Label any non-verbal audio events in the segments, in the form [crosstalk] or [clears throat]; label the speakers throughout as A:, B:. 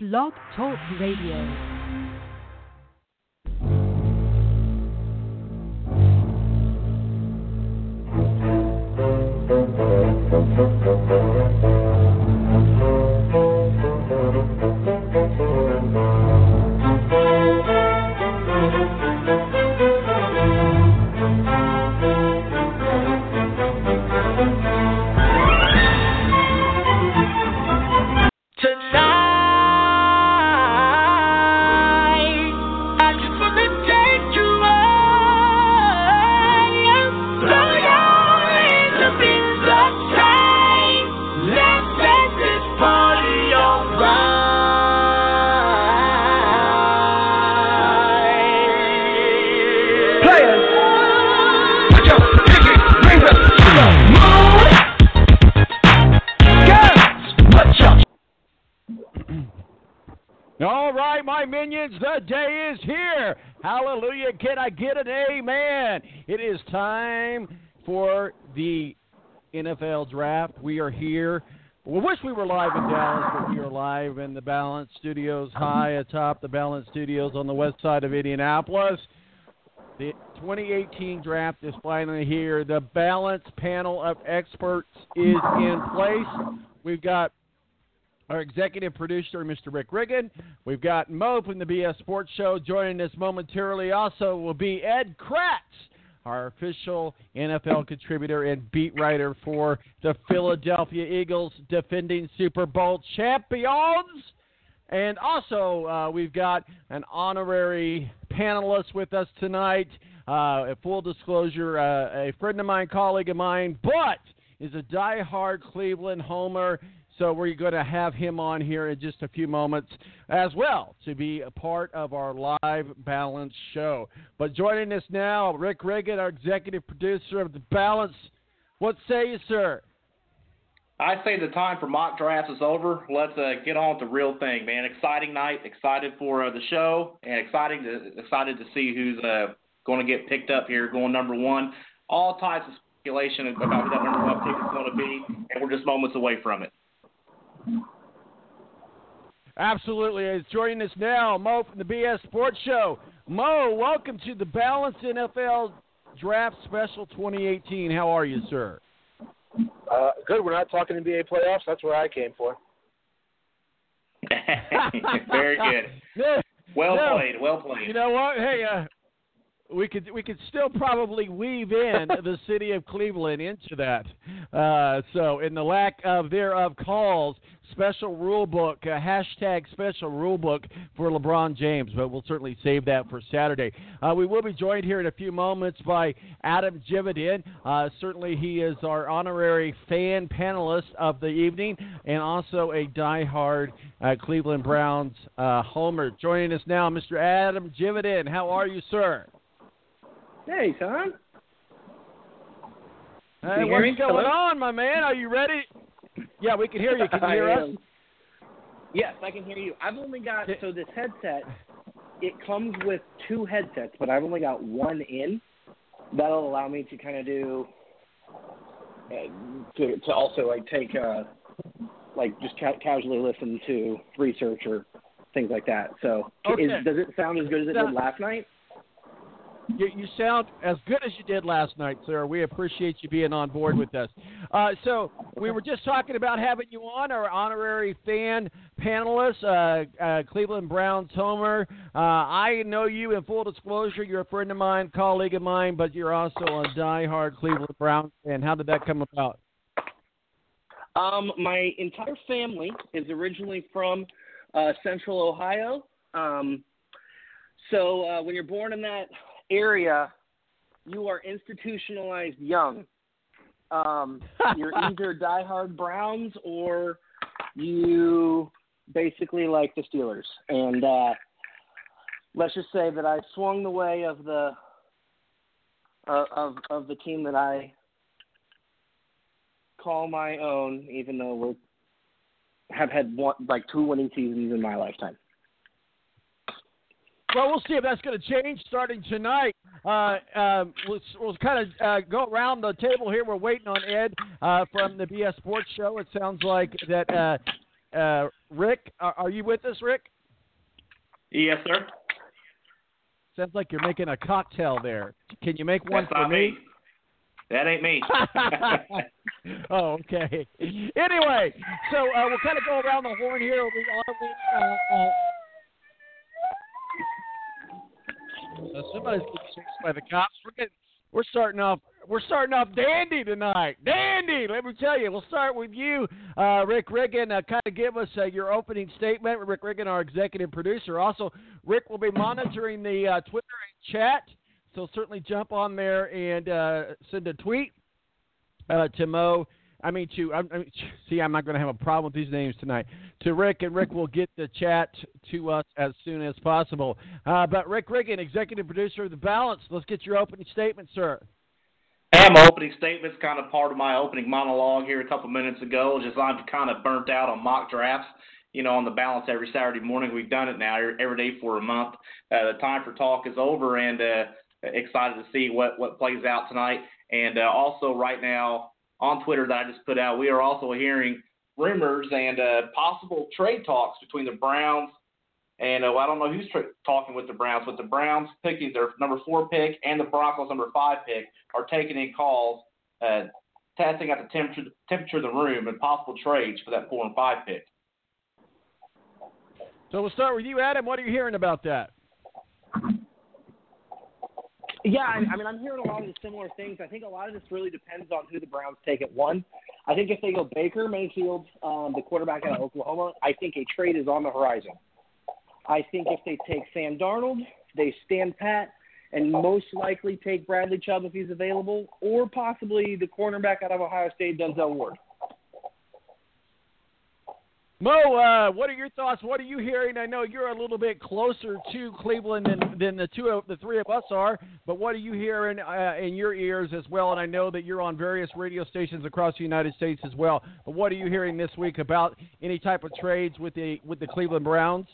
A: Blog Talk Radio.
B: The
C: day is here. Hallelujah. Can I get an amen? It is time for the NFL draft. We are here. We wish we were live in Dallas, but we are live in the Balance Studios, high atop the Balance Studios on the west side of Indianapolis. The 2018 draft is finally here. The Balance panel of experts is in place. We've got our executive producer, Mr. Rick Riggin. We've got Mo from the BS Sports Show joining us momentarily. Also, will be Ed Kracz, our official NFL contributor and beat writer for the Philadelphia Eagles, defending Super Bowl champions. And also, uh, we've got an honorary panelist with us tonight. Uh, full disclosure, uh, a friend of mine, colleague of mine, but is a diehard Cleveland homer. So we're going to have him on here in just a few moments as well to be a part of our live balance show. But joining us now, Rick Riggin, our executive producer of the Balance. What say you, sir?
D: I say the time for mock drafts is over. Let's uh, get on with the real thing, man. Exciting night. Excited for uh, the show, and exciting to excited to see who's uh, going to get picked up here, going number one. All types of speculation about who that number one pick is going to be, and we're just moments away from it.
C: Absolutely. Is joining us now, Mo from the BS Sports Show. Mo, welcome to the Balance NFL Draft Special 2018. How are you, sir?
E: Uh, good. We're not talking NBA playoffs. That's where I came for. [laughs]
D: Very good. [laughs] Well
C: no.
D: played. Well played.
C: You know what? Hey, uh, we could we could still probably weave in [laughs] the city of Cleveland into that. Uh, so, in the lack of thereof calls, special rule book uh, hashtag special rule book for LeBron James, but we'll certainly save that for Saturday. Uh, we will be joined here in a few moments by Adam Jividen. Uh, certainly, he is our honorary fan panelist of the evening, and also a diehard uh, Cleveland Browns uh, homer. Joining us now, Mr. Adam Jividen. How are you, sir?
E: Hey, Tom.
C: Hey, what's going
E: Hello?
C: on, my man? Are you ready? Yeah, we can hear you. [laughs] Can you hear us?
E: Yes, I can hear you. I've only got so this headset. It comes with two headsets, but I've only got one in. That'll allow me to kind of do uh, to to also like take uh like just ca- casually listen to research or things like that. So
C: Okay.
E: is, does it sound as good as it did last night?
C: You, you sound as good as you did last night, sir. We appreciate you being on board with us. Uh, so we were just talking about having you on, our honorary fan panelist, uh, uh, Cleveland Browns homer. Uh, I know you. In full disclosure, you're a friend of mine, colleague of mine, but you're also a diehard Cleveland Browns fan. How did that come about?
E: Um, my entire family is originally from uh, Central Ohio. Um, so uh, when you're born in that area, you are institutionalized young. Um, [laughs] you're either diehard Browns or you basically like the Steelers. And uh, let's just say that I swung the way of the uh, of of the team that I call my own, even though we have had one like two winning seasons in my lifetime.
C: Well, we'll see if that's going to change starting tonight. Uh, um, let's, we'll kind of uh, go around the table here. We're waiting on Ed uh, from the BS Sports Show. It sounds like that uh, uh, Rick, are, are you with us, Rick?
D: Yes, sir.
C: Sounds like you're making a cocktail there. Can you make one
D: That's
C: for
D: not me. That ain't me. [laughs]
C: oh, okay. Anyway, so uh, we'll kind of go around the horn here. We are with, uh, somebody's getting chased by the cops. We're getting, we're starting off. We're starting off dandy tonight. Dandy. Let me tell you. We'll start with you, uh, Rick Riggin. Uh, kind of give us uh, your opening statement. Rick Riggin, our executive producer. Also, Rick will be monitoring the uh, Twitter and chat. So certainly jump on there and uh, send a tweet uh, to Mo. I mean to I, mean, [laughs] see, I'm not going to have a problem with these names tonight. To Rick, and Rick will get the chat to us as soon as possible. Uh, but Rick Riggin, executive producer of the Balance, let's get your opening statement, sir.
D: And my opening statement's kind of part of my opening monologue here a couple minutes ago. Just I'm kind of burnt out on mock drafts. You know, on the balance every Saturday morning. We've done it now every day for a month. Uh, the time for talk is over, and uh, excited to see what what plays out tonight. And uh, also right now on Twitter that I just put out, we are also hearing rumors and uh, possible trade talks between the Browns and uh, well, I don't know who's tra- talking with the Browns, but the Browns picking their number four pick and the Broncos number five pick are taking in calls, uh, testing out the temperature temperature of the room and possible trades for that four and five pick.
C: So we'll start with you, Adam. What are you hearing about that?
E: Yeah, I, I mean, I'm hearing a lot of the similar things. I think a lot of this really depends on who the Browns take at one. I think if they go Baker Mayfield, um, the quarterback out of Oklahoma, I think a trade is on the horizon. I think if they take Sam Darnold, they stand pat and most likely take Bradley Chubb if he's available, or possibly the cornerback out of Ohio State, Denzel Ward.
C: Mo, uh, what are your thoughts? What are you hearing? I know you're a little bit closer to Cleveland than, than the two of the three of us are, but what are you hearing uh, in your ears as well? And I know that you're on various radio stations across the United States as well. But what are you hearing this week about any type of trades with the with the Cleveland Browns?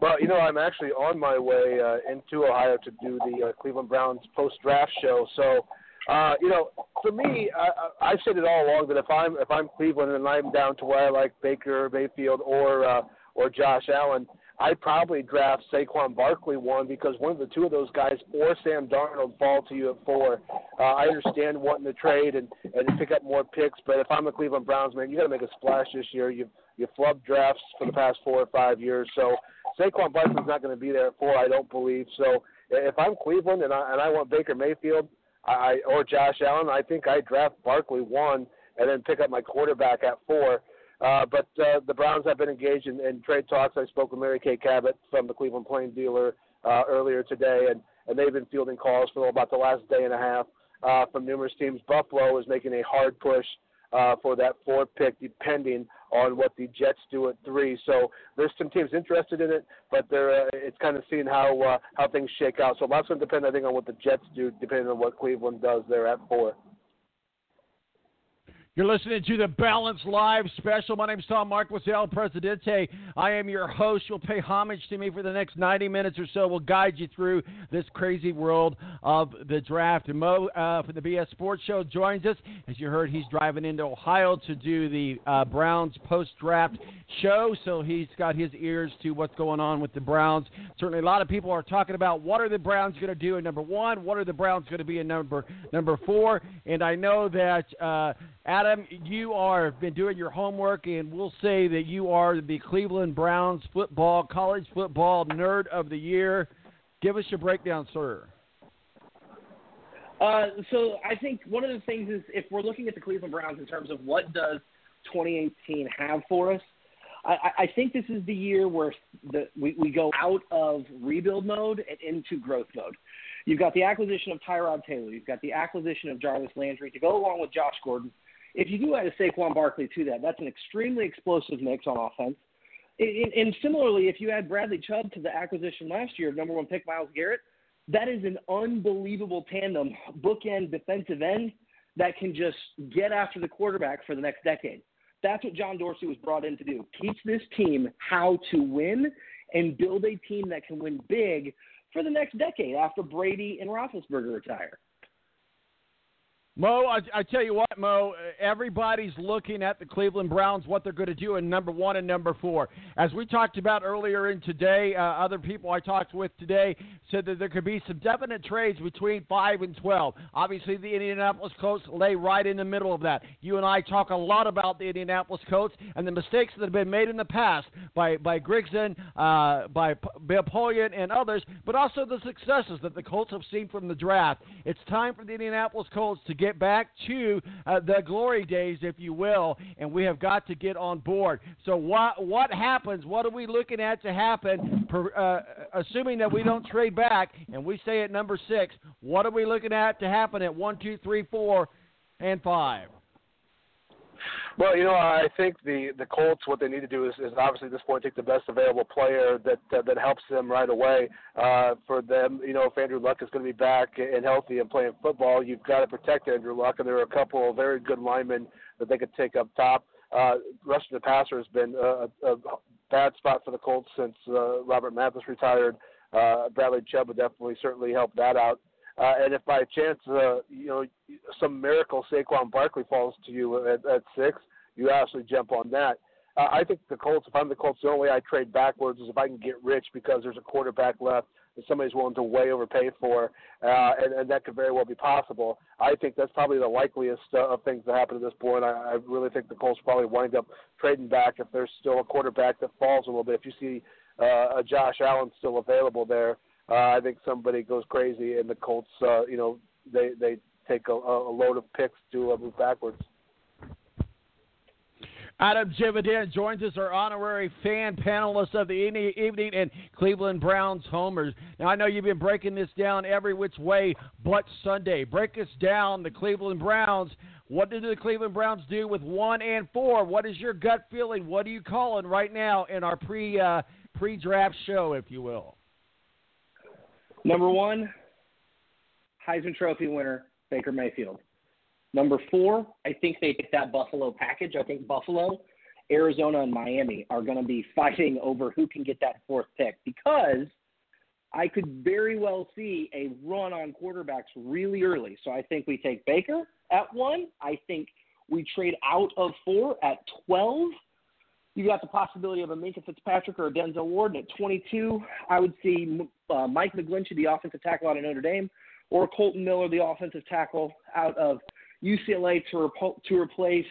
F: Well, you know, I'm actually on my way uh, into Ohio to do the uh, Cleveland Browns post-draft show. So, uh, you know, for me, I, I've said it all along that if I'm if I'm Cleveland and I'm down to where I like Baker Mayfield or uh, or Josh Allen, I'd probably draft Saquon Barkley one because one of the two of those guys or Sam Darnold fall to you at four. Uh, I understand wanting to trade and and pick up more picks, but if I'm a Cleveland Browns man, you got to make a splash this year. You've you flubbed drafts for the past four or five years, so Saquon Barkley's not going to be there at four. I don't believe so. If I'm Cleveland and I and I want Baker Mayfield, I or Josh Allen, I think I draft Barkley one and then pick up my quarterback at four. Uh, but uh, the Browns have been engaged in, in trade talks. I spoke with Mary Kay Cabot from the Cleveland Plain dealer uh, earlier today, and, and they've been fielding calls for about the last day and a half uh, from numerous teams. Buffalo is making a hard push uh, for that fourth pick, depending on what the Jets do at three. So there's some teams interested in it, but they're uh, it's kind of seeing how uh, how things shake out. So a lots going to depend, I think, on what the Jets do, depending on what Cleveland does there at four.
C: You're listening to the Balance Live special. My name is Tom Marquis El Presidente. I am your host. You'll pay homage to me for the next 90 minutes or so. We'll guide you through this crazy world of the draft. And Mo uh, from the BS Sports Show joins us. As you heard, he's driving into Ohio to do the uh, Browns post draft show. So he's got his ears to what's going on with the Browns. Certainly, a lot of people are talking about what are the Browns going to do in number one, what are the Browns going to be in number number four. And I know that. Uh, you are been doing your homework, and we'll say that you are the Cleveland Browns football college football nerd of the year. Give us your breakdown, sir.
E: Uh, so I think one of the things is if we're looking at the Cleveland Browns in terms of what does 2018 have for us, I, I think this is the year where the, we, we go out of rebuild mode and into growth mode. You've got the acquisition of Tyrod Taylor. You've got the acquisition of Jarvis Landry to go along with Josh Gordon. If you do add a Saquon Barkley to that, that's an extremely explosive mix on offense. And, and similarly, if you add Bradley Chubb to the acquisition last year of number one pick Myles Garrett, that is an unbelievable tandem, bookend defensive end that can just get after the quarterback for the next decade. That's what John Dorsey was brought in to do. Teach this team how to win and build a team that can win big for the next decade after Brady and Roethlisberger retire.
C: Mo, I, I tell you what, Mo, everybody's looking at the Cleveland Browns, what they're going to do in number one and number four. As we talked about earlier in today, uh, other people I talked with today said that there could be some definite trades between 5 and 12. Obviously, the Indianapolis Colts lay right in the middle of that. You and I talk a lot about the Indianapolis Colts and the mistakes that have been made in the past by, by Grigson, uh, by P- Bill Polian, and others, but also the successes that the Colts have seen from the draft. It's time for the Indianapolis Colts to get back to uh, the glory days, if you will, and we have got to get on board. So what what happens? What are we looking at to happen? Per, uh, assuming that we don't trade back and we stay at number six, what are we looking at to happen at one, two, three, four, and five?
F: Well, you know, I think the the Colts what they need to do is, is obviously at this point take the best available player that uh, that helps them right away. Uh, for them, you know, if Andrew Luck is going to be back and healthy and playing football, you've got to protect Andrew Luck, and there are a couple of very good linemen that they could take up top. Uh, rushing the passer has been a, a bad spot for the Colts since uh, Robert Mathis retired. Uh, Bradley Chubb would definitely certainly help that out. Uh, and if by chance, uh, you know, some miracle Saquon Barkley falls to you at, at six, you absolutely jump on that. Uh, I think the Colts, if I'm the Colts, the only way I trade backwards is if I can get rich because there's a quarterback left that somebody's willing to way overpay for, uh, and, and that could very well be possible. I think that's probably the likeliest uh, of things to happen at this point. I, I really think the Colts probably wind up trading back if there's still a quarterback that falls a little bit. If you see uh, a Josh Allen still available there, uh, I think somebody goes crazy, and the Colts, uh, you know, they they take a, a load of picks to uh, move backwards.
C: Adam Jividen joins us, our honorary fan panelist of the evening and Cleveland Browns homers. Now, I know you've been breaking this down every which way but Sunday. Break us down, the Cleveland Browns. What did the Cleveland Browns do with one and four? What is your gut feeling? What are you calling right now in our pre uh, pre draft show, if you will?
E: Number one, Heisman Trophy winner, Baker Mayfield. Number four, I think they take that Buffalo package. I think Buffalo, Arizona, and Miami are going to be [laughs] fighting over who can get that fourth pick because I could very well see a run on quarterbacks really early. So I think we take Baker at one. I think we trade out of four at 12. You got the possibility of a Minkah Fitzpatrick or a Denzel Ward. And at 22, I would see uh, Mike McGlinchey, the offensive tackle out of Notre Dame, or Colton Miller, the offensive tackle out of UCLA, to, rep- to replace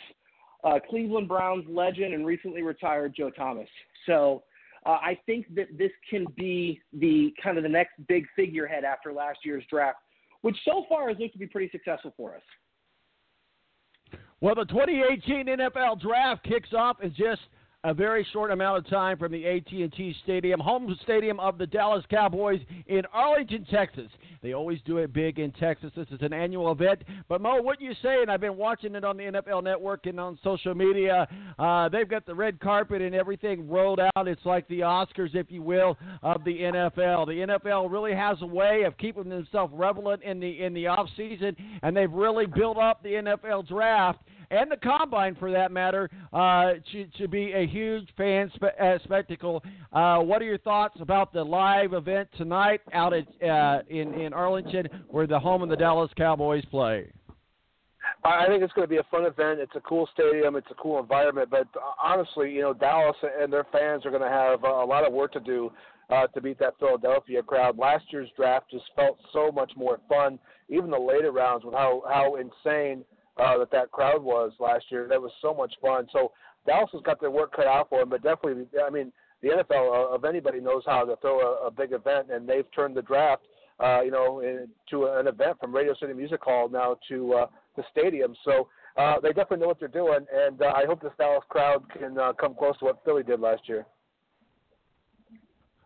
E: uh, Cleveland Browns legend and recently retired Joe Thomas. So uh, I think that this can be the kind of the next big figurehead after last year's draft, which so far has looked to be pretty successful for us.
C: Well, the 2018 NFL Draft kicks off in just – a very short amount of time from the AT&T Stadium, home stadium of the Dallas Cowboys in Arlington, Texas. They always do it big in Texas. This is an annual event. But Mo, what you say, and I've been watching it on the NFL Network and on social media. Uh, they've got the red carpet and everything rolled out. It's like the Oscars, if you will, of the NFL. The NFL really has a way of keeping themselves relevant in the in the off season, and they've really built up the NFL draft and the combine for that matter uh, to, to be a huge fan spe- uh, spectacle. Uh, what are your thoughts about the live event tonight out at uh, in in Arlington, where the home of the Dallas Cowboys play?
F: I think it's going to be a fun event. It's a cool stadium. It's a cool environment. But honestly, you know, Dallas and their fans are going to have a lot of work to do uh, to beat that Philadelphia crowd. Last year's draft just felt so much more fun. Even the later rounds with how how insane uh, that that crowd was last year. That was so much fun. So Dallas has got their work cut out for them, but definitely, I mean, the NFL, uh, if anybody knows how to throw a, a big event, and they've turned the draft, uh, you know, into an event from Radio City Music Hall now to uh, the stadium. So uh, they definitely know what they're doing, and uh, I hope this Dallas crowd can uh, come close to what Philly did last year.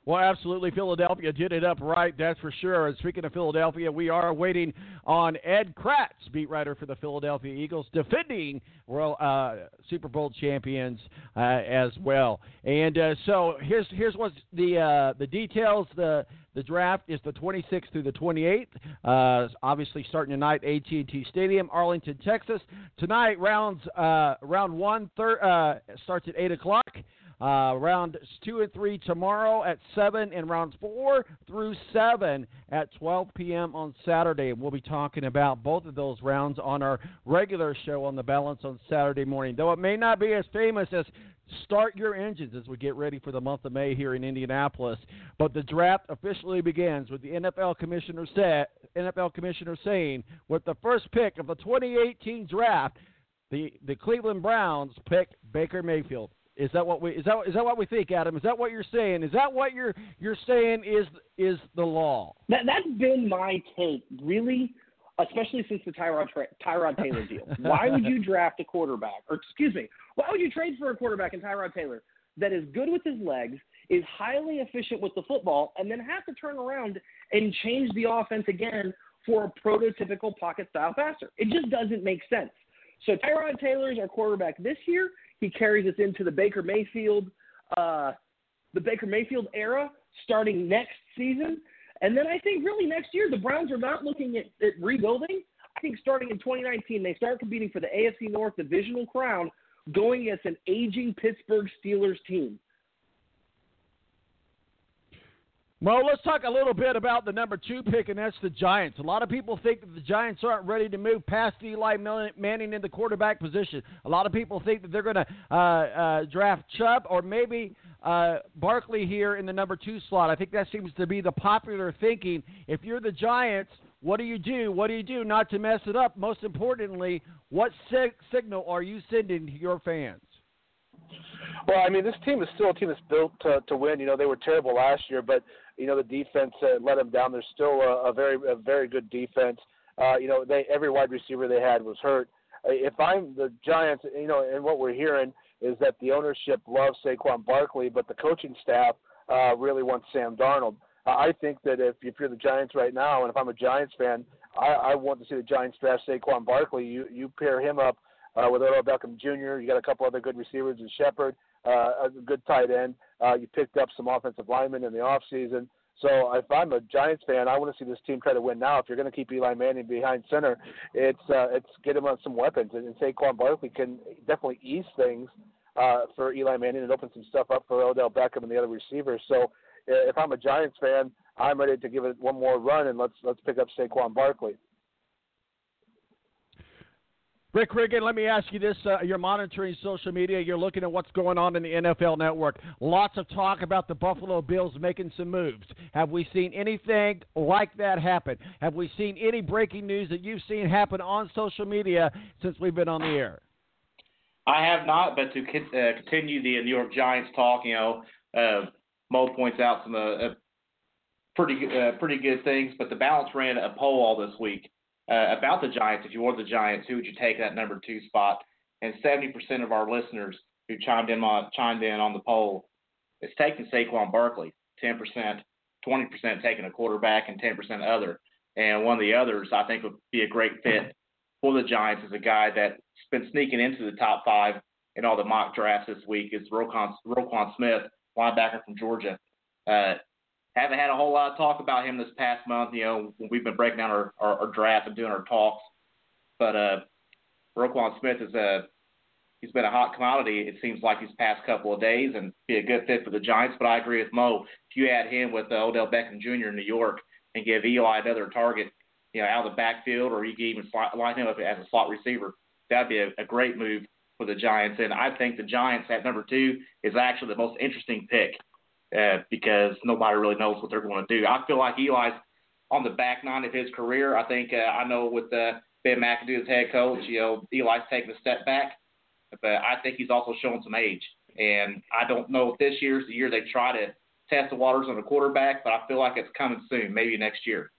C: Well, absolutely. Philadelphia did it up right, that's for sure. And speaking of Philadelphia, we are waiting on Ed Kracz, beat writer for the Philadelphia Eagles, defending World uh, Super Bowl champions uh, as well. And uh, so here's here's what's the uh, the details. The the draft is the 26th through the 28th. Uh, obviously, starting tonight, AT&T Stadium, Arlington, Texas. Tonight, rounds uh, round one thir- uh, starts at eight o'clock. Uh, rounds two and three tomorrow at 7, and rounds four through 7 at 12 p.m. on Saturday. We'll be talking about both of those rounds on our regular show on the balance on Saturday morning. Though it may not be as famous as Start Your Engines as we get ready for the month of May here in Indianapolis. But the draft officially begins with the NFL commissioner, set, NFL commissioner saying, with the first pick of the 2018 draft, the, the Cleveland Browns pick Baker Mayfield. Is that what we is that is that what we think, Adam? Is that what you're saying? Is that what you're you're saying is is the law?
E: That that's been my take, really, especially since the Tyrod Tyrod Taylor [laughs] deal. Why would you draft a quarterback, or excuse me, why would you trade for a quarterback in Tyrod Taylor that is good with his legs, is highly efficient with the football, and then have to turn around and change the offense again for a prototypical pocket style passer? It just doesn't make sense. So Tyrod Taylor is our quarterback this year. He carries us into the Baker Mayfield, uh, the Baker Mayfield era starting next season. And then I think really next year the Browns are not looking at, at rebuilding. I think starting in 2019 they start competing for the AFC North divisional crown, going against an aging Pittsburgh Steelers team.
C: Well, let's talk a little bit about the number two pick, and that's the Giants. A lot of people think that the Giants aren't ready to move past Eli Manning in the quarterback position. A lot of people think that they're going to uh, uh, draft Chubb or maybe uh, Barkley here in the number two slot. I think that seems to be the popular thinking. If you're the Giants, what do you do? What do you do not to mess it up? Most importantly, what sig- signal are you sending to your fans?
F: Well, I mean, this team is still a team that's built to, to win. You know, they were terrible last year, but you know the defense uh, let them down. They're still a, a very, a very good defense. Uh, you know, they every wide receiver they had was hurt. Uh, if I'm the Giants, you know, and what we're hearing is that the ownership loves Saquon Barkley, but the coaching staff uh, really wants Sam Darnold. I think that if, if you're the Giants right now, and if I'm a Giants fan, I, I want to see the Giants draft Saquon Barkley. You you pair him up uh, with Odell Beckham Jr. You got a couple other good receivers in Shepard, uh, a good tight end. Uh, you picked up some offensive linemen in the off season. So if I'm a Giants fan, I want to see this team try to win now. If you're going to keep Eli Manning behind center, it's uh, it's get him on some weapons, and, and Saquon Barkley can definitely ease things uh, for Eli Manning and open some stuff up for Odell Beckham and the other receivers. So uh, if I'm a Giants fan, I'm ready to give it one more run, and let's let's pick up Saquon Barkley.
C: Rick Riggin, let me ask you this. Uh, you're monitoring social media. You're looking at what's going on in the NFL network. Lots of talk about the Buffalo Bills making some moves. Have we seen anything like that happen? Have we seen any breaking news that you've seen happen on social media since we've been on the air?
D: I have not, but to uh, continue the New York Giants talk, you know, uh, Mo points out some uh, pretty uh, pretty good things. But the balance ran a poll all this week uh, about the Giants. If you were the Giants, who would you take that number two spot? And 70% of our listeners who chimed in on chimed in on the poll is taking Saquon Barkley. 10%, 20% taking a quarterback, and 10% other. And one of the others I think would be a great fit for the Giants is a guy that's been sneaking into the top five in all the mock drafts this week is Roquan, Roquan Smith, linebacker from Georgia. Uh, haven't had a whole lot of talk about him this past month. You know, we've been breaking down our, our, our draft and doing our talks. But uh, Roquan Smith is a he's been a hot commodity. It seems like these past couple of days, and be a good fit for the Giants. But I agree with Mo. If you add him with uh, Odell Beckham Jr. in New York and give Eli another target, you know, out of the backfield, or you can even slot, line him up as a slot receiver, that'd be a, a great move for the Giants. And I think the Giants at number two is actually the most interesting pick uh, because nobody really knows what they're going to do. I feel like Eli's on the back nine of his career. I think uh, I know with uh, Ben McAdoo as head coach, you know, Eli's taking a step back, but I think he's also showing some age. And I don't know if this year's the year they try to test the waters on a quarterback, but I feel like it's coming soon, maybe next year.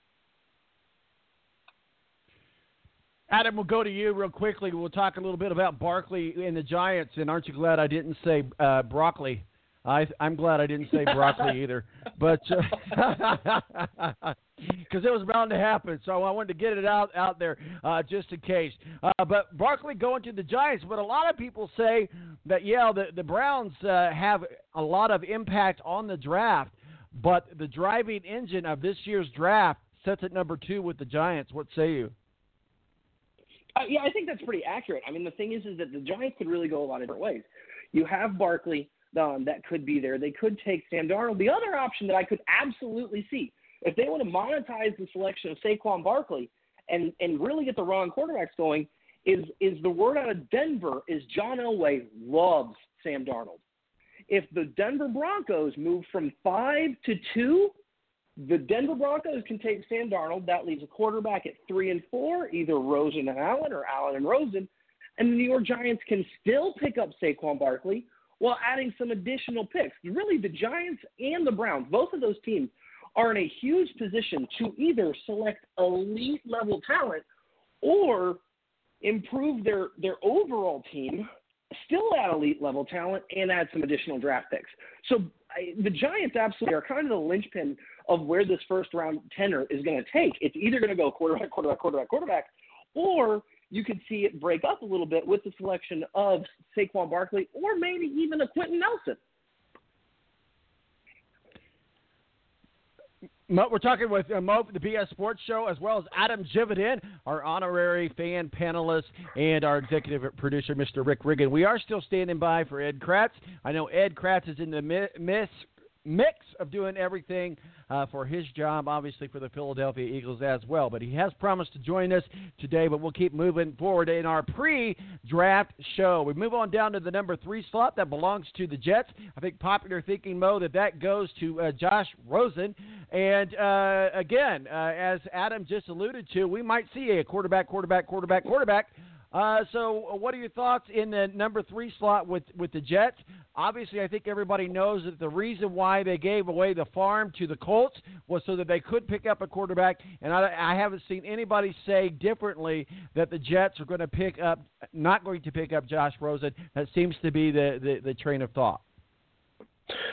C: Adam, we'll go to you real quickly. We'll talk a little bit about Barkley and the Giants. And aren't you glad I didn't say uh, broccoli? I, I'm glad I didn't say broccoli [laughs] either, but because uh, [laughs] it was bound to happen, so I wanted to get it out out there uh, just in case. Uh, but Barkley going to the Giants, but a lot of people say that yeah, the the Browns uh, have a lot of impact on the draft, but the driving engine of this year's draft sits at number two with the Giants. What say you?
E: Uh, yeah, I think that's pretty accurate. I mean, the thing is, is that the Giants could really go a lot of different ways. You have Barkley um, that could be there. They could take Sam Darnold. The other option that I could absolutely see, if they want to monetize the selection of Saquon Barkley and and really get the wrong quarterbacks going, is is the word out of Denver is John Elway loves Sam Darnold. If the Denver Broncos move from five to two, the Denver Broncos can take Sam Darnold. That leaves a quarterback at three and four, either Rosen and Allen or Allen and Rosen. And the New York Giants can still pick up Saquon Barkley while adding some additional picks. Really, the Giants and the Browns, both of those teams, are in a huge position to either select elite level talent or improve their, their overall team, still add elite level talent, and add some additional draft picks. So I, the Giants absolutely are kind of the linchpin of where this first round tenor is going to take. It's either going to go quarterback, quarterback, quarterback, quarterback, or you could see it break up a little bit with the selection of Saquon Barkley or maybe even a Quenton Nelson.
C: We're talking with uh, Mo the BS Sports Show, as well as Adam Jividen, our honorary fan panelist, and our executive producer, Mr. Rick Riggin. We are still standing by for Ed Kracz. I know Ed Kracz is in the miss mix of doing everything uh, for his job, obviously for the Philadelphia Eagles as well. But he has promised to join us today, but we'll keep moving forward in our pre draft show. We move on down to the number three slot that belongs to the Jets. I think popular thinking, Mo, that that goes to uh, Josh Rosen. And uh, again, uh, as Adam just alluded to, we might see a quarterback, quarterback, quarterback, quarterback. Uh, so, what are your thoughts in the number three slot with, with the Jets? Obviously, I think everybody knows that the reason why they gave away the farm to the Colts was so that they could pick up a quarterback. And I, I haven't seen anybody say differently that the Jets are going to pick up, not going to pick up Josh Rosen. That seems to be the, the, the train of thought.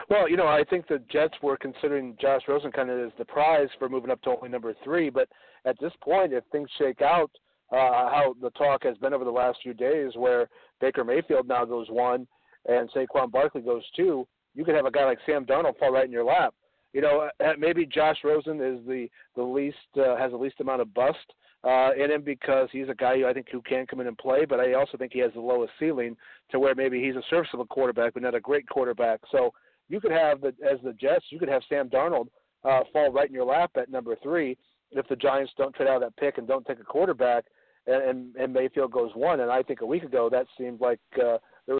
F: Well, you know, I think the Jets were considering Josh Rosen kind of as the prize for moving up to only number three. But at this point, if things shake out uh, how the talk has been over the last few days, where Baker Mayfield now goes one and Saquon Barkley goes two, you could have a guy like Sam Darnold fall right in your lap. You know, uh, maybe Josh Rosen is the the least uh, has the least amount of bust uh, in him because he's a guy who I think who can come in and play, but I also think he has the lowest ceiling to where maybe he's a serviceable quarterback, but not a great quarterback. So you could have the as the Jets, you could have Sam Darnold uh, fall right in your lap at number three if the Giants don't trade out that pick and don't take a quarterback, and, and, and Mayfield goes one. And I think a week ago that seemed like uh, there was.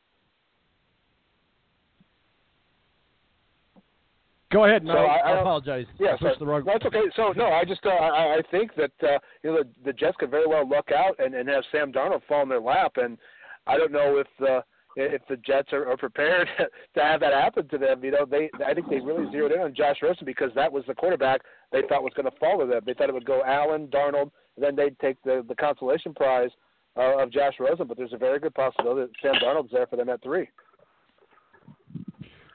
C: Go ahead. No,
F: so I,
C: I, apologize.
F: Yeah,
C: so,
F: the wrong... that's okay. So no, I just uh, I, I think that uh, you know the, the Jets could very well luck out and, and have Sam Darnold fall in their lap, and I don't know if the if the Jets are, are prepared [laughs] to have that happen to them. You know, they I think they really zeroed in on Josh Rosen because that was the quarterback they thought was going to fall to them. They thought it would go Allen, Darnold, then they'd take the the consolation prize uh, of Josh Rosen. But there's a very good possibility that Sam Darnold's there for them at three.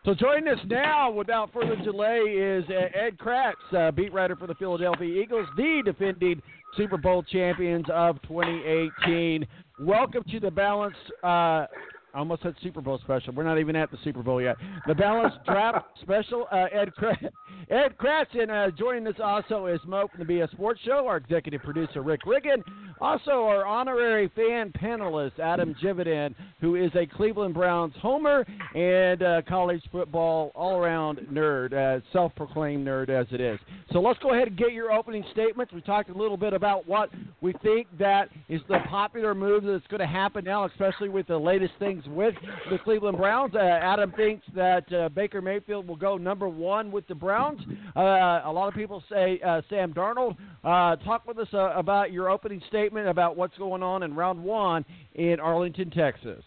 C: So joining us now, without further delay, is uh, Ed Kracz, uh, beat writer for the Philadelphia Eagles, the defending Super Bowl champions of 2018. Welcome to the Balance. Uh, almost said Super Bowl special. We're not even at the Super Bowl yet. The Balance [laughs] Draft Special. Uh, Ed Kracz, Ed Kracz, and uh, joining us also is Mo from the BS Sports Show, our executive producer Rick Riggin, also our honorary fan panelist Adam Jividen, who is a Cleveland Browns homer and uh, college football all-around nerd, uh, self-proclaimed nerd as it is. So let's go ahead and get your opening statements. We talked a little bit about what we think that is the popular move that's going to happen now, especially with the latest things with the Cleveland Browns. Uh, Adam thinks that uh, Baker Mayfield will go number one with the Browns. Uh, a lot of people say uh, Sam Darnold. Uh, talk with us uh, about your opening statement about what's going on in round one in Arlington, Texas.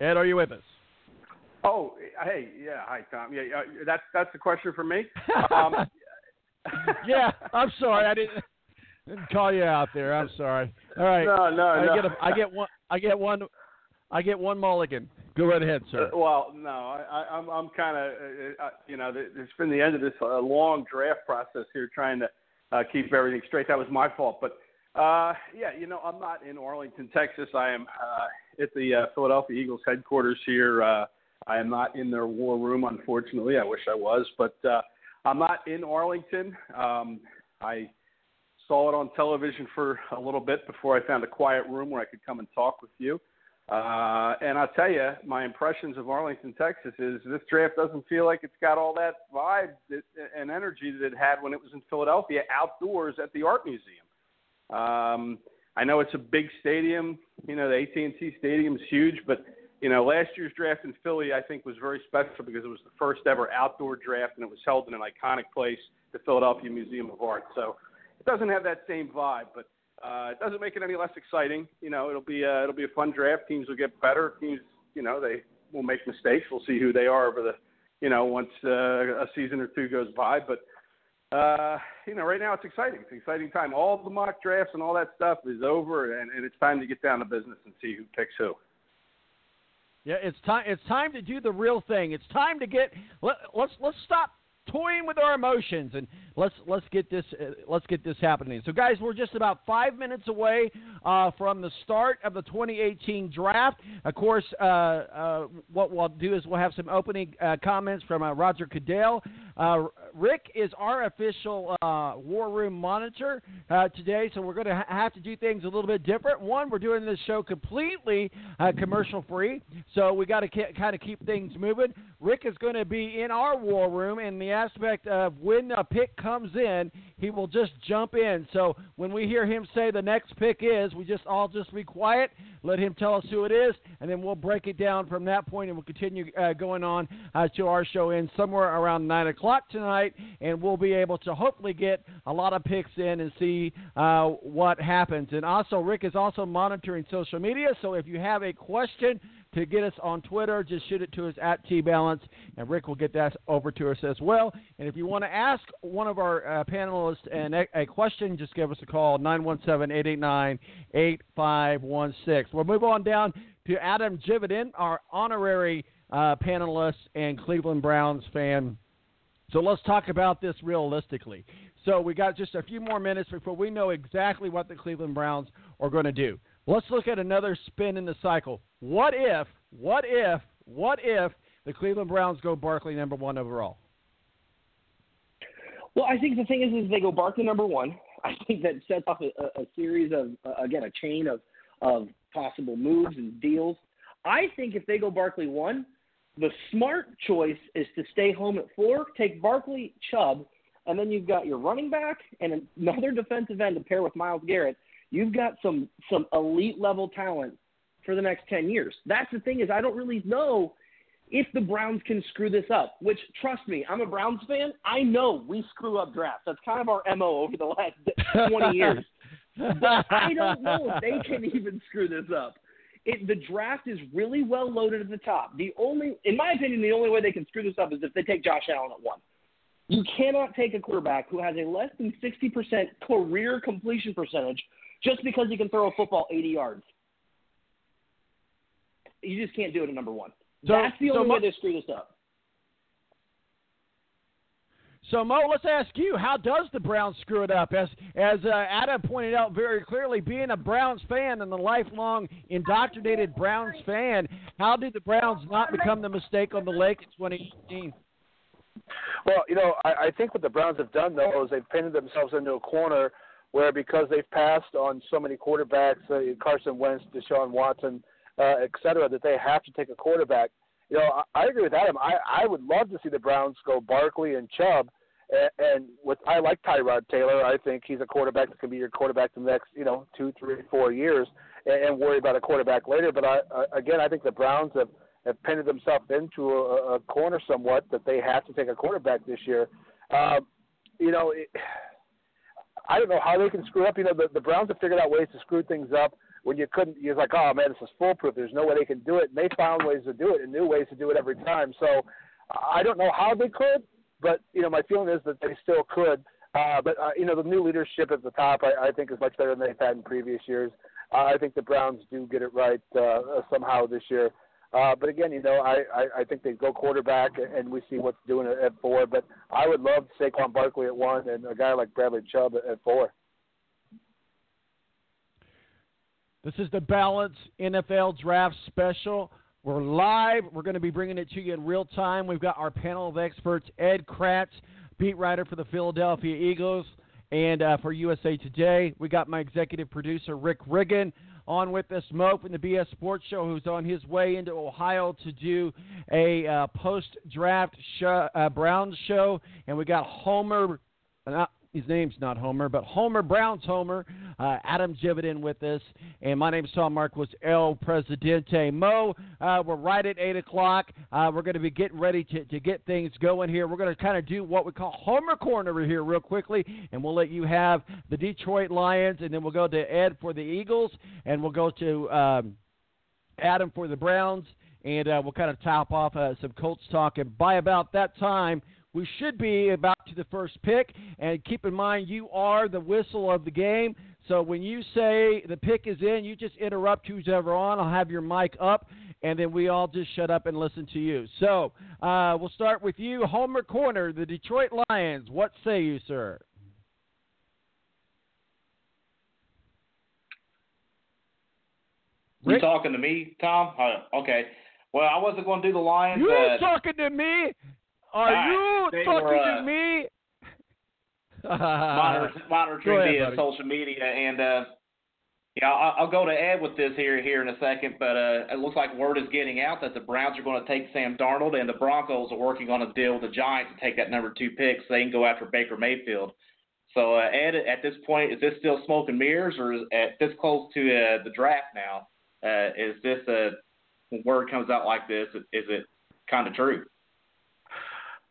C: Ed, are you with us?
G: Oh, hey, yeah, hi Tom. Yeah, that's that's the question for me. [laughs] Um,
C: yeah, I'm sorry, I didn't, didn't call you out there. I'm sorry. All right.
G: No, no,
C: I
G: no.
C: Get a, I get one. I get one. I get one mulligan. Go right ahead, sir.
G: Uh, well, no, I, I'm I'm kind of uh, uh, you know it's been the end of this uh, long draft process here trying to uh, keep everything straight. That was my fault, but uh, yeah, you know I'm not in Arlington, Texas. I am uh, at the uh, Philadelphia Eagles headquarters here. Uh, I am not in their war room, unfortunately. I wish I was, but uh, I'm not in Arlington. Um, I saw it on television for a little bit before I found a quiet room where I could come and talk with you. Uh, and I'll tell you, my impressions of Arlington, Texas is this draft doesn't feel like it's got all that vibe that, and energy that it had when it was in Philadelphia outdoors at the Art Museum. Um, I know it's a big stadium. You know, the AT&T Stadium is huge, but you know, last year's draft in Philly, I think, was very special because it was the first ever outdoor draft, and it was held in an iconic place, the Philadelphia Museum of Art. So it doesn't have that same vibe, but uh, it doesn't make it any less exciting. You know, it'll be uh, it'll be a fun draft. Teams will get better. Teams, you know, they will make mistakes. We'll see who they are over the, you know, once uh, a season or two goes by. But uh, you know, right now it's exciting. It's an exciting time. All the mock drafts and all that stuff is over, and, and it's time to get down to business and see who picks who.
C: Yeah, it's time. It's time to do the real thing. It's time to get. Let, let's let's stop toying with our emotions and let's let's get this uh, let's get this happening. So, guys, we're just about five minutes away uh, from the start of the 2018 draft. Of course, uh, uh, what we'll do is we'll have some opening uh, comments from uh, Roger Goodell. Rick is our official War Room monitor today, so we're going to ha- have to do things a little bit different. One, we're doing this show completely commercial free, so we got to kind of keep things moving. Rick is going to be in our War Room in the aspect of when a pick comes in, he will just jump in. So when we hear him say the next pick is, we just all just be quiet, let him tell us who it is, and then we'll break it down from that point, and we'll continue uh, going on uh, to our show in somewhere around nine o'clock tonight, and we'll be able to hopefully get a lot of picks in and see uh, what happens. And also, Rick is also monitoring social media, so if you have a question to get us on Twitter, just shoot it to us at T Balance, and Rick will get that over to us as well. And if you want to ask one of our uh, panelists an, a question, just give us a call 917 889 8516. We'll move on down to Adam Jividen, our honorary uh, panelist and Cleveland Browns fan. So let's talk about this realistically. So we got just a few more minutes before we know exactly what the Cleveland Browns are going to do. Let's look at another spin in the cycle. What if, what if, what if the Cleveland Browns go Barkley number one overall?
E: Well, I think the thing is, is they go Barkley number one. [laughs] I think that sets off a, a series of, uh, again, a chain of, of possible moves and deals. I think if they go Barkley one, the smart choice is to stay home at four, take Barkley, Chubb, and then you've got your running back and another [laughs] defensive end to pair with Myles Garrett you've got some some elite level talent for the next 10 years. That's the thing is I don't really know if the Browns can screw this up, which trust me, I'm a Browns fan. I know we screw up drafts. That's kind of our MO over the last 20 years. [laughs] but I don't know if they can even screw this up. It, the draft is really well loaded at the top. The only, in my opinion, the only way they can screw this up is if they take Josh Allen at one. You cannot take a quarterback who has a less than 60% career completion percentage just because he can throw a football 80 yards. You just can't do it at number one. So, That's the only so way they screw this up.
C: So Mo, let's ask you: How does the Browns screw it up? As as uh, Adam pointed out very clearly, being a Browns fan and a lifelong indoctrinated Browns fan, how did the Browns not become the mistake on the lake in 2018?
F: Well, you know, I, I think what the Browns have done though is they've painted themselves into a corner where because they've passed on so many quarterbacks, uh, Carson Wentz, Deshaun Watson, uh, et cetera, that they have to take a quarterback. You know, I, I agree with Adam. I, I would love to see the Browns go Barkley and Chubb. And, and with I like Tyrod Taylor. I think he's a quarterback that can be your quarterback the next, you know, two, three, four years, and, and worry about a quarterback later. But I, uh, again, I think the Browns have have painted themselves into a, a corner somewhat that they have to take a quarterback this year. Uh, you know, it, I don't know how they can screw up. You know, the, the Browns have figured out ways to screw things up when you couldn't. You're like, oh man, this is foolproof. There's no way they can do it. And they found ways to do it and new ways to do it every time. So I don't know how they could, but you know, my feeling is that they still could. Uh, but uh, you know, the new leadership at the top, I, I think, is much better than they've had in previous years. Uh, I think the Browns do get it right uh, somehow this year. Uh, but again, you know, I, I, I think they go quarterback, and we see what's doing at, at four. But I would love Saquon Barkley at one, and a guy like Bradley Chubb at, at four.
C: This is the Balance NFL Draft Special. We're live. We're going to be bringing it to you in real time. We've got our panel of experts: Ed Kracz, beat writer for the Philadelphia Eagles, And uh, for USA Today, we got my executive producer, Rick Riggin, on with us, Mo from the BS Sports Show, who's on his way into Ohio to do a uh, post draft show, uh, Browns show. And we got Homer. Uh, his name's not Homer, but Homer Brown's Homer, uh, Adam Jividen with us, and my name's Tom Marquis, El Presidente. Mo, uh, we're right at 8 o'clock. Uh, we're going to be getting ready to, to get things going here. We're going to kind of do what we call Homer Corner here real quickly, and we'll let you have the Detroit Lions, and then we'll go to Ed for the Eagles, and we'll go to um, Adam for the Browns, and uh, we'll kind of top off uh, some Colts talk. And by about that time, we should be about to the first pick. And keep in mind, you are the whistle of the game. So when you say the pick is in, you just interrupt who's ever on. I'll have your mic up, and then we all just shut up and listen to you. So uh, we'll start with you, Homer Corner, the Detroit Lions. What say you, sir?
D: You
C: Rick?
D: talking to me, Tom? Uh, okay. Well, I wasn't going to do the Lions.
C: You
D: uh,
C: talking to me? Are
D: Alright,
C: you
D: they
C: talking
D: were, uh,
C: to me?
D: monitor, monitoring [laughs]
C: Go ahead,
D: me
C: buddy.
D: social media, and uh, yeah, I'll, I'll go to Ed with this here here in a second. But uh, it looks like word is getting out that the Browns are going to take Sam Darnold, and the Broncos are working on a deal with the Giants to take that number two pick so they can go after Baker Mayfield. So uh, Ed, at this point, is this still smoke and mirrors, or is, at this close to uh, the draft now, uh, is this a when word comes out like this? Is it kind of true?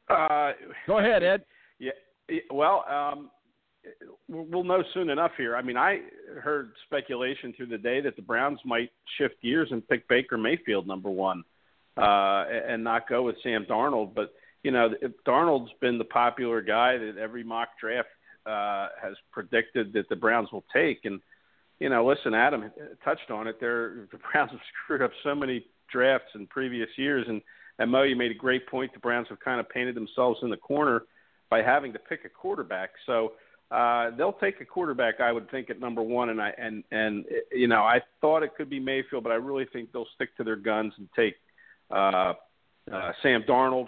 G: Uh,
C: Go ahead, Ed.
G: Yeah. Well, um, we'll know soon enough here. I mean, I heard speculation through the day that the Browns might shift gears and pick Baker Mayfield number one, uh, and not go with Sam Darnold. But you know, if Darnold's been the popular guy that every mock draft uh, has predicted that the Browns will take. And you know, listen, Adam touched on it. There, [laughs] the Browns have screwed up so many drafts in previous years, and and Mo, you made a great point. The Browns have kind of painted themselves in the corner by having to pick a quarterback. So uh, they'll take a quarterback, I would think, at number one. And I and and you know, I thought it could be Mayfield, but I really think they'll stick to their guns and take uh, uh, Sam Darnold.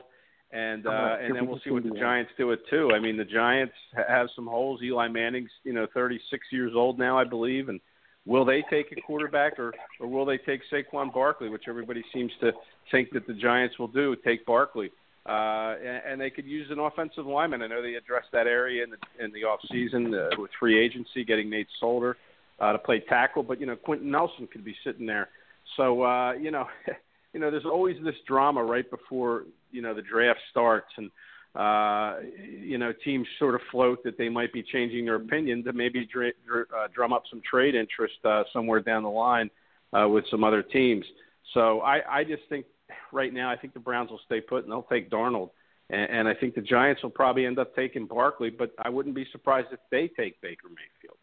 G: And uh, and then we'll see what the Giants do it too. I mean, the Giants have some holes. Eli Manning's you know 36 years old now, I believe, and will they take a quarterback or or will they take Saquon Barkley, which everybody seems to think that the Giants will do, take Barkley. Uh, and, and they could use an offensive lineman. I know they addressed that area in the in the off season uh, with free agency, getting Nate Solder uh, to play tackle. But you know, Quenton Nelson could be sitting there. So uh, you know, [laughs] you know, there's always this drama right before you know the draft starts, and uh, you know, teams sort of float that they might be changing their opinion to maybe dr- dr- uh, drum up some trade interest uh, somewhere down the line uh, with some other teams. So I, I just think right now I think the Browns will stay put and they'll take Darnold, and, and I think the Giants will probably end up taking Barkley, but I wouldn't be surprised if they take Baker Mayfield.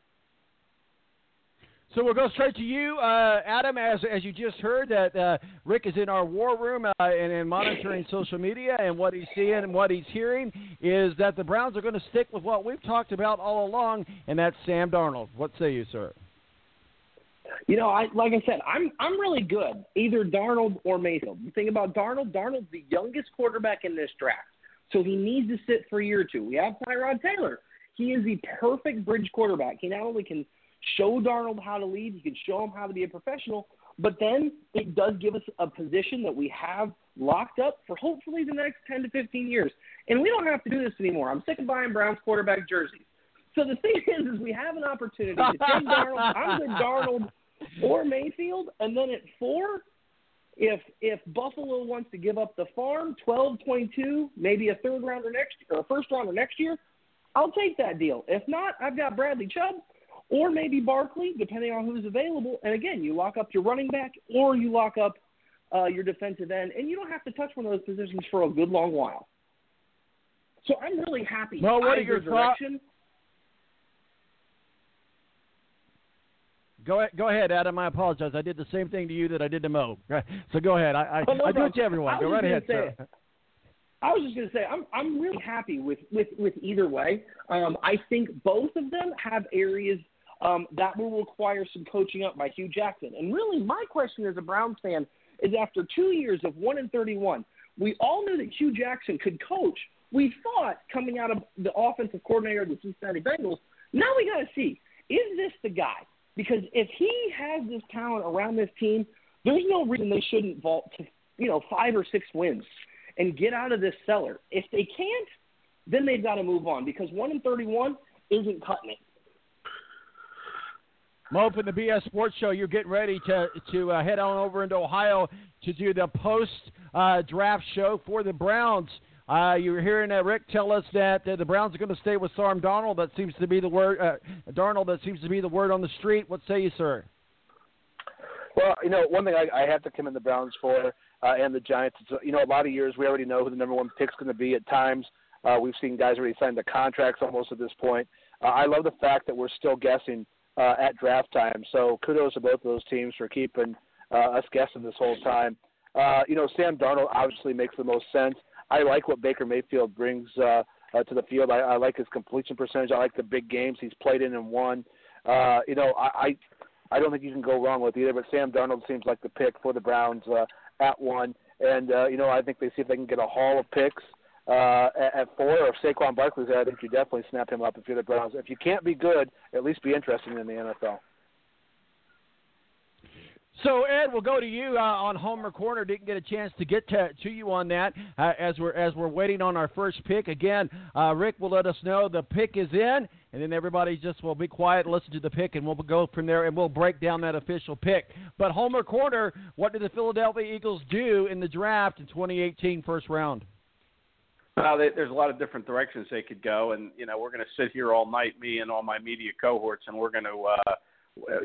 C: So we'll go straight to you, uh, Adam. As as you just heard, that uh, Rick is in our war room uh, and, and monitoring [coughs] social media, and what he's seeing and what he's hearing is that the Browns are going to stick with what we've talked about all along, and that's Sam Darnold. What say you, sir?
E: You know, I like I said, I'm I'm really good. Either Darnold or Mayfield. The thing about Darnold, Darnold's the youngest quarterback in this draft, so he needs to sit for a year or two. We have Tyrod Taylor. He is the perfect bridge quarterback. He not only can show Darnold how to lead, he can show him how to be a professional, but then it does give us a position that we have locked up for hopefully the next 10 to 15 years. And we don't have to do this anymore. I'm sick of buying Browns quarterback jerseys. So the [laughs] thing is, is we have an opportunity to take Darnold. I'm good Darnold or Mayfield, and then at four, if if Buffalo wants to give up the farm, 12, 22, maybe a third rounder next or a first rounder next year, I'll take that deal. If not, I've got Bradley Chubb or maybe Barkley, depending on who's available. And again, you lock up your running back or you lock up uh, your defensive end, and you don't have to touch one of those positions for a good long while. So I'm really happy.
C: Mo, what are your thoughts? Go ahead, go ahead, Adam. I apologize. I did the same thing to you that I did to Mo. [laughs] So go ahead. I I,
E: Oh, no
C: I do it to everyone. Go right ahead, sir.
E: I was just going to say I'm I'm really happy with with with either way. Um, I think both of them have areas um, that will require some coaching up by Hue Jackson. And really, my question as a Browns fan is: after two years of one and thirty-one, we all knew that Hue Jackson could coach. We thought coming out of the offensive coordinator of the Cincinnati Bengals Now we got to see is this the guy? Because if he has this talent around this team, there's no reason they shouldn't vault to you know five or six wins and get out of this cellar. If they can't, then they've got to move on because one in thirty-one isn't cutting it.
C: Mo from the BS Sports Show, you're getting ready to to uh, head on over into Ohio to do the post uh, draft show for the Browns. Uh, you were hearing uh, Rick tell us that uh, the Browns are going to stay with Sam Darnold. That seems to be the word. Uh, Darnold. That seems to be the word on the street. What say you, sir?
F: Well, you know, one thing I, I have to commend the Browns for uh, and the Giants. It's, you know, a lot of years we already know who the number one pick's going to be. At times, uh, we've seen guys already sign the contracts almost at this point. Uh, I love the fact that we're still guessing uh, at draft time. So kudos to both of those teams for keeping uh, us guessing this whole time. Uh, you know, Sam Darnold obviously makes the most sense. I like what Baker Mayfield brings uh, uh, to the field. I, I like his completion percentage. I like the big games he's played in and won. Uh, you know, I, I I don't think you can go wrong with either. But Sam Darnold seems like the pick for the Browns uh, at one, and uh, you know I think they see if they can get a haul of picks uh, at, four. Or if Saquon Barkley's there, I think you definitely snap him up if you're the Browns. If you can't be good, at least be interested in the NFL.
C: So Ed, we'll go to you uh, on Homer Corner. Didn't get a chance to get to, to you on that uh, as we're as we're waiting on our first pick. Again, uh, Rick will let us know the pick is in, and then everybody just will be quiet, listen to the pick, and we'll go from there, and we'll break down that official pick. But Homer Corner, what did the Philadelphia Eagles do in the draft in 2018 first round?
G: Well, they, there's a lot of different directions they could go, and you know we're going to sit here all night, me and all my media cohorts, and we're going to. Uh,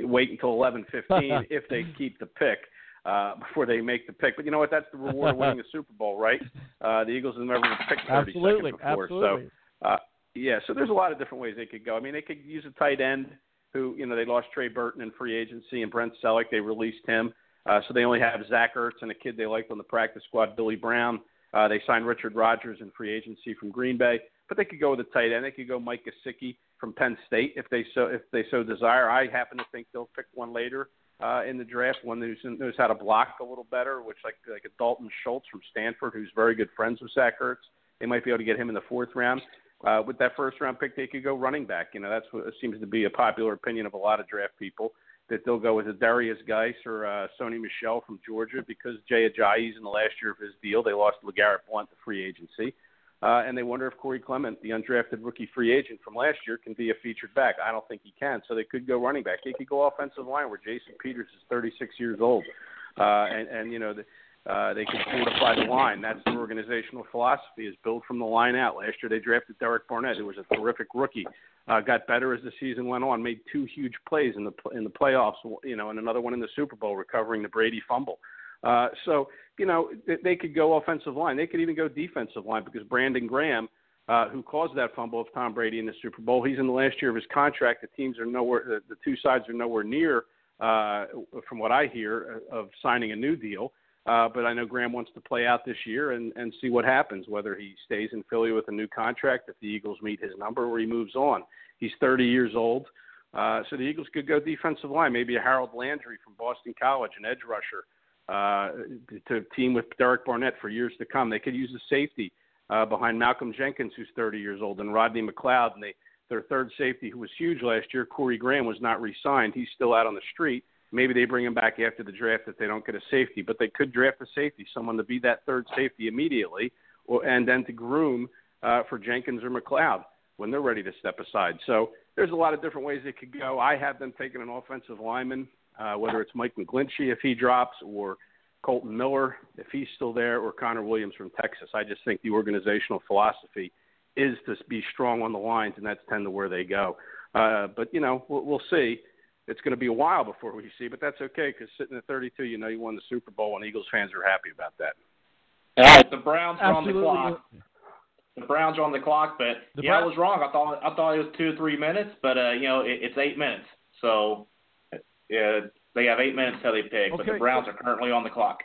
G: wait until 11:15 [laughs] if they keep the pick uh, before they make the pick. But you know what? That's the reward of winning the Super Bowl, right? Uh, the Eagles have never been picked 30
C: absolutely,
G: seconds before.
C: Absolutely.
G: So, uh, yeah. So there's a lot of different ways they could go. I mean, they could use a tight end who, you know, they lost Trey Burton in free agency and Brent Celek. They released him. Uh, so they only have Zach Ertz and a kid they liked on the practice squad, Billy Brown. Uh, they signed Richard Rodgers in free agency from Green Bay, but they could go with a tight end. They could go Mike Gesicki from Penn State if they so if they so desire. I happen to think they'll pick one later uh, in the draft, one who knows how to block a little better, which like like a Dalton Schultz from Stanford, who's very good friends with Zach Ertz. They might be able to get him in the fourth round. Uh, with that first round pick, they could go running back. You know, that's what seems to be a popular opinion of a lot of draft people that they'll go with a Derrius Guice or uh, Sony Michel from Georgia because Jay Ajayi's in the last year of his deal. They lost LeGarrette Blunt to free agency. Uh, and they wonder if Corey Clement, the undrafted rookie free agent from last year, can be a featured back. I don't think he can. So they could go running back. They could go offensive line where Jason Peters is 36 years old. Uh, and, and, you know, the, uh, they could fortify the line. That's the organizational philosophy is build from the line out. Last year they drafted Derek Barnett, who was a terrific rookie. Uh, got better as the season went on. Made two huge plays in the in the playoffs. You know, and another one in the Super Bowl, recovering the Brady fumble. Uh, so you know they could go offensive line. They could even go defensive line because Brandon Graham, uh, who caused that fumble of Tom Brady in the Super Bowl, he's in the last year of his contract. The teams are nowhere. The, the two sides are nowhere near, uh, from what I hear, uh, of signing a new deal. Uh, but I know Graham wants to play out this year and, and see what happens, whether he stays in Philly with a new contract, if the Eagles meet his number, or he moves on. He's 30 years old. Uh, so the Eagles could go defensive line, maybe a Harold Landry from Boston College, an edge rusher uh, to team with Derek Barnett for years to come. They could use a safety uh, behind Malcolm Jenkins, who's 30 years old, and Rodney McLeod. And they, their third safety, who was huge last year, Corey Graham, was not re-signed. He's still out on the street. Maybe they bring him back after the draft if they don't get a safety, but they could draft a safety, someone to be that third safety immediately, or, and then to groom uh, for Jenkins or McLeod when they're ready to step aside. So there's a lot of different ways it could go. I have them taking an offensive lineman uh, whether it's Mike McGlinchey if he drops or Kolton Miller if he's still there or Connor Williams from Texas. I just think the organizational philosophy is to be strong on the lines, and that's tend to where they go. Uh, but you know, we'll, we'll see. It's going to be a while before we see, but that's okay because sitting at 32, you know, you won the Super Bowl, and Eagles fans are happy about that.
D: All right, the Browns are
C: Absolutely.
D: on the clock. The Browns are on the clock, but
C: The
D: yeah, I was wrong. I thought I thought it was two or three minutes, but uh, you know, it, it's eight minutes. So yeah, they have eight minutes till they pick, but the Browns are currently on the clock.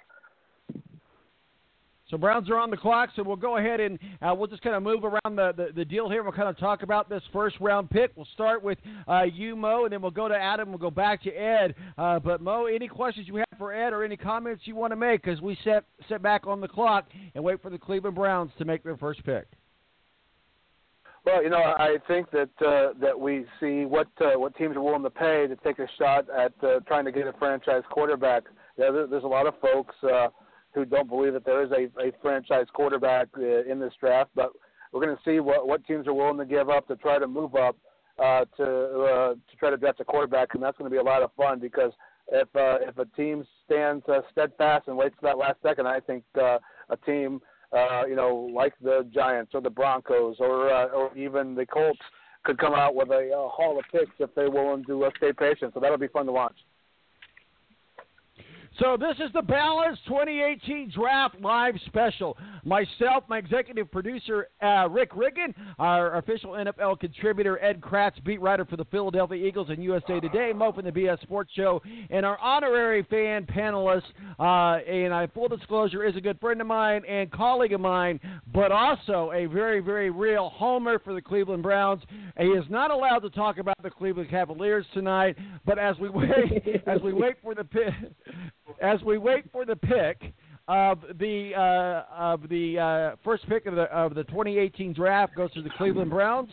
C: So Browns are on the clock, so we'll go ahead and uh, we'll just kind of move around the, the, the deal here. We'll kind of talk about this first round pick. We'll start with uh, you, Mo, and then we'll go to Adam. We'll go back to Ed. Uh, but Mo, any questions you have for Ed or any comments you want to make as we set set back on the clock and wait for the Cleveland Browns to make their first pick?
F: Well, you know, I think that uh, that we see what uh, what teams are willing to pay to take a shot at uh, trying to get a franchise quarterback. Yeah, there, there's a lot of folks uh, who don't believe that there is a, a franchise quarterback uh, in this draft, but we're going to see what what teams are willing to give up to try to move up uh, to uh, to try to draft a quarterback, and that's going to be a lot of fun because if uh, if a team stands uh, steadfast and waits for that last second, I think uh, a team uh, you know, like the Giants or the Broncos or uh, or even the Colts could come out with a uh, haul of picks if they're willing to uh, stay patient. So that'll be fun to watch.
C: So this is the Balance 2018 Draft Live Special. Myself, my executive producer uh, Rick Riggin, our official NFL contributor Ed Kracz, beat writer for the Philadelphia Eagles and USA Today, Mo from the BS Sports Show, and our honorary fan panelist. Uh, and I full disclosure is a good friend of mine and colleague of mine, but also a very very real homer for the Cleveland Browns. He is not allowed to talk about the Cleveland Cavaliers tonight, but as we wait as we wait for the as we wait for the pick of the uh, of the uh, first pick of the of the 2018 draft goes to the Cleveland Browns.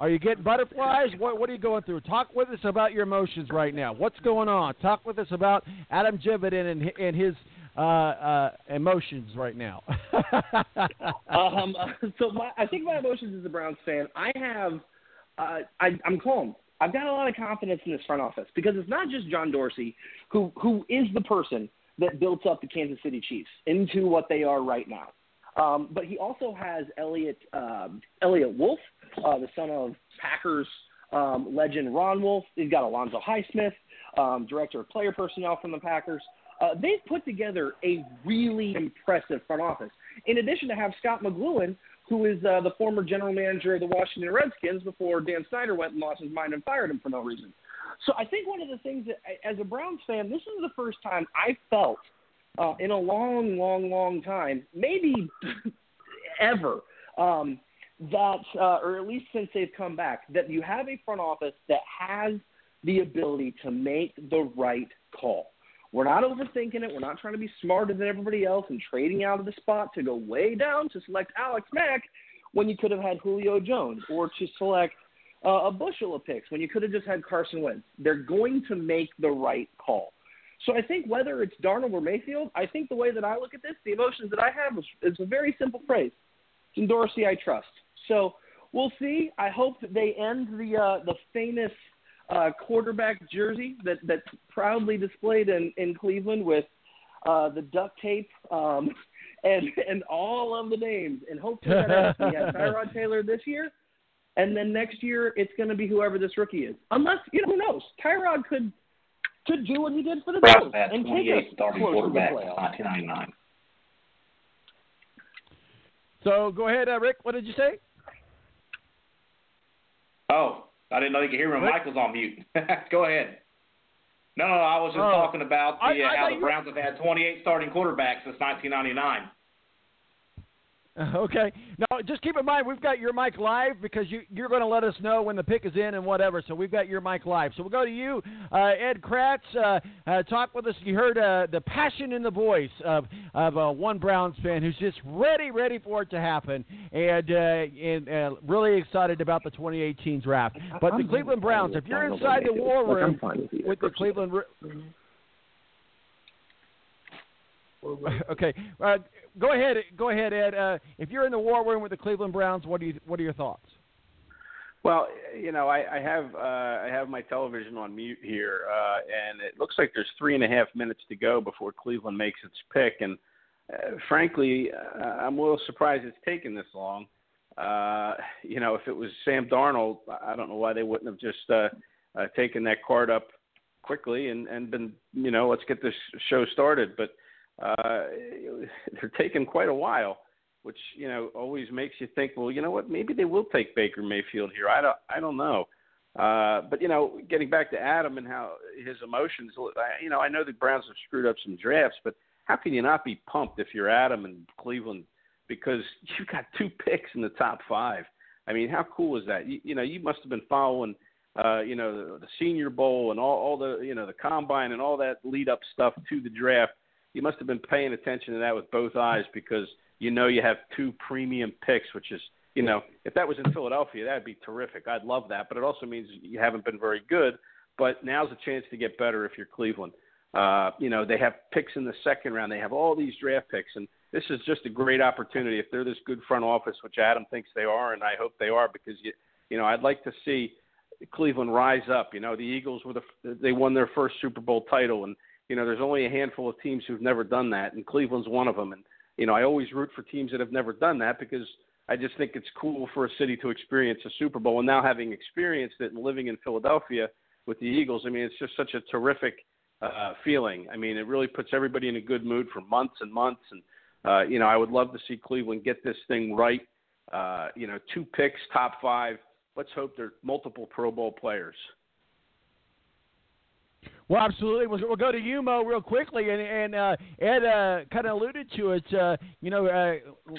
C: Are you getting butterflies? What what are you going through? Talk with us about your emotions right now. What's going on? Talk with us about Adam Jividen and and his uh, uh, emotions right now. [laughs]
E: um, so my, I think my emotions as a Browns fan, I have, uh, I, I'm calm. I've got a lot of confidence in this front office because it's not just John Dorsey who who is the person that built up the Kansas City Chiefs into what they are right now. Um, but he also has Eliot um, Eliot Wolf, uh, the son of Packers um, legend Ron Wolf. He's got Alonzo Highsmith, um, director of player personnel from the Packers. Uh, they've put together a really impressive front office. In addition to have Scott McCloughan, who is uh, the former general manager of the Washington Redskins before Dan Snyder went and lost his mind and fired him for no reason. So I think one of the things that, as a Browns fan, this is the first time I felt uh, in a long, long, long time, maybe [laughs] ever, um, that, uh, or at least since they've come back, that you have a front office that has the ability to make the right call. We're not overthinking it. We're not trying to be smarter than everybody else and trading out of the spot to go way down to select Alex Mack when you could have had Julio Jones or to select uh, a bushel of picks when you could have just had Carson Wentz. They're going to make the right call. So I think whether it's Darnold or Mayfield, I think the way that I look at this, the emotions that I have is, is a very simple phrase. It's Dorsey, I trust. So we'll see. I hope that they end the uh, the famous uh, quarterback jersey that that's proudly displayed in, in Cleveland with uh, the duct tape um, [laughs] and and all of the names. And hopefully that we have Tyrod [laughs] Taylor this year, and then next year it's going to be whoever this rookie is. Unless you know who knows, Tyrod could could do what he did for the Bills and take us
D: starting
E: to the
D: quarterback
E: playoffs.
D: 1999.
C: so go ahead, uh, Rick. What did you say?
D: Oh, I didn't know you could hear me. Mike was on mute. [laughs] Go ahead. No, no, I was just
C: Oh.
D: talking about the,
C: I-
D: uh,
C: I
D: how
C: thought
D: the Browns have had 28 starting quarterbacks since 1999. [laughs]
C: Okay. Now, just keep in mind, we've got your mic live because you, you're going to let us know when the pick is in and whatever. So we've got your mic live. So we'll go to you, uh, Ed Kracz. Uh, uh, talk with us. You heard uh, the passion in the voice of of uh, one Browns fan who's just ready, ready for it to happen, and uh, and uh, really excited about the 2018 draft. But the
E: I'm
C: Cleveland Browns, if you're inside the war room
E: with
C: with the. Cleveland. [laughs] Okay, uh, go ahead. Go ahead, Ed. Uh, if you're in the war room with the Cleveland Browns, what do you what are your thoughts?
G: Well, you know, I, I have uh, I have my television on mute here, uh, and it looks like there's three and a half minutes to go before Cleveland makes its pick. And uh, frankly, uh, I'm a little surprised it's taken this long. Uh, you know, if it was Sam Darnold, I don't know why they wouldn't have just uh, uh, taken that card up quickly and and been, you know, let's get this show started. But uh, [laughs] they're taking quite a while which you know always makes you think, well, you know what, maybe they will take Baker Mayfield here. I don't, I don't know. Uh, but you know, getting back to Adam and how his emotions, you know, I know the Browns have screwed up some drafts, but how can you not be pumped if you're Adam and Cleveland because [laughs] you've got two picks in the top five? I mean, how cool is that? You, you know, you must have been following, uh, you know, the, the Senior Bowl and all, all the, you know, the combine and all that lead up stuff to the draft. You must have been paying attention to that with both eyes because you know you have two premium picks, which is you know, if that was in Philadelphia, that'd be terrific. I'd love that, but it also means you haven't been very good. But now's a chance to get better if you're Cleveland. Uh, you know, they have picks in the second round. They have all these draft picks, and this is just a great opportunity if they're this good front office, which Adam thinks they are, and I hope they are, because you, you know, I'd like to see Cleveland rise up. You know, the Eagles were the they won their first Super Bowl title, and you know, there's only a handful of teams who've never done that, and Cleveland's one of them. And you know, I always root for teams that have never done that because I just think it's cool for a city to experience a Super Bowl. And now having experienced it and living in Philadelphia with the Eagles, I mean, it's just such a terrific uh, feeling. I mean, it really puts everybody in a good mood for months and months. And uh, you know, I would love to see Cleveland get this thing right. Uh, you know, two picks, top five. Let's hope they're multiple Pro Bowl players.
C: Well, absolutely. We'll, go to you, Mo, real quickly. And, and uh, Ed uh, kind of alluded to it. Uh, you know, uh,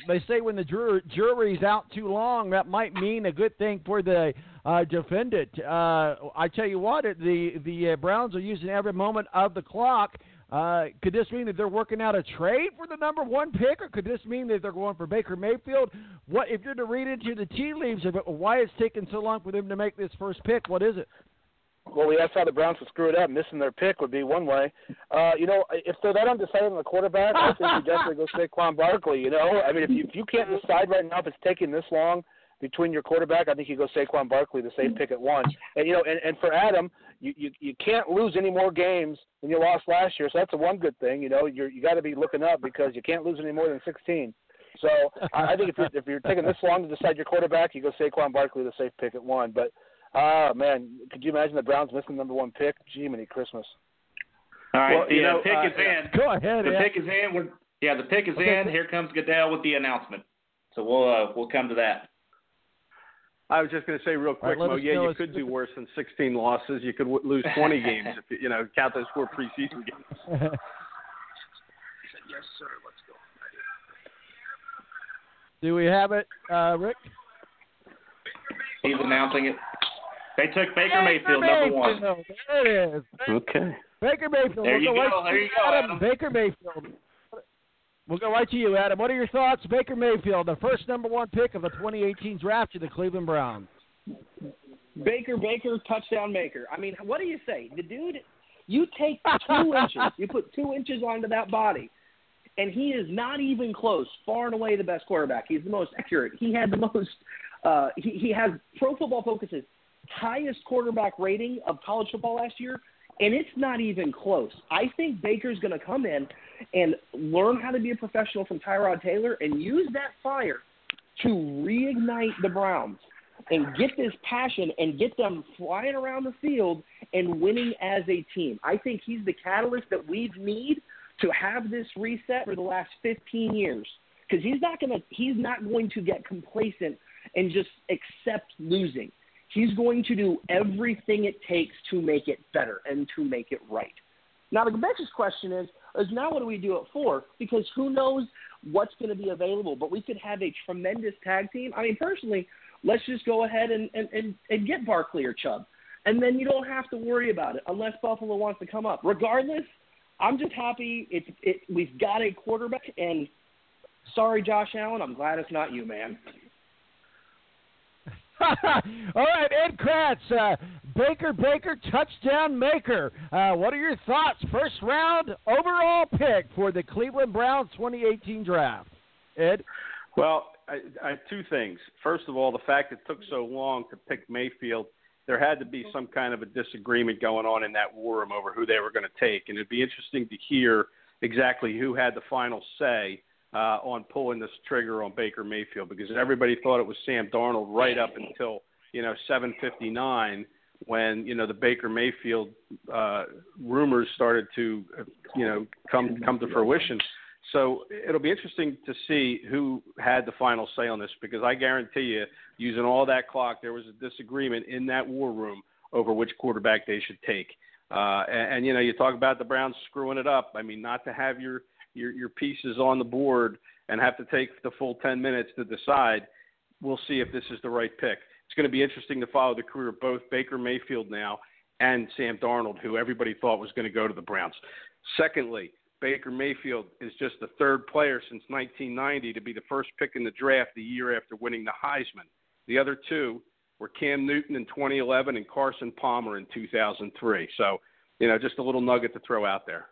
C: they say when the jur- jury's out too long, that might mean a good thing for the uh, defendant. Uh, I tell you what, the the Browns are using every moment of the clock. Uh, could this mean that they're working out a trade for the number one pick, or could this mean that they're going for Baker Mayfield? What if you're to read into the tea leaves of it, why it's taking so long for them to make this first pick? What is it?
F: Well, we asked how the Browns would screw it up. Missing their pick would be one way. Uh, you know, if they're that undecided on the quarterback, I think you definitely go Saquon Barkley. You know, I mean, if you if you can't decide right now if it's taking this long between your quarterback, I think you go Saquon Barkley, the safe pick at one. And you know, and, and for Adam, you, you you can't lose any more games than you lost last year, so that's a one good thing. You know, you're you got to be looking up because you can't lose any more than 16. So I think if you're if you're taking this long to decide your quarterback, you go Saquon Barkley, the safe pick at one. But Ah, man, could you imagine the Browns missing the number one pick? Gee, many Christmas.
D: All right,
G: Well,
D: the
G: you know,
D: uh, pick
G: uh,
D: is in.
C: Go ahead,
D: The
C: Ed.
D: pick is in. We're, yeah, the pick is
C: Okay.
D: in. Here comes Goodell with the announcement. So we'll uh, we'll come to that.
G: I was just going to say real quick,
C: let
G: Mo. Yeah, you could do worse than 16 losses. You could w- lose 20 games if you, you know count those four preseason games. He [laughs] said, "Yes, sir. Let's go."
C: Do we have it, uh, Rick?
D: He's announcing it. They took Baker Mayfield number one.
C: There it is.
G: Okay.
C: Baker Mayfield.
D: There
C: we'll
D: you
C: go.
D: go.
C: Right
D: There you go,
C: Adam.
D: Adam.
C: Baker Mayfield. We'll go right to you, Adam. What are your thoughts, Baker Mayfield, the first number one pick of the 2018 draft to the Cleveland Browns?
E: Baker, Baker, touchdown maker. I mean, what do you say? The dude, you take two [laughs] inches, you put two inches onto that body, and he is not even close. Far and away the best quarterback. He's the most accurate. He had the most. Uh, he he has Pro Football Focus's highest quarterback rating of college football last year, and it's not even close. I think Baker's going to come in and learn how to be a professional from Tyrod Taylor and use that fire to reignite the Browns and get this passion and get them flying around the field and winning as a team. I think he's the catalyst that we need to have this reset for the last 15 years because he's not going to he's not going to get complacent and just accept losing. He's going to do everything it takes to make it better and to make it right. Now the next question is is now what do we do it for? Because who knows what's going to be available? But we could have a tremendous tag team. I mean, personally, let's just go ahead and, and, and, and get Barkley or Chubb. And then you don't have to worry about it unless Buffalo wants to come up. Regardless, I'm just happy it's it we've got a quarterback and sorry Josh Allen, I'm glad it's not you, man. [laughs]
C: All right, Ed Kracz, uh, Baker Baker touchdown maker. Uh, what are your thoughts? First round overall pick for the Cleveland Browns 2018 draft. Ed?
G: Well, I, I two things. First of all, the fact it took so long to pick Mayfield, there had to be some kind of a disagreement going on in that war room over who they were going to take, and it'd be interesting to hear exactly who had the final say uh, on pulling this trigger on Baker Mayfield because everybody thought it was Sam Darnold right up until you know 7:59 when you know the Baker Mayfield uh, rumors started to you know come come to fruition. So it'll be interesting to see who had the final say on this because I guarantee you, using all that clock, there was a disagreement in that war room over which quarterback they should take. Uh, and, and you know, you talk about the Browns screwing it up. I mean, not to have your your your pieces on the board and have to take the full 10 minutes to decide. We'll see if this is the right pick. It's going to be interesting to follow the career of both Baker Mayfield now and Sam Darnold, who everybody thought was going to go to the Browns. Secondly, Baker Mayfield is just the third player since 1990 to be the first pick in the draft the year after winning the Heisman. The other two were Cam Newton in 2011 and Carson Palmer in 2003. So, you know, just a little nugget to throw out there.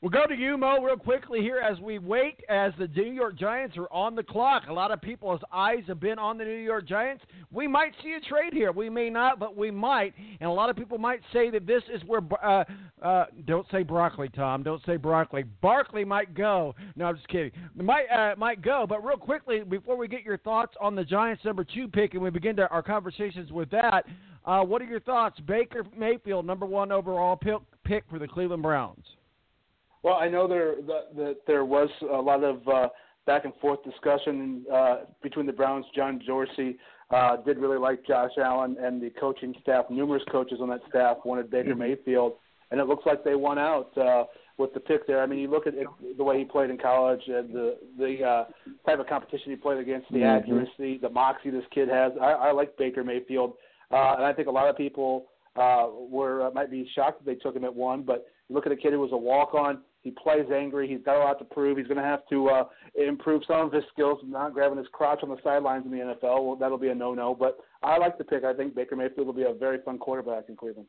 C: We'll go to you, Mo, real quickly here as we wait as the New York Giants are on the clock. A lot of people's eyes have been on the New York Giants. We might see a trade here. We may not, but we might. And a lot of people might say that this is where, uh, uh, don't say broccoli, Tom. Don't say broccoli. Barkley might go. No, I'm just kidding. Might, uh, might go. But real quickly, before we get your thoughts on the Giants' number two pick and we begin to, our conversations with that, uh, what are your thoughts? Baker Mayfield, number one overall pick, pick for the Cleveland Browns.
F: Well, I know there that, that there was a lot of uh, back and forth discussion uh, between the Browns. John Dorsey uh, did really like Josh Allen, and the coaching staff, numerous coaches on that staff, wanted Baker mm-hmm. Mayfield, and it looks like they won out uh, with the pick there. I mean, you look at it, the way he played in college, and the the uh, type of competition he played against, the mm-hmm. accuracy, the moxie this kid has. I, I like Baker Mayfield, uh, and I think a lot of people uh, were uh, might be shocked that they took him at one, but look at a kid who was a walk on he plays angry. He's got a lot to prove. He's going to have to uh, improve some of his skills, not grabbing his crotch on the sidelines in the NFL. Well, that'll be a no-no. But I like the pick. I think Baker Mayfield will be a very fun quarterback in Cleveland.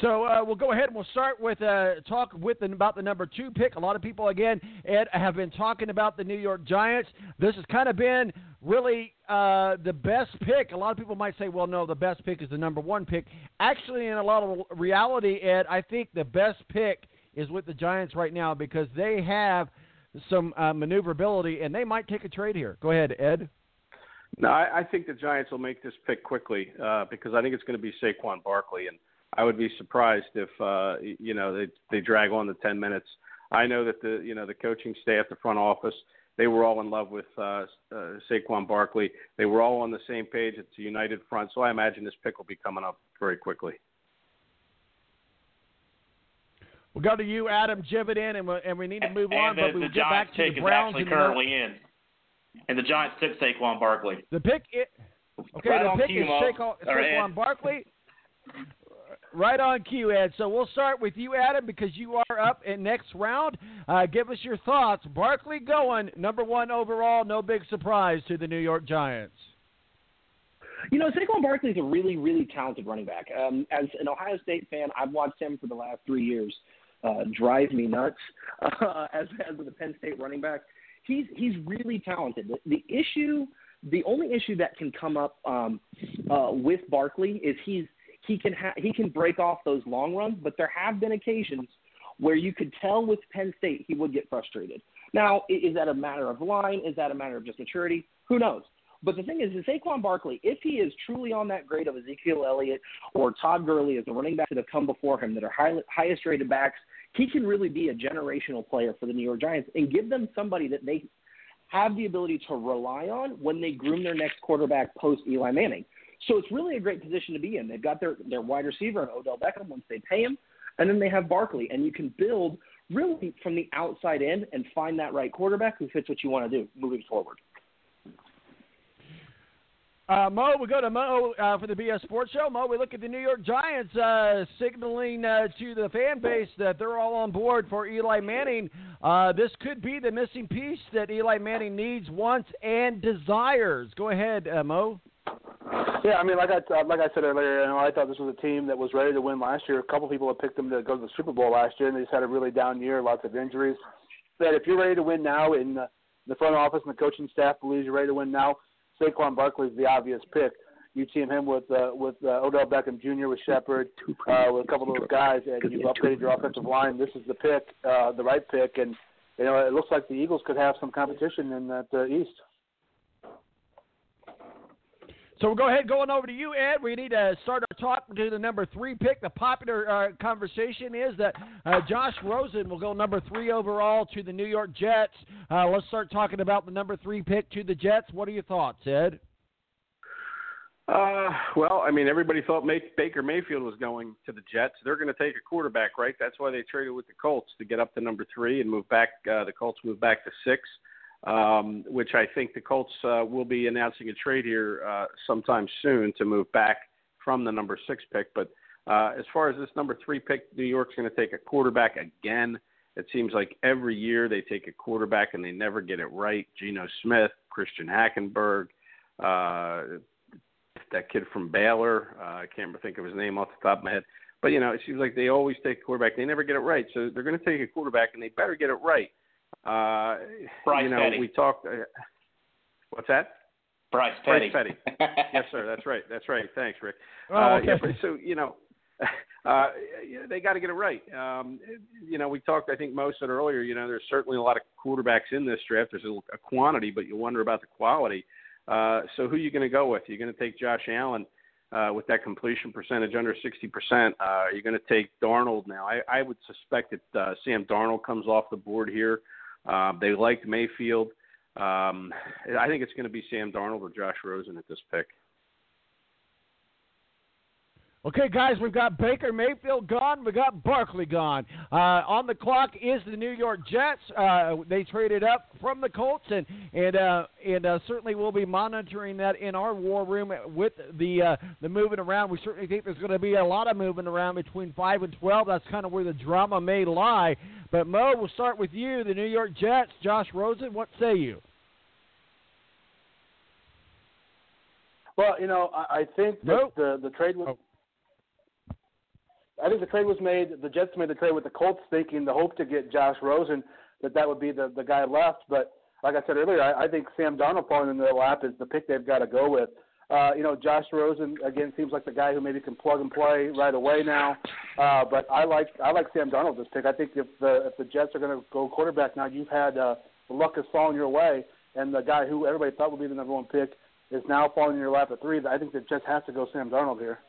C: So uh, we'll go ahead and we'll start with uh, talk with the, about the number two pick. A lot of people, again, Ed, have been talking about the New York Giants. This has kind of been really uh, the best pick. A lot of people might say, well, no, the best pick is the number one pick. Actually, in a lot of reality, Ed, I think the best pick is with the Giants right now because they have some uh, maneuverability and they might take a trade here. Go ahead, Ed.
G: No, I, I think the Giants will make this pick quickly uh, because I think it's going to be Saquon Barkley and – I would be surprised if uh, you know they they drag on the 10 minutes. I know that the you know the coaching staff, the front office, they were all in love with uh, uh, Saquon Barkley. They were all on the same page. It's a united front, so I imagine this pick will be coming up very quickly.
C: We'll go to you, Adam Jividen, and, and we need to move
D: and
C: on,
D: the,
C: but we
D: will
C: get
D: Giants
C: back to
D: pick
C: the Browns.
D: is actually currently in, and the Giants took Saquon Barkley.
C: The pick, it, okay,
D: right
C: the pick is
D: Mo.
C: Saquon, Saquon Barkley. Right on cue, Ed. So we'll start with you, Adam, because you are up in next round. Uh, give us your thoughts. Barkley going number one overall. No big surprise to the New York Giants.
E: You know, Saquon Barkley is a really, really talented running back. Um, as an Ohio State fan, I've watched him for the last three years. Uh, drive me nuts [laughs] uh, as as a Penn State running back. He's he's really talented. The, the issue, the only issue that can come up um, uh, with Barkley is he's he can ha- he can break off those long runs, but there have been occasions where you could tell with Penn State he would get frustrated. Now, is that a matter of line? Is that a matter of just maturity? Who knows? But the thing is, is Saquon Barkley, if he is truly on that grade of Ezekiel Elliott or Todd Gurley as the running backs that have come before him that are high, highest rated backs, he can really be a generational player for the New York Giants and give them somebody that they have the ability to rely on when they groom their next quarterback post Eli Manning. So it's really a great position to be in. They've got their their wide receiver and Odell Beckham once they pay him, and then they have Barkley, and you can build really from the outside in and find that right quarterback who fits what you want to do moving forward.
C: Uh, Mo, we go to Mo uh, for the BS Sports Show. Mo, we look at the New York Giants uh, signaling uh, to the fan base that they're all on board for Eli Manning. Uh, this could be the missing piece that Eli Manning needs, wants, and desires. Go ahead, uh, Mo.
F: Yeah, I mean, like I like I said earlier, you know, I thought this was a team that was ready to win last year. A couple people had picked them to go to the Super Bowl last year, and they just had a really down year, lots of injuries. That if you're ready to win now, in the front office and the coaching staff believes you're ready to win now, Saquon Barkley is the obvious pick. You team him with uh, with uh, Odell Beckham Jr. with Shepard, uh, with a couple of those guys, and you've upgraded your offensive line. This is the pick, uh, the right pick, and you know it looks like the Eagles could have some competition in that uh, East.
C: So we'll go ahead going over to you, Ed. We need to start our talk to the number three pick. The popular uh, conversation is that uh, Josh Rosen will go number three overall to the New York Jets. Uh, let's start talking about the number three pick to the Jets. What are your thoughts, Ed?
G: Uh, well, I mean, everybody thought May- Baker Mayfield was going to the Jets. They're going to take a quarterback, right? That's why they traded with the Colts to get up to number three and move back. Uh, the Colts move back to six um, which I think the Colts uh, will be announcing a trade here uh, sometime soon to move back from the number six pick. But Uh, as far as this number three pick, New York's going to take a quarterback again. It seems like every year they take a quarterback and they never get it right. Geno Smith, Christian Hackenberg, uh, that kid from Baylor. Uh, I can't remember, think of his name off the top of my head. But you know, it seems like they always take a quarterback. They never get it right, so they're going to take a quarterback, and they better get it right. Uh,
D: Bryce
G: you know,
D: Petty.
G: we talked. Uh, what's that?
D: Bryce Petty.
G: Bryce Petty. [laughs] yes, sir. That's right. That's right. Thanks, Rick.
C: Oh,
G: Uh, yeah, but so you know, [laughs] uh, they got to get it right. Um, you know, we talked. I think most said earlier. You know, there's certainly a lot of quarterbacks in this draft. There's a, a quantity, but you wonder about the quality. Uh, so who are you going to go with? You're going to take Josh Allen uh, with that completion percentage under 60%. Uh, are you going to take Darnold now? I, I would suspect that uh, Sam Darnold comes off the board here. Uh, they liked Mayfield. Um, I think it's going to be Sam Darnold or Josh Rosen at this pick.
C: Okay, guys, we've got Baker Mayfield gone. We got Barkley gone. Uh, on the clock is the New York Jets. Uh, they traded up from the Colts, and and uh, and uh, certainly we'll be monitoring that in our war room with the uh, the moving around. We certainly think there's going to be a lot of moving around between five and twelve. That's kind of where the drama may lie. But Mo, we'll start with you. The New York Jets. Josh Rosen, what say you?
F: Well, you know, I, I think that
C: Nope.
F: the the trade was.
C: Oh.
F: I think the trade was made. The Jets made the trade with the Colts, thinking the hope to get Josh Rosen, that that would be the the guy left. But like I said earlier, I, I think Sam Darnold falling in their lap is the pick they've got to go with. Uh, you know, Josh Rosen again seems like the guy who maybe can plug and play right away now. Uh, but I like I like Sam Darnold this pick. I think if the if the Jets are going to go quarterback now, you've had uh, the luck has fallen your way, and the guy who everybody thought would be the number one pick is now falling in your lap at three. I think the Jets have to go Sam Darnold here.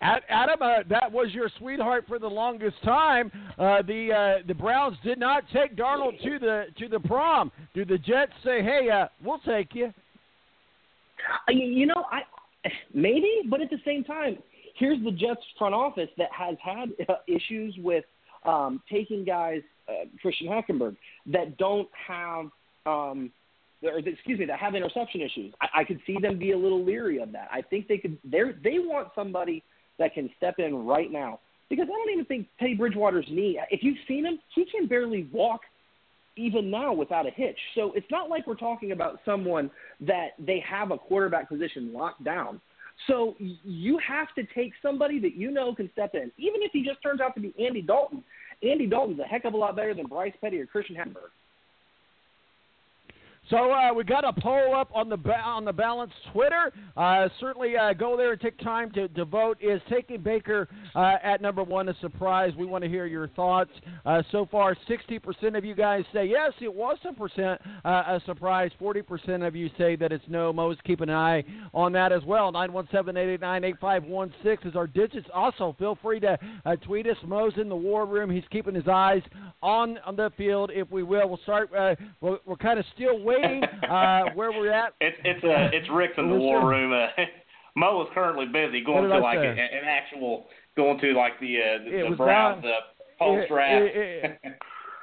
C: Adam, uh, that was your sweetheart for the longest time. Uh, the uh, the Browns did not take Darnold to the to the prom. Do the Jets say, "Hey, uh, we'll take you"?
E: Uh, You know, I maybe, but at the same time, here's the Jets front office that has had uh, issues with um, taking guys, uh, Christian Hackenberg, that don't have, um, or excuse me, that have interception issues. I, I could see them be a little leery of that. I think they could. They they want somebody that can step in right now because I don't even think Teddy Bridgewater's knee. If you've seen him, he can barely walk even now without a hitch. So it's not like we're talking about someone that they have a quarterback position locked down. So you have to take somebody that you know can step in, even if he just turns out to be Andy Dalton. Andy Dalton's a heck of a lot better than Bryce Petty or Christian Hackenberg.
C: So uh, we got a poll up on the ba- on the balance Twitter. Uh, certainly uh, go there and take time to, to vote. Is taking Baker uh, at number one a surprise? We want to hear your thoughts. Uh, so far, 60% of you guys say yes, it was a percent uh, a surprise. 40% of you say that it's no. Mo's keep an eye on that as well. 917-889-8516 is our digits. Also, feel free to tweet us. Mo's in the war room. He's keeping his eyes on on the field. If we will, we'll start. We're, we're kind of still waiting uh, where we're at.
D: It's it's uh it's Rick's in the war room. Uh, [laughs] Mo is currently busy going to like a, an actual going to like the uh, the,
C: It
D: the Browns uh, post
C: it-
D: draft.
C: it- [laughs]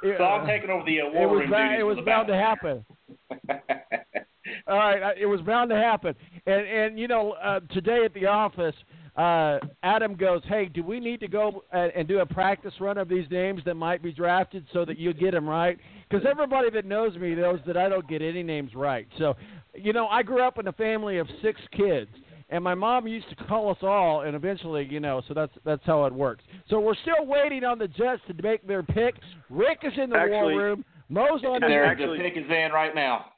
C: it-
D: so I'm taking over the uh, war
C: it was
D: room
C: bound,
D: duties
C: it was bound to happen. [laughs] All right, it was bound to happen. And and you know, uh, today at the office, uh, Adam goes, "Hey, do we need to go and, and do a practice run of these names that might be drafted so that you get them right?" Because everybody that knows me knows that I don't get any names right. So, you know, I grew up in a family of six kids. And my mom used to call us all, and eventually, you know, so that's that's how it works. So we're still waiting on the Jets to make their pick. Rick is in the war room. Mo's on the
D: There,
G: Actually-
D: the pick is in right now.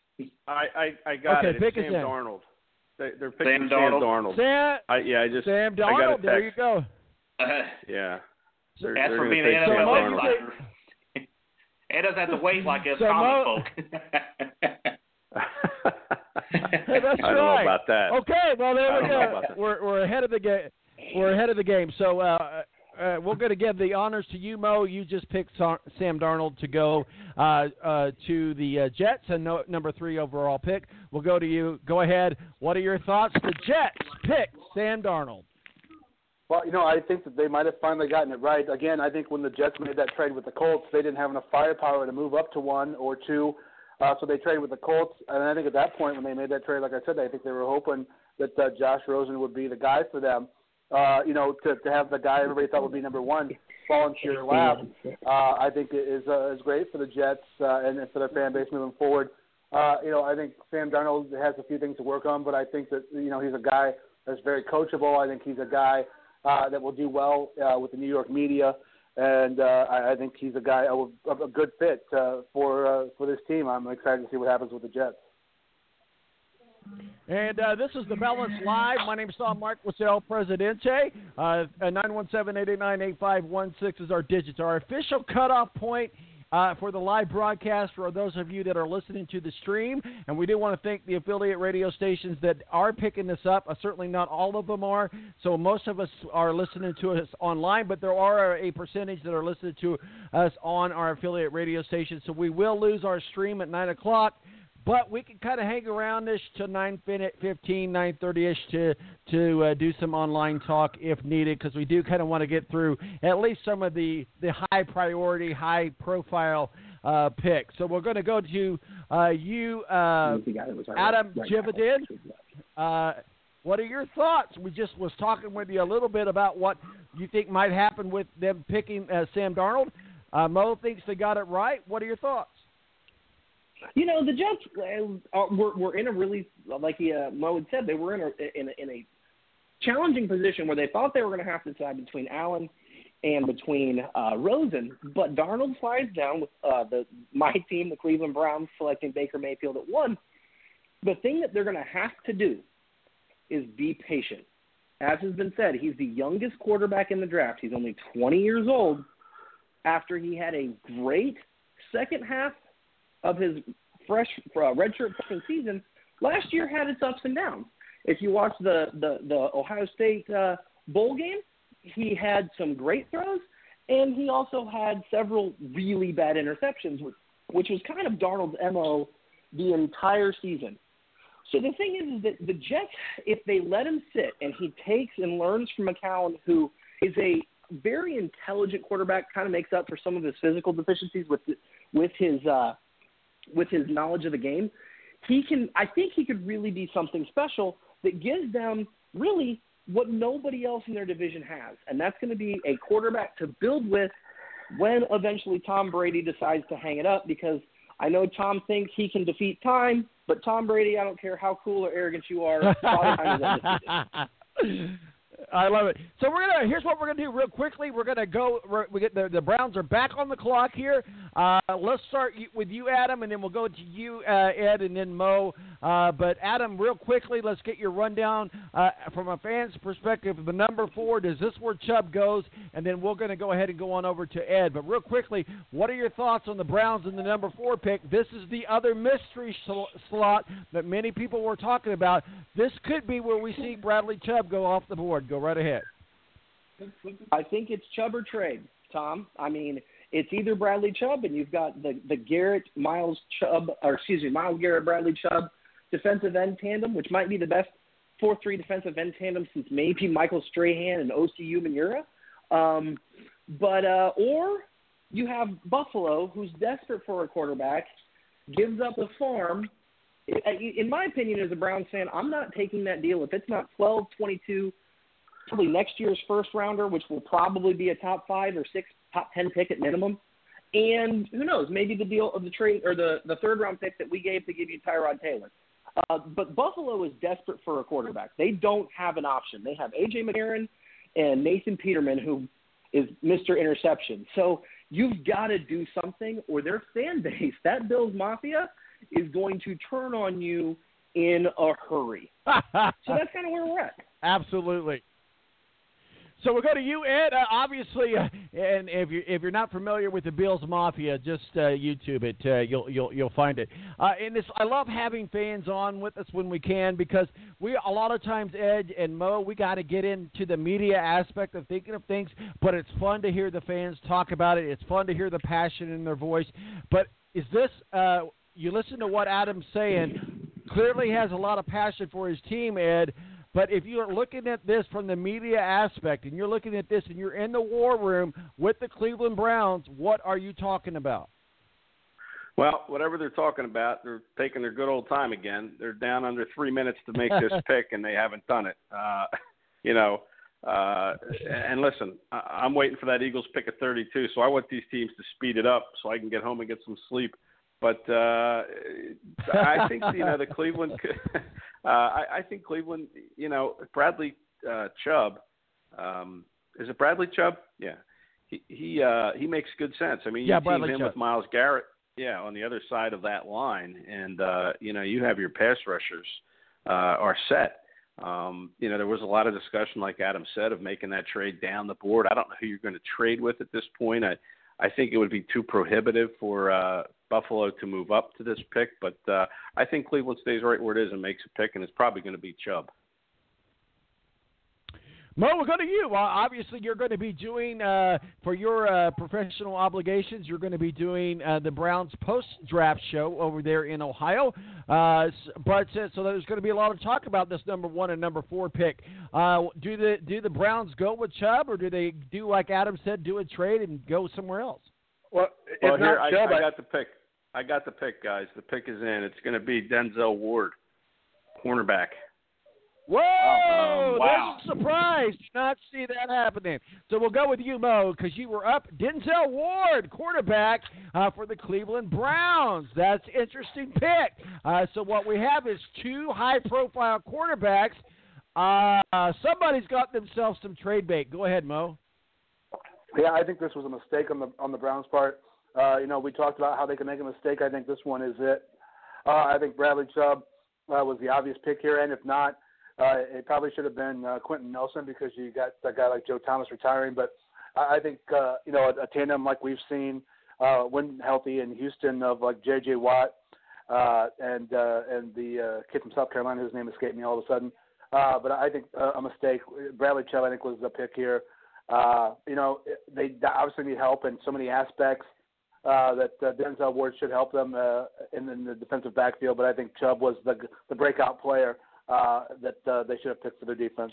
G: I I, I got
C: Okay,
G: it. It's
C: pick us
G: Sam
C: in.
G: Darnold. They, they're picking
D: Sam
G: Sam
D: Darnold.
G: Darnold.
C: Sam,
G: I, yeah, I just
C: Sam
G: I got a
C: Donald. There you
G: text.
C: go. [laughs]
G: Yeah. They're,
D: As
G: they're
D: for
G: gonna
D: being
G: take
D: an
C: So
G: Sam
C: Mo,
D: NFL
C: you
G: Darnold.
D: insider, it doesn't have to wait like us
C: So
D: common
C: Mo-
D: folk. [laughs]
C: Hey, that's
G: I don't
C: right.
G: know about that.
C: Okay, well there we go. We're we're ahead of the game. We're ahead of the game. So uh, uh, we're going to give the honors to you, Mo. You just picked Sa- Sam Darnold to go uh, uh, to the uh, Jets and no, number three overall pick. We'll go to you. Go ahead. What are your thoughts? The Jets pick Sam Darnold.
F: Well, you know, I think that they might have finally gotten it right. Again, I think when the Jets made that trade with the Colts, they didn't have enough firepower to move up to one or two, uh, so they traded with the Colts. And I think at that point, when they made that trade, like I said, I think they were hoping that uh, Josh Rosen would be the guy for them. Uh, you know, to to have the guy everybody thought would be number one fall into your lap, uh, I think is uh, is great for the Jets uh, and for their fan base moving forward. Uh, you know, I think Sam Darnold has a few things to work on, but I think that you know he's a guy that's very coachable. I think he's a guy uh, that will do well uh, with the New York media, and uh, I, I think he's a guy a, a good fit uh, for uh, for this team. I'm excited to see what happens with the Jets.
C: And uh, this is the Balance Live. My name is Tom Marquis El Presidente. Uh, 917-889-8516 is our digits. Our official cutoff point uh, for the live broadcast for those of you that are listening to the stream. And we do want to thank the affiliate radio stations that are picking this up. Uh, certainly not all of them are. So most of us are listening to us online, but there are a percentage that are listening to us on our affiliate radio stations. So we will lose our stream at 9 o'clock. But we can kind of hang around this to 9.15, 9.30ish to, to uh, do some online talk if needed because we do kind of want to get through at least some of the, the high priority, high profile uh, picks. So we're going to go to uh, you, uh, Adam Jividen. Uh, what are your thoughts? We just was talking with you a little bit about what you think might happen with them picking uh, Sam Darnold. Uh, Mo thinks they got it right. What are your thoughts?
E: You know, the Jets uh, were, were in a really, like uh, Mo had said, they were in a, in a, in a challenging position where they thought they were going to have to decide between Allen and between uh, Rosen, but Darnold slides down with uh, the my team, the Cleveland Browns, selecting Baker Mayfield at one. The thing that they're going to have to do is be patient. As has been said, he's the youngest quarterback in the draft. He's only 20 years old. After he had a great second half of his fresh uh, redshirt freshman season, last year had its ups and downs. If you watch the the, the Ohio State uh, bowl game, he had some great throws, and he also had several really bad interceptions, which, which was kind of Darnold's mo the entire season. So the thing is, is that the Jets, if they let him sit and he takes and learns from McCown, who is a very intelligent quarterback, kind of makes up for some of his physical deficiencies with with his uh, with his knowledge of the game, he can. I think he could really be something special that gives them really what nobody else in their division has, and that's going to be a quarterback to build with when eventually Tom Brady decides to hang it up. Because I know Tom thinks he can defeat time, but Tom Brady, I don't care how cool or arrogant you are, [laughs] [laughs]
C: I love it. So we're gonna. Here's what we're gonna do real quickly. We're gonna go. We're, we get the the Browns are back on the clock here. Uh, let's start with you, Adam, and then we'll go to you, uh, Ed, and then Mo. Uh, but Adam, real quickly, let's get your rundown uh, from a fan's perspective. The number four. Does this where Chubb goes? And then we're gonna go ahead and go on over to Ed. But real quickly, what are your thoughts on the Browns and the number four pick? This is the other mystery sl- slot that many people were talking about. This could be where we see Bradley Chubb go off the board. Go right ahead.
E: I think it's Chubb or trade, Tom. I mean, it's either Bradley Chubb and you've got the the Garrett Miles Chubb, or excuse me, Myles Garrett Bradley Chubb defensive end tandem, which might be the best four three defensive end tandem since maybe Michael Strahan and Osi Umenyiora. Um, but uh, or you have Buffalo, who's desperate for a quarterback, gives up the farm. In my opinion, as a Browns fan, I'm not taking that deal if it's not 12, 22 probably next year's first rounder, which will probably be a top five or six, top ten pick at minimum. And who knows, maybe the deal of the trade or the, the third round pick that we gave to give you Tyrod Taylor. Uh, but Buffalo is desperate for a quarterback. They don't have an option. They have AJ McCarron and Nathan Peterman, who is Mr. Interception. So you've got to do something, or their fan [laughs] base, that Bills Mafia, is going to turn on you in a hurry. [laughs] so that's kind of where we're at.
C: Absolutely. So we'll go to you, Ed. Uh, obviously, uh, and if you're if you're not familiar with the Bills Mafia, just uh, YouTube it. Uh, you'll you'll you'll find it. Uh, and this, I love having fans on with us when we can because we a lot of times Ed and Mo we got to get into the media aspect of thinking of things, but it's fun to hear the fans talk about it. It's fun to hear the passion in their voice. But is this? Uh, you listen to what Adam's saying. Clearly has a lot of passion for his team, Ed. But if you're looking at this from the media aspect and you're looking at this and you're in the war room with the Cleveland Browns, what are you talking about?
G: Well, whatever they're talking about, they're taking their good old time again. They're down under three minutes to make this [laughs] pick, and they haven't done it. Uh, [laughs] you know, uh, and listen, I'm waiting for that Eagles pick at 32, so I want these teams to speed it up so I can get home and get some sleep. But uh, I think you know the [laughs] Cleveland. Uh, I, I think Cleveland. You know, Bradley uh, Chubb. Um, is it Bradley Chubb? Yeah. He he uh, he makes good sense. I mean, you
C: Yeah,
G: team
C: Bradley
G: him
C: Chubb.
G: with Myles Garrett. Yeah, on the other side of that line, and uh, you know you have your pass rushers uh, are set. Um, you know, there was a lot of discussion, like Adam said, of making that trade down the board. I don't know who you're going to trade with at this point. I, I think it would be too prohibitive for uh, Buffalo to move up to this pick, but uh, I think Cleveland stays right where it is and makes a pick, and it's probably going to be Chubb.
C: Mo, we'll go to you. Well, obviously, you're going to be doing uh, for your uh, professional obligations. You're going to be doing uh, the Browns post-draft show over there in Ohio. Uh, but uh, so there's going to be a lot of talk about this number one and number four pick. Uh, do the do the Browns go with Chubb, or do they do like Adam said, do a trade and go somewhere else?
F: Well,
G: Well, here I,
F: Chubb.
G: I got the pick. I got the pick, guys. The pick is in. It's going to be Denzel Ward, cornerback.
C: Whoa!
D: Um, wow.
C: That's a surprise. Did not see that happening. So we'll go with you, Mo, because you were up. Denzel Ward, quarterback uh, for the Cleveland Browns. That's interesting pick. Uh, so what we have is two high-profile quarterbacks. Uh, somebody's got themselves some trade bait. Go ahead, Mo.
F: Yeah, I think this was a mistake on the on the Browns' part. Uh, you know, we talked about how they can make a mistake. I think this one is it. Uh, I think Bradley Chubb uh, was the obvious pick here, and if not, uh, it probably should have been uh, Quenton Nelson because you got a guy like Joe Thomas retiring. But I, I think uh, you know a, a tandem like we've seen uh, when healthy in Houston of like J.J. Watt uh, and uh, and the uh, kid from South Carolina whose name escaped me all of a sudden. Uh, but I think uh, a mistake. Bradley Chubb, I think, was the pick here. Uh, you know, they obviously need help in so many aspects uh, that uh, Denzel Ward should help them uh, in, in the defensive backfield. But I think Chubb was the the breakout player uh, that uh, they should have picked for their defense.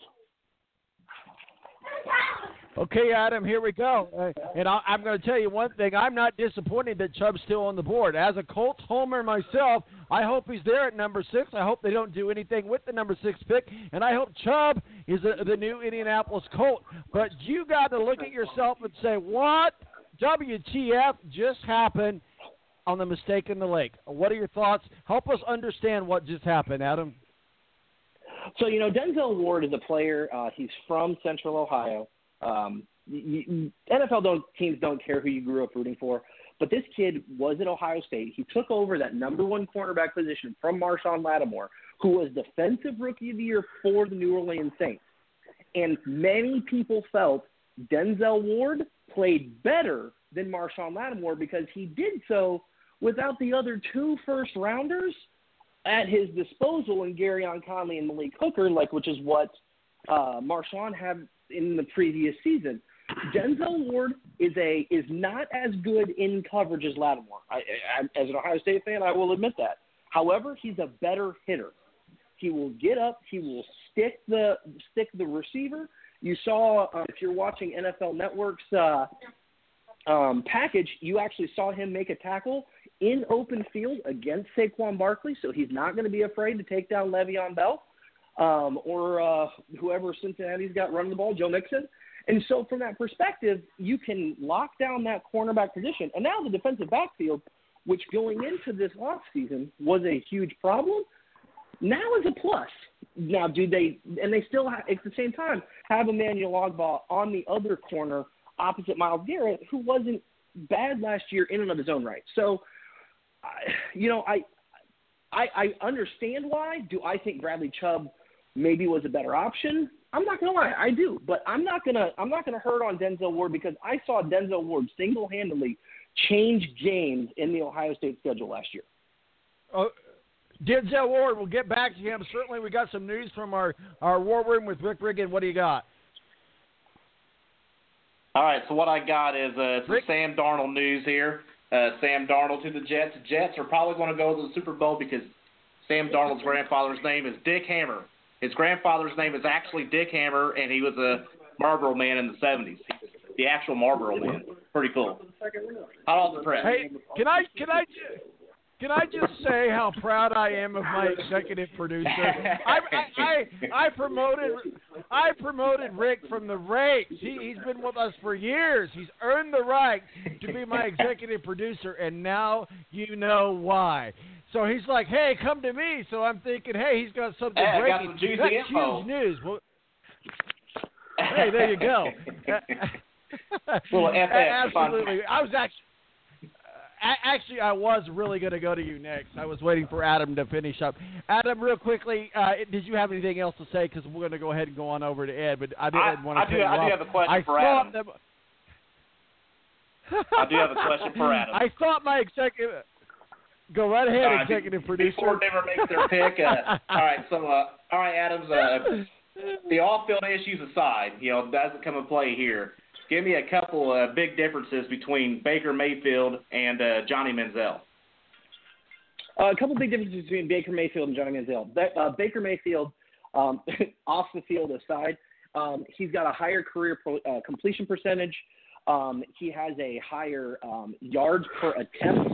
C: Okay, Adam, here we go. And I, I'm going to tell you one thing. I'm not disappointed that Chubb's still on the board. As a Colts homer myself, I hope he's there at number six. I hope they don't do anything with the number six pick. And I hope Chubb is a, the new Indianapolis Colt. But you got to look at yourself and say, what WTF just happened on the mistake in the lake? What are your thoughts? Help us understand what just happened, Adam.
E: So you know, Denzel Ward is a player. Uh, he's from Central Ohio. Um, y y NFL don't, teams don't care who you grew up rooting for, but this kid was at Ohio State. He took over that number one cornerback position from Marshon Lattimore, who was Defensive Rookie of the Year for the New Orleans Saints. And many people felt Denzel Ward played better than Marshon Lattimore because he did so without the other two first rounders at his disposal in Gareon Conley and Malik Hooker, like which is what uh, Marshon had in the previous season. Denzel Ward is a is not as good in coverage as Lattimore. I, I, as an Ohio State fan, I will admit that. However, he's a better hitter. He will get up. He will stick the stick the receiver. You saw uh, if you're watching NFL Network's uh, um, package, you actually saw him make a tackle in open field against Saquon Barkley, so he's not going to be afraid to take down Le'Veon Bell um, or uh, whoever Cincinnati's got running the ball, Joe Mixon. And so, from that perspective, you can lock down that cornerback position. And now the defensive backfield, which going into this offseason was a huge problem, now is a plus. Now, do they, and they still, ha- at the same time, have Emmanuel Ogbah on the other corner opposite Myles Garrett, who wasn't bad last year in and of his own right. So, you know, I, I, I understand why. Do I think Bradley Chubb maybe was a better option? I'm not gonna lie, I do, but I'm not gonna I'm not gonna hurt on Denzel Ward because I saw Denzel Ward single handedly change games in the Ohio State schedule last year.
C: Uh, Denzel Ward, we'll get back to him. Certainly, we got some news from our, our war room with Rick Riggin. What do you got?
D: All right, so what I got is uh, some
C: Rick?
D: Sam Darnold news here. Uh, Sam Darnold to the Jets. Jets are probably going to go to the Super Bowl because Sam Darnold's grandfather's name is Dick Hammer. His grandfather's name is actually Dick Hammer, and he was a Marlboro man in the 70s. The actual Marlboro man. Pretty cool. Hot off the press.
C: Hey, can I can I Can I just say how proud I am of my executive producer? I, I, I, I promoted I promoted Rick from the ranks. He, he's been with us for years. He's earned the right to be my executive producer, and now you know why. So he's like, "Hey, come to me." So I'm thinking, "Hey, he's got something
D: Hey, I got
C: breaking.
D: some
C: That's
D: info.
C: huge news." Well, hey, there you go. [laughs] [laughs]
D: Little FX.
C: Absolutely. I was actually. Actually, I was really going to go to you next. I was waiting for Adam to finish up. Adam, real quickly, uh, did you have anything else to say? Because we're going to go ahead and go on over to Ed, but I didn't
D: I-
C: want to
D: I do- I do have a question
C: I
D: for Adam.
C: that- [laughs]
D: I do have a question for [laughs] Adam.
C: I thought my executive. Go right ahead,
D: Uh,
C: executive producer.
D: Before Denver makes their pick, uh, [laughs] all right. So, uh, all right, Adams. Uh, the off-field issues aside, you know, doesn't come in play here. Give me a couple uh, big differences between Baker Mayfield and uh, Johnny Manziel.
E: Uh, a couple big differences between Baker Mayfield and Johnny Manziel. Uh, Baker Mayfield, um, [laughs] off the field aside, um, he's got a higher career pro, uh, completion percentage. Um, he has a higher um, yards per attempt.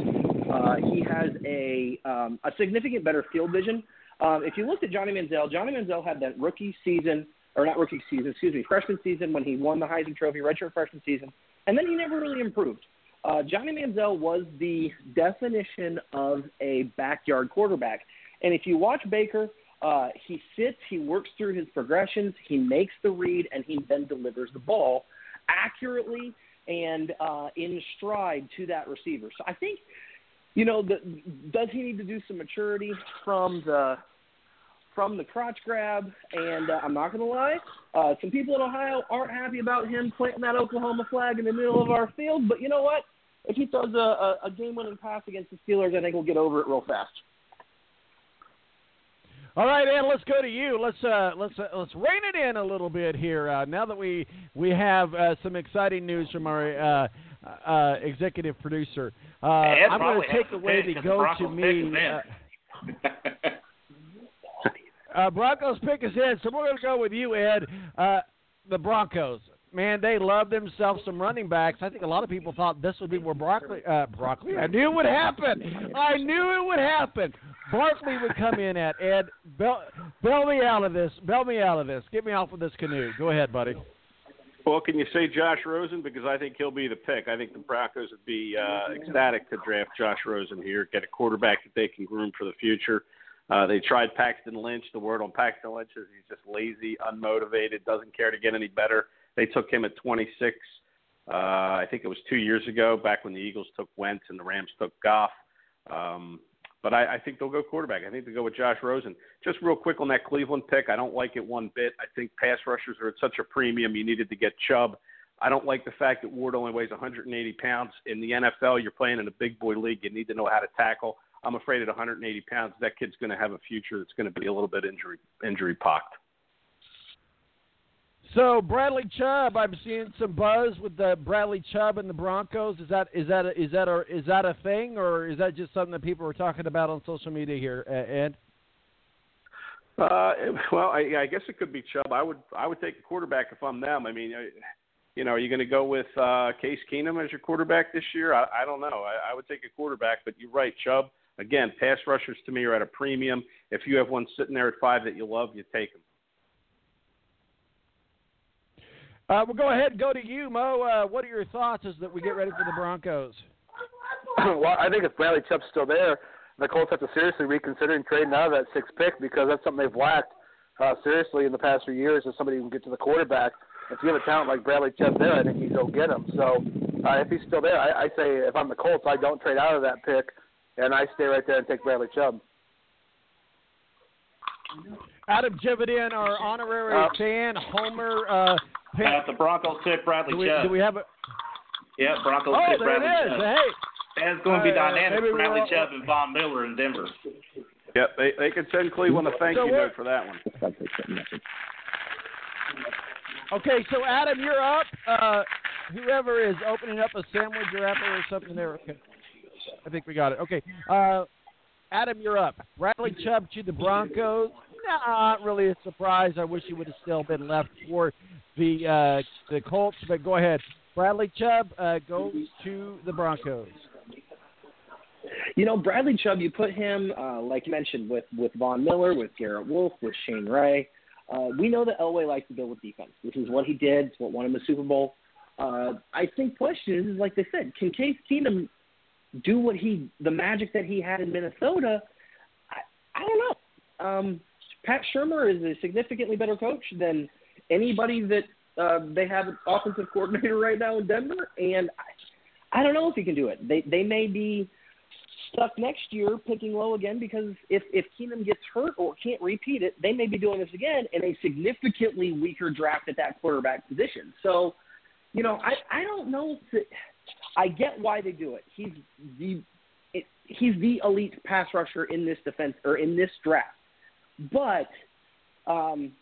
E: Uh, he has a um, a significant better field vision. Um, if you looked at Johnny Manziel, Johnny Manziel had that rookie season, or not rookie season, excuse me, freshman season when he won the Heisman Trophy, redshirt freshman season, and then he never really improved. Uh, Johnny Manziel was the definition of a backyard quarterback. And if you watch Baker, uh, he sits, he works through his progressions, he makes the read, and he then delivers the ball accurately and uh, in stride to that receiver. So I think, you know, the, does he need to do some maturity from the from the crotch grab? And uh, I'm not going to lie, uh, some people in Ohio aren't happy about him planting that Oklahoma flag in the middle of our field. But you know what? If he throws a, a, a game-winning pass against the Steelers, I think we'll get over it real fast.
C: All right, Ed, let's go to you. Let's uh, let's uh, let's rein it in a little bit here. Uh, now that we we have uh, some exciting news from our uh, uh, executive producer, uh, I'm going to take
D: to
C: away
D: pick
C: the
D: 'cause the
C: go to me. Uh, [laughs] uh, Broncos pick is Ed, so we're going to go with you, Ed. Uh, the Broncos, man, they love themselves some running backs. I think a lot of people thought this would be where Broccoli, uh, Broccoli. I knew it would happen. I knew it would happen. Barkley would come in at Ed. Bail, bail me out of this. Bail me out of this. Get me off of this canoe. Go ahead, buddy.
G: Well, can you say Josh Rosen? Because I think he'll be the pick. I think the Broncos would be uh, ecstatic to draft Josh Rosen here, get a quarterback that they can groom for the future. Uh, they tried Paxton Lynch. The word on Paxton Lynch is he's just lazy, unmotivated, doesn't care to get any better. They took him at 26. Uh, I think it was two years ago, back when the Eagles took Wentz and the Rams took Goff. Um, but I, I think they'll go quarterback. I think they'll go with Josh Rosen. Just real quick on that Cleveland pick, I don't like it one bit. I think pass rushers are at such a premium. You needed to get Chubb. I don't like the fact that Ward only weighs 180 pounds. In the NFL, you're playing in a big boy league. You need to know how to tackle. I'm afraid at 180 pounds, that kid's going to have a future that's going to be a little bit injury injury pocked.
C: So Bradley Chubb, I'm seeing some buzz with the Bradley Chubb and the Broncos. Is that is that a, is that a is that a thing, or is that just something that people are talking about on social media here, Ed?
G: Uh, [laughs] well, I, I guess it could be Chubb. I would I would take a quarterback if I'm them. I mean, you know, are you going to go with uh, Case Keenum as your quarterback this year? I, I don't know. I, I would take a quarterback, but you're right, Chubb. Again, pass rushers to me are at a premium. If you have one sitting there at five that you love, you take him.
C: Uh, we'll go ahead and go to you, Mo. Uh, what are your thoughts as that we get ready for the Broncos? [clears throat]
F: well, I think if Bradley Chubb's still there, the Colts have to seriously reconsider trading out of that sixth pick because that's something they've lacked uh, seriously in the past few years. Is somebody who can get to the quarterback. If you have a talent like Bradley Chubb there, I think you go get him. So uh, if he's still there, I, I say if I'm the Colts, I don't trade out of that pick, and I stay right there and take Bradley Chubb.
C: Adam Jividen, our honorary
F: Uh,
C: fan, Homer. Uh, pick-
D: Uh, the Broncos pick Bradley
C: do, we,
D: Chubb.
C: do we have a?
D: yeah, Broncos
C: Oh,
D: pick
C: there
D: Bradley
C: it is.
D: Chubb.
C: Hey,
D: That's going to be
C: Uh,
D: dynamic.
C: maybe
D: Bradley
C: all-
D: Chubb and Von Miller in Denver.
G: Yep, they they could send Cleveland a thank
C: So
G: you
C: what-
G: note for that one.
C: Okay, so Adam, you're up. Uh, whoever is opening up a sandwich wrapper or something there. Okay. I think we got it. Okay. Uh, Adam, you're up. Bradley Chubb to the Broncos. Not really a surprise. I wish he would have still been left for the uh, the Colts, but go ahead. Bradley Chubb uh, goes to the Broncos.
E: You know, Bradley Chubb, you put him, uh, like you mentioned, with, with Von Miller, with Garrett Wolf, with Shane Ray. Uh, we know that Elway likes to build with defense. This is what he did. It's what won him the Super Bowl. Uh, I think question is like they said, can Case Keenum do what he, the magic that he had in Minnesota? I, I don't know. Um, Pat Shurmur is a significantly better coach than anybody that uh, they have an offensive coordinator right now in Denver, and I, I don't know if he can do it. They they may be stuck next year picking low again because if if Keenum gets hurt or can't repeat it, they may be doing this again in a significantly weaker draft at that quarterback position. So, you know, I I don't know if it, I get why they do it. He's the he's the elite pass rusher in this defense or in this draft, but um,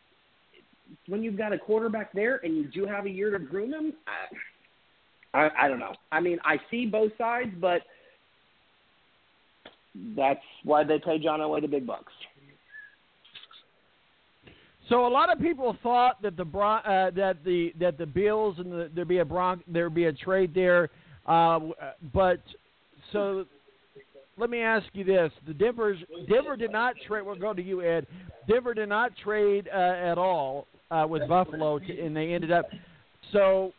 E: when you've got a quarterback there and you do have a year to groom him, I, I, I don't know. I mean, I see both sides, but that's why they pay John Elway the big bucks.
C: So a lot of people thought that the Bron- uh, that the that the Bills and the, there'd be a Bron- there'd be a trade there, uh, but so let me ask you this: the Denver's Denver did not trade. We'll go to you, Ed. Denver did not trade uh, at all uh, with Buffalo, to, and they ended up. So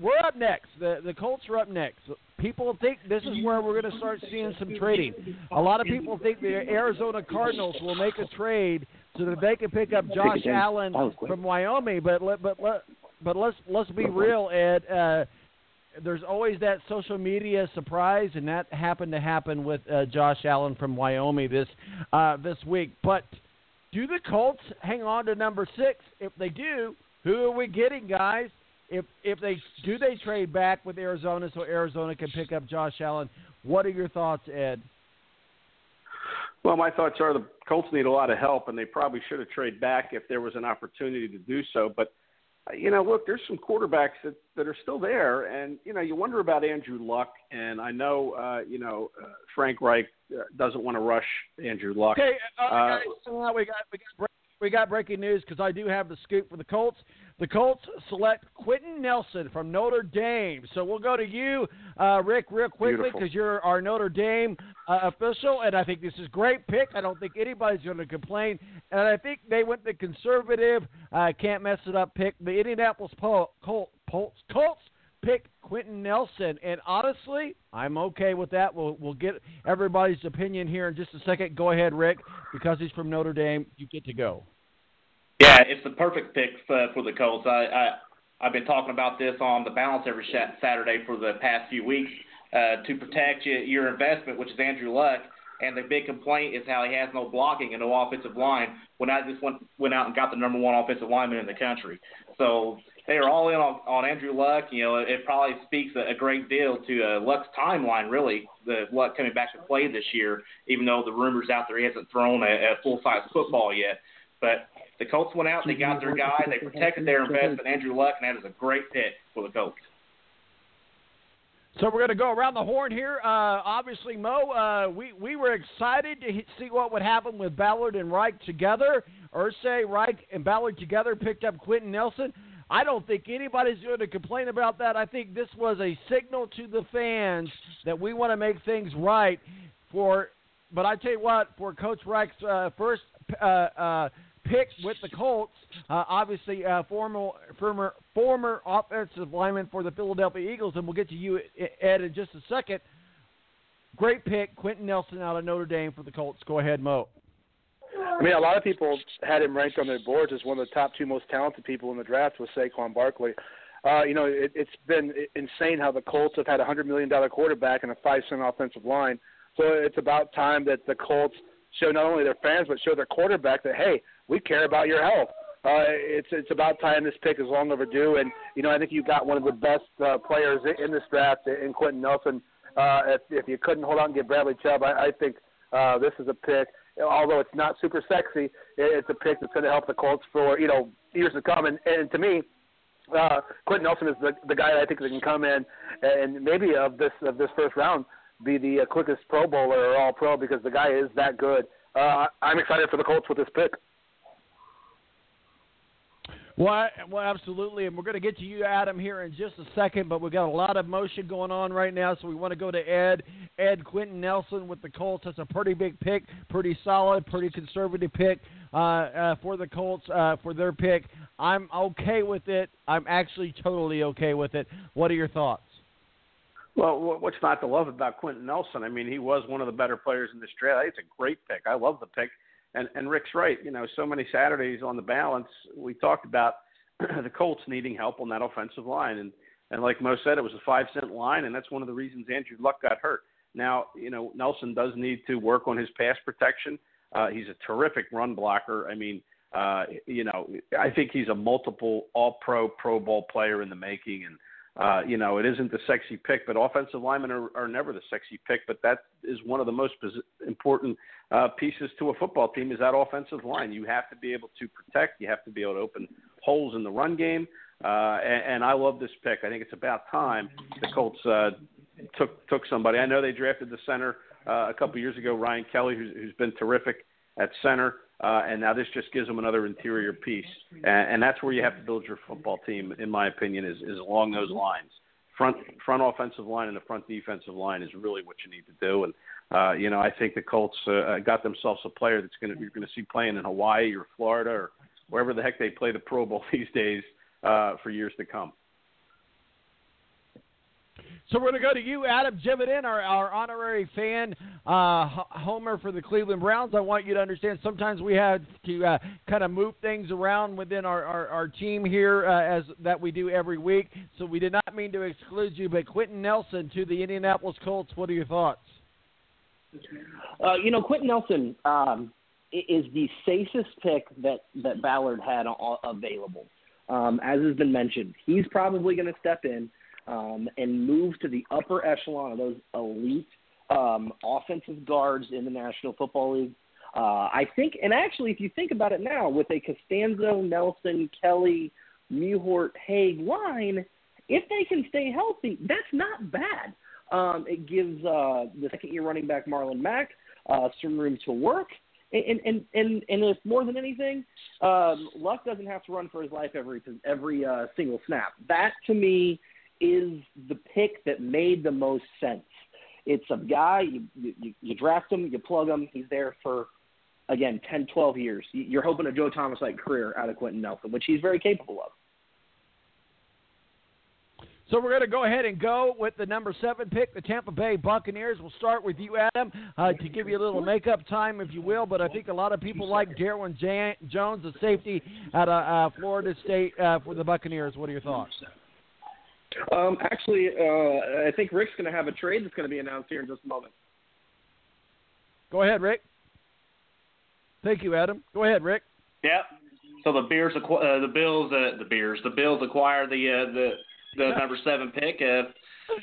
C: we're up next. The the Colts are up next. People think this is where we're going to start seeing some trading. A lot of people think the Arizona Cardinals will make a trade so that they can pick up Josh Allen from Wyoming. But let, but let, but let's let's be real, Ed. Uh, there's always that social media surprise, and that happened to happen with uh, Josh Allen from Wyoming this uh, this week. But do the Colts hang on to number six? If they do, who are we getting, guys? If if they do, they trade back with Arizona so Arizona can pick up Josh Allen. What are your thoughts, Ed?
G: Well, my thoughts are the Colts need a lot of help, and they probably should have traded back if there was an opportunity to do so. But you know, look, there's some quarterbacks that that are still there, and you know, you wonder about Andrew Luck, and I know, uh, you know, uh, Frank Reich uh, doesn't want to rush Andrew Luck.
C: Okay, uh,
G: Uh,
C: guys, uh, we got we got we got breaking news because I do have the scoop for the Colts. The Colts select Quenton Nelson from Notre Dame. So we'll go to you, uh, Rick, real quickly because you're our Notre Dame uh, official, and I think this is a great pick. I don't think anybody's going to complain, and I think they went the conservative, uh, can't mess it up pick. The Indianapolis Pol- Col- Colts, Colts pick Quenton Nelson, and honestly, I'm okay with that. We'll we'll get everybody's opinion here in just a second. Go ahead, Rick, because he's from Notre Dame. You get to go.
D: Yeah, it's the perfect pick for, for the Colts. I, I I've been talking about this on the balance every Sat- Saturday for the past few weeks uh, to protect you, your investment, which is Andrew Luck. And the big complaint is how he has no blocking and no offensive line. When I just went went out and got the number one offensive lineman in the country, so they are all in on, on Andrew Luck. You know, it probably speaks a, a great deal to uh, Luck's timeline, really. The Luck coming back to play this year, even though the rumors out there he hasn't thrown a, a full size football yet. But the Colts went out, and they got their guy, they protected their investment, Andrew Luck, and that is a great pick for the Colts.
C: So we're going to go around the horn here. Uh, obviously, Mo, uh, we we were excited to he- see what would happen with Ballard and Reich together. Irsay, Reich, and Ballard together picked up Quenton Nelson. I don't think anybody's going to complain about that. I think this was a signal to the fans that we want to make things right for. But I tell you what, for Coach Reich's uh, first uh, uh, pick with the Colts, uh, obviously uh, former former former offensive lineman for the Philadelphia Eagles, and we'll get to you Ed in just a second. Great pick, Quenton Nelson out of Notre Dame for the Colts. Go ahead, Mo.
F: I mean, a lot of people had him ranked on their boards as one of the top two most talented people in the draft with Saquon Barkley. Uh, you know, it, it's been insane how the Colts have had a hundred million dollar quarterback and a five cent offensive line. So it's about time that the Colts show not only their fans but show their quarterback that hey, we care about your health. Uh, it's it's about time this pick is long overdue, and you know I think you got one of the best uh, players in this draft in Quenton Nelson. Uh, if if you couldn't hold on and get Bradley Chubb, I, I think uh, this is a pick. Although it's not super sexy, it's a pick that's going to help the Colts for you know years to come. And, and to me, uh, Quenton Nelson is the the guy that I think that can come in and maybe of this of this first round be the uh, quickest Pro Bowler or All Pro because the guy is that good. Uh, I'm excited for the Colts with this pick.
C: Well, well, absolutely, and we're going to get to you, Adam, here in just a second. But we've got a lot of motion going on right now, so we want to go to Ed. Ed Quenton Nelson with the Colts. That's a pretty big pick, pretty solid, pretty conservative pick uh, uh, for the Colts uh, for their pick. I'm okay with it. I'm actually totally okay with it. What are your thoughts?
G: Well, what's not to love about Quenton Nelson? I mean, he was one of the better players in this draft. It's a great pick. I love the pick. And and Rick's right. You know, so many Saturdays on the balance. We talked about [clears throat] the Colts needing help on that offensive line, and and like Mo said, it was a five cent line, and that's one of the reasons Andrew Luck got hurt. Now, you know, Nelson does need to work on his pass protection. Uh, he's a terrific run blocker. I mean, uh, you know, I think he's a multiple All Pro, Pro Bowl player in the making, and uh, you know, it isn't the sexy pick, but offensive linemen are, are never the sexy pick. But that is one of the most important uh, pieces to a football team is that offensive line. You have to be able to protect. You have to be able to open holes in the run game. Uh, and, and I love this pick. I think it's about time the Colts uh, took took somebody. I know they drafted the center uh, a couple years ago, Ryan Kelly, who's, who's been terrific at center. Uh, and now this just gives them another interior piece, and, and that's where you have to build your football team, in my opinion, is, is along those lines. Front front offensive line and the front defensive line is really what you need to do. And uh, you know, I think the Colts uh, got themselves a player that's going to you're going to see playing in Hawaii or Florida or wherever the heck they play the Pro Bowl [laughs] these days uh, for years to come.
C: So we're going to go to you, Adam Jividen, our, our honorary fan, uh, homer for the Cleveland Browns. I want you to understand sometimes we have to uh, kind of move things around within our, our, our team here uh, as that we do every week. So we did not mean to exclude you, but Quenton Nelson to the Indianapolis Colts. What are your thoughts?
E: Uh, you know, Quenton Nelson um, is the safest pick that that Ballard had available. Um, as has been mentioned, he's probably going to step in um, and move to the upper echelon of those elite um, offensive guards in the National Football League. Uh, I think, and actually, if you think about it now, with a Castonzo, Nelson, Kelly, Mewhort, Haeg line, if they can stay healthy, that's not bad. Um, it gives uh, the second-year running back Marlon Mack uh, some room to work, and and and and if more than anything, um, Luck doesn't have to run for his life every every uh, single snap. That to me is the pick that made the most sense. It's a guy you you, you draft him, you plug him, he's there for again 10, 12 years. You're hoping a Joe Thomas like career out of Quenton Nelson, which he's very capable of.
C: So we're going to go ahead and go with the number seven pick, the Tampa Bay Buccaneers. We'll start with you, Adam, uh, to give you a little makeup time, if you will. But I think a lot of people like Derwin Jan- Jones, the safety out of uh, Florida State uh, for the Buccaneers. What are your thoughts?
E: Um, actually, uh, I think Rick's going to have a trade that's going to be announced here in just a moment.
C: Go ahead, Rick. Thank you, Adam. Go ahead, Rick.
D: Yep. So the Bears, uh, the Bills, uh, the Bears, the Bills acquire the uh, the the number seven pick uh,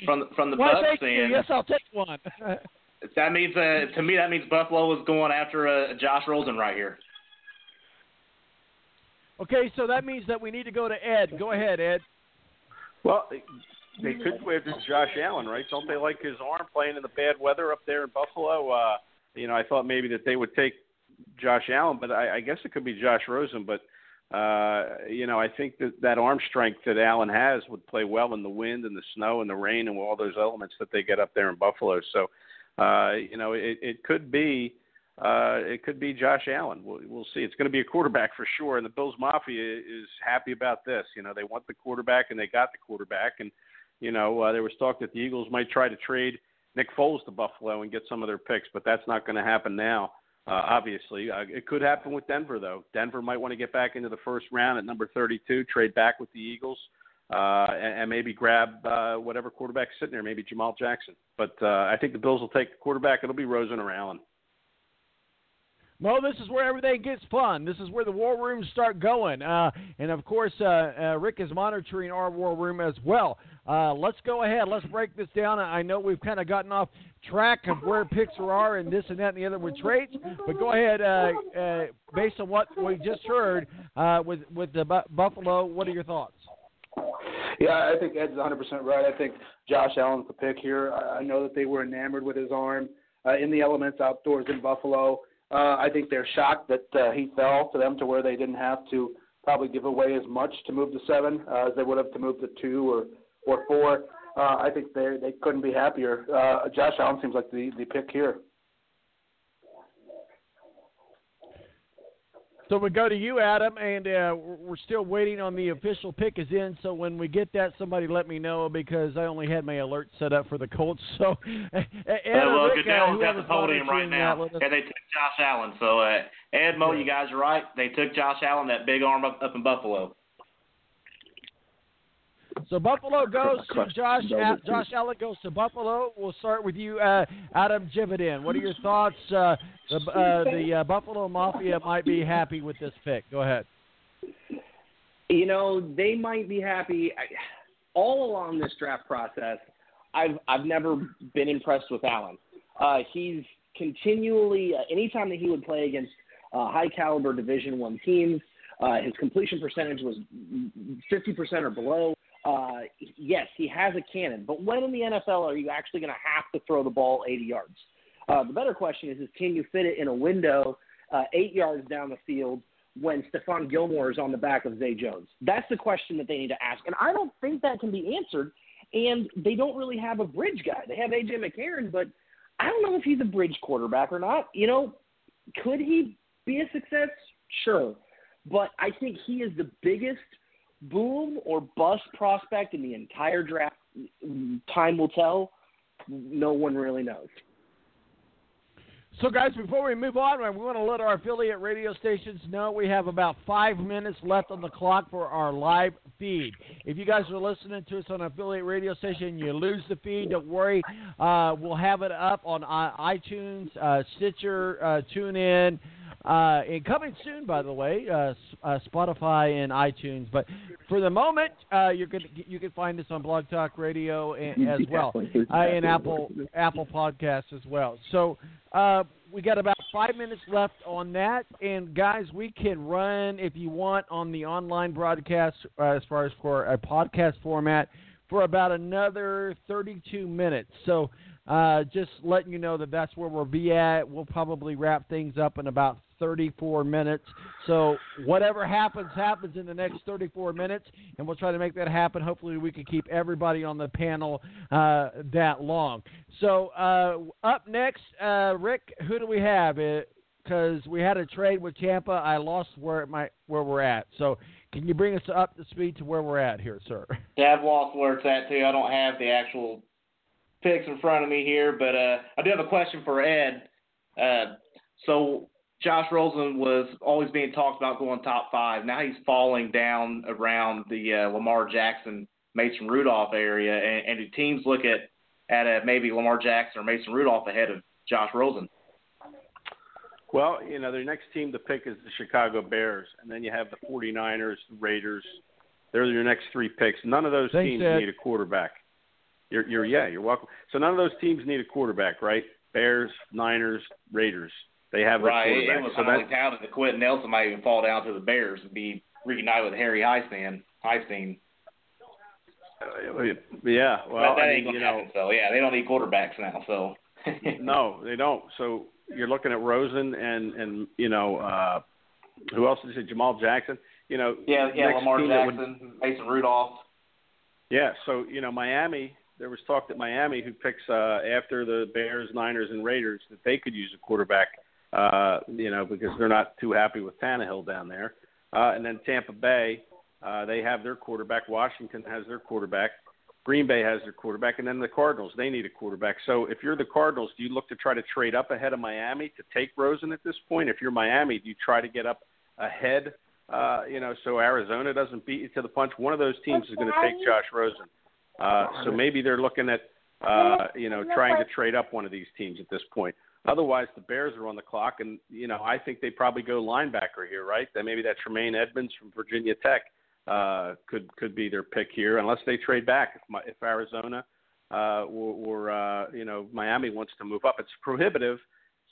D: from from the
C: Why,
D: Bucks, and
C: Yes, I'll take one. [laughs]
D: that means uh, to me that means Buffalo is going after uh, Josh Rosen right here.
C: okay, so that means that we need to go to Ed. Go ahead, Ed.
G: Well, they could go after Josh Allen, right? Don't they like his arm playing in the bad weather up there in Buffalo? Uh, you know, I thought maybe that they would take Josh Allen, but I, I guess it could be Josh Rosen. But uh, you know, I think that that arm strength that Allen has would play well in the wind and the snow and the rain and all those elements that they get up there in Buffalo. So, uh, you know, it, it could be. Uh, it could be Josh Allen. We'll, we'll see. It's going to be a quarterback for sure, and the Bills Mafia is happy about this. You know, they want the quarterback, and they got the quarterback. And you know, uh, there was talk that the Eagles might try to trade Nick Foles to Buffalo and get some of their picks, but that's not going to happen now. Uh, obviously, uh, it could happen with Denver though. Denver might want to get back into the first round at number 32, trade back with the Eagles, uh, and, and maybe grab uh, whatever quarterback's sitting there, maybe Jamal Jackson. But uh, I think the Bills will take the quarterback. It'll be Rosen or Allen.
C: Mo, this is where everything gets fun. This is where the war rooms start going. Uh, and of course, uh, uh, Rick is monitoring our war room as well. Uh, let's go ahead. Let's break this down. I know we've kind of gotten off track of where picks are and this and that and the other with trades, but go ahead. Uh, uh, based on what we just heard with with the Bu- Buffalo, what are your thoughts?
F: Yeah, I think Ed's 100% right. I think Josh Allen's the pick here. I know that they were enamored with his arm in the elements outdoors in Buffalo. Uh, I think they're shocked that uh, he fell to them to where they didn't have to probably give away as much to move to seven uh, as they would have to move to two or or four. Uh, I think they they couldn't be happier. Uh, Josh Allen seems like the the pick here.
C: So we go to you, Adam, and uh, we're still waiting on the official pick is in. So when we get that, somebody let me know because I only had my alert set up for the Colts. [laughs] So Ed
D: uh, well,
C: Rick,
D: Goodell's
C: uh,
D: at the podium right now. Yeah, they took Josh Allen. So uh, Ed, Mo, you guys are right. They took Josh Allen, that big arm up, up in Buffalo.
C: So Buffalo goes to Josh. Josh Allen goes to Buffalo. We'll start with you, uh, Adam Jividen. What are your thoughts? Uh, the uh, the uh, Buffalo Mafia might be happy with this pick. Go ahead.
E: You know they might be happy. All along this draft process, I've I've never been impressed with Allen. Uh, he's continually, uh, anytime that he would play against uh, high caliber Division One teams, uh, his completion percentage was 50% or below uh, yes, he has a cannon, but when in the NFL are you actually going to have to throw the ball 80 yards? Uh, the better question is, is can you fit it in a window uh, eight yards down the field when Stephon Gilmore is on the back of Zay Jones? That's the question that they need to ask, and I don't think that can be answered. And they don't really have a bridge guy. They have AJ McCarron, but I don't know if he's a bridge quarterback or not. You know, could he be a success? Sure, but I think he is the biggest – boom or bust prospect in the entire draft. Time will tell. No one really knows.
C: So, guys, before we move on, we want to let our affiliate radio stations know we have about five minutes left on the clock for our live feed. If you guys are listening to us on an affiliate radio station, you lose the feed. Don't worry, uh, we'll have it up on iTunes, uh, Stitcher, uh, TuneIn. Uh, and coming soon, by the way, uh, uh, Spotify and iTunes. But for the moment, uh, you're gonna, you can find us on Blog Talk Radio and, as [laughs] well, uh, and Apple Apple Podcasts as well. So uh, we got about five minutes left on that, and guys, we can run if you want on the online broadcast uh, as far as for a podcast format for about another 32 minutes. So. Uh, just letting you know that that's where we'll be at. We'll probably wrap things up in about 34 minutes. So whatever happens, happens in the next 34 minutes, and we'll try to make that happen. Hopefully, we can keep everybody on the panel uh, that long. So uh, up next, uh, Rick, who do we have? Because uh, we had a trade with Tampa, I lost where my where we're at. So can you bring us up to speed to where we're at here, sir?
D: Yeah, I've lost where it's at too. I don't have the actual picks in front of me here, but uh, I do have a question for Ed. Uh, so Josh Rosen was always being talked about going top five. Now he's falling down around the uh, Lamar Jackson, Mason Rudolph area, and, and do teams look at at uh, maybe Lamar Jackson or Mason Rudolph ahead of Josh Rosen?
G: Well, you know, their next team to pick is the Chicago Bears, and then you have the 49ers, the Raiders. They're your next three picks. None of those
C: Thanks,
G: teams
C: Ed.
G: need a quarterback. You're, you're, yeah, you're welcome. So none of those teams need a quarterback, right? Bears, Niners, Raiders. They have
D: right.
G: a quarterback.
D: It was
G: so
D: highly
G: that,
D: touted that Quenton Nelson might even fall down to the Bears and be reunited with Harry Hiestand. Hiestand.
G: uh, yeah, well,
D: but that
G: I
D: ain't
G: mean,
D: gonna
G: you know,
D: happen. So yeah, they don't need quarterbacks now. So [laughs]
G: no, they don't. So you're looking at Rosen and and you know uh who else you say? Jamal Jackson. You know,
D: yeah, yeah, Lamar
G: that would-
D: Jackson, Mason Rudolph.
G: Yeah, so you know Miami. There was talk that Miami, who picks uh, after the Bears, Niners, and Raiders, that they could use a quarterback. Uh, you know, because they're not too happy with Tannehill down there. Uh, and then Tampa Bay, uh, they have their quarterback. Washington has their quarterback. Green Bay has their quarterback, and then the Cardinals they need a quarterback. So if you're the Cardinals, do you look to try to trade up ahead of Miami to take Rosen at this point? If you're Miami, do you try to get up ahead? Uh, you know, so Arizona doesn't beat you to the punch. One of those teams is going to take Josh Rosen. Uh, so maybe they're looking at, uh, you know, trying to trade up one of these teams at this point. Otherwise, the Bears are on the clock, and you know, I think they probably go linebacker here, right? That maybe that Tremaine Edmunds from Virginia Tech uh, could could be their pick here, unless they trade back. If, my, if Arizona uh, or, or uh, you know Miami wants to move up, it's prohibitive.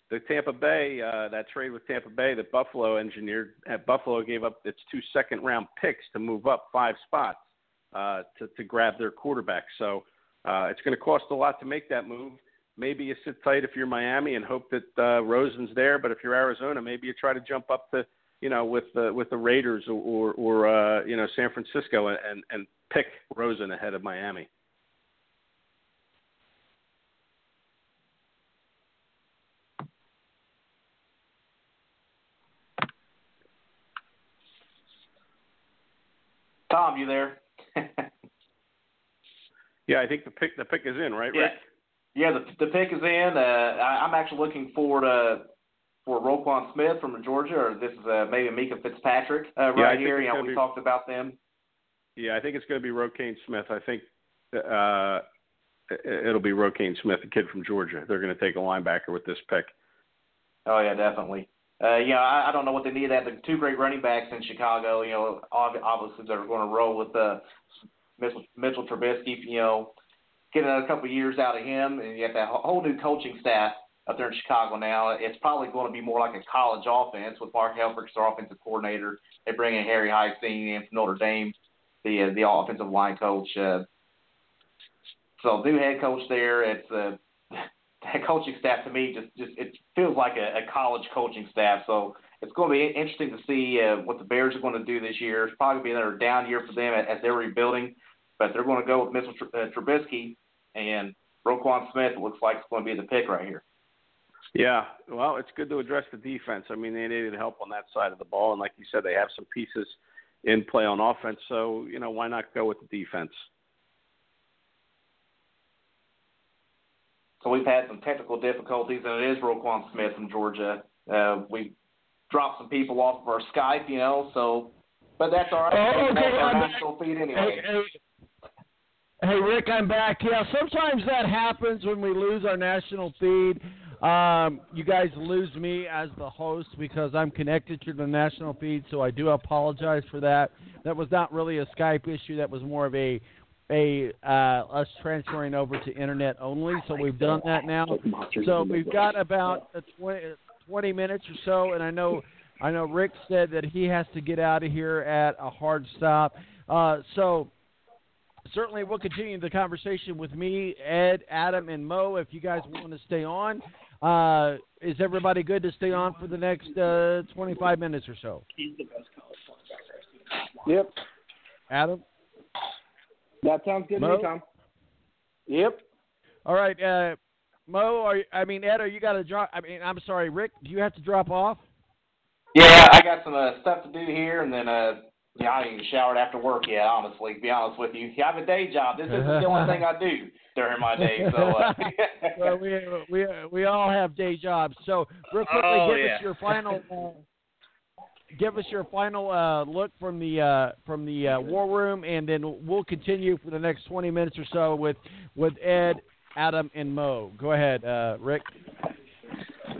G: The Tampa Bay, uh, that trade with Tampa Bay that Buffalo engineered, uh, Buffalo gave up its two second round picks to move up five spots uh, to, to grab their quarterback. So uh, it's going to cost a lot to make that move. Maybe you sit tight if you're Miami and hope that uh, Rosen's there, but if you're Arizona, maybe you try to jump up to you know, with the with the Raiders or or, or uh, you know San Francisco and and pick Rosen ahead of Miami.
D: Tom, you there? [laughs]
G: yeah, I think the pick the pick is in, right. Rick?
D: Yeah, the the pick is in. Uh, I, I'm actually looking forward to for Roquan Smith from Georgia, or this is uh, maybe Minkah Fitzpatrick uh, right
G: think
D: here. You know, we
G: be-
D: talked about them.
G: Yeah, I think it's going to be Roquan Smith. I think uh, it- it'll be Roquan Smith, the kid from Georgia. They're going to take a linebacker with this pick.
D: Oh yeah, definitely. Uh, yeah, I, I don't know what they need. They have the two great running backs in Chicago. You know, ob- obviously they're going to roll with uh, Mitchell, Mitchell Trubisky. You know, getting a couple of years out of him, and you have that whole new coaching staff up there in Chicago now. It's probably going to be more like a college offense with Mark Helfrich their offensive coordinator. They bring in Harry Hiestand in from Notre Dame, the uh, the offensive line coach. Uh, so new head coach there. It's uh, [laughs] that coaching staff to me just just it feels like a, a college coaching staff. So it's going to be interesting to see uh, what the Bears are going to do this year. It's probably going to be another down year for them as they're rebuilding, but they're going to go with Mitchell uh, Trubisky and Roquan Smith. Looks like it's going to be the pick right here.
G: Yeah, well, it's good to address the defense. I mean, they needed help on that side of the ball, and like you said, they have some pieces in play on offense. So you know, why not go with the defense?
D: So we've had some technical difficulties, and it is Roquan Smith from Georgia. Uh, we dropped some people off of our Skype, you know. So, but that's all right.
C: Oh, okay,
D: That's our
C: I'm back.
D: national feed anyway.
C: hey, hey, Rick, I'm back. Yeah, sometimes that happens when we lose our national feed. Um, you guys lose me as the host because I'm connected to the national feed, so I do apologize for that. That was not really a Skype issue. That was more of a a uh, us transferring over to internet only. So we've done that now. So we've got about a 20, 20 minutes or so, and I know I know Rick said that he has to get out of here at a hard stop. Uh, so certainly we'll continue the conversation with me, Ed, Adam, and Mo if you guys want to stay on. Uh, is everybody good to stay on for the next uh, 25 minutes or so? He's the best college linebacker.
E: Yep,
C: Adam?
E: that sounds good
C: Mo?
E: to me, Tom.
G: Yep.
C: All right, uh, Mo, are you, I mean, Ed, are you got to drop? I mean, I'm sorry, Rick, do you have to drop off?
D: Yeah, I got some uh, stuff to do here, and then uh, yeah, I ain't even showered after work yet. Honestly, to be honest with you, yeah, I have a day job. This isn't the [laughs] only thing I do during my day. So, uh, [laughs]
C: well, we we we all have day jobs. So, real quickly,
D: Oh,
C: give
D: yeah.
C: us your final. [laughs] Uh, give us your final uh, look from the uh, from the uh, war room, and then we'll continue for the next 20 minutes or so with with Ed, Adam, and Mo. Go ahead, uh, Rick.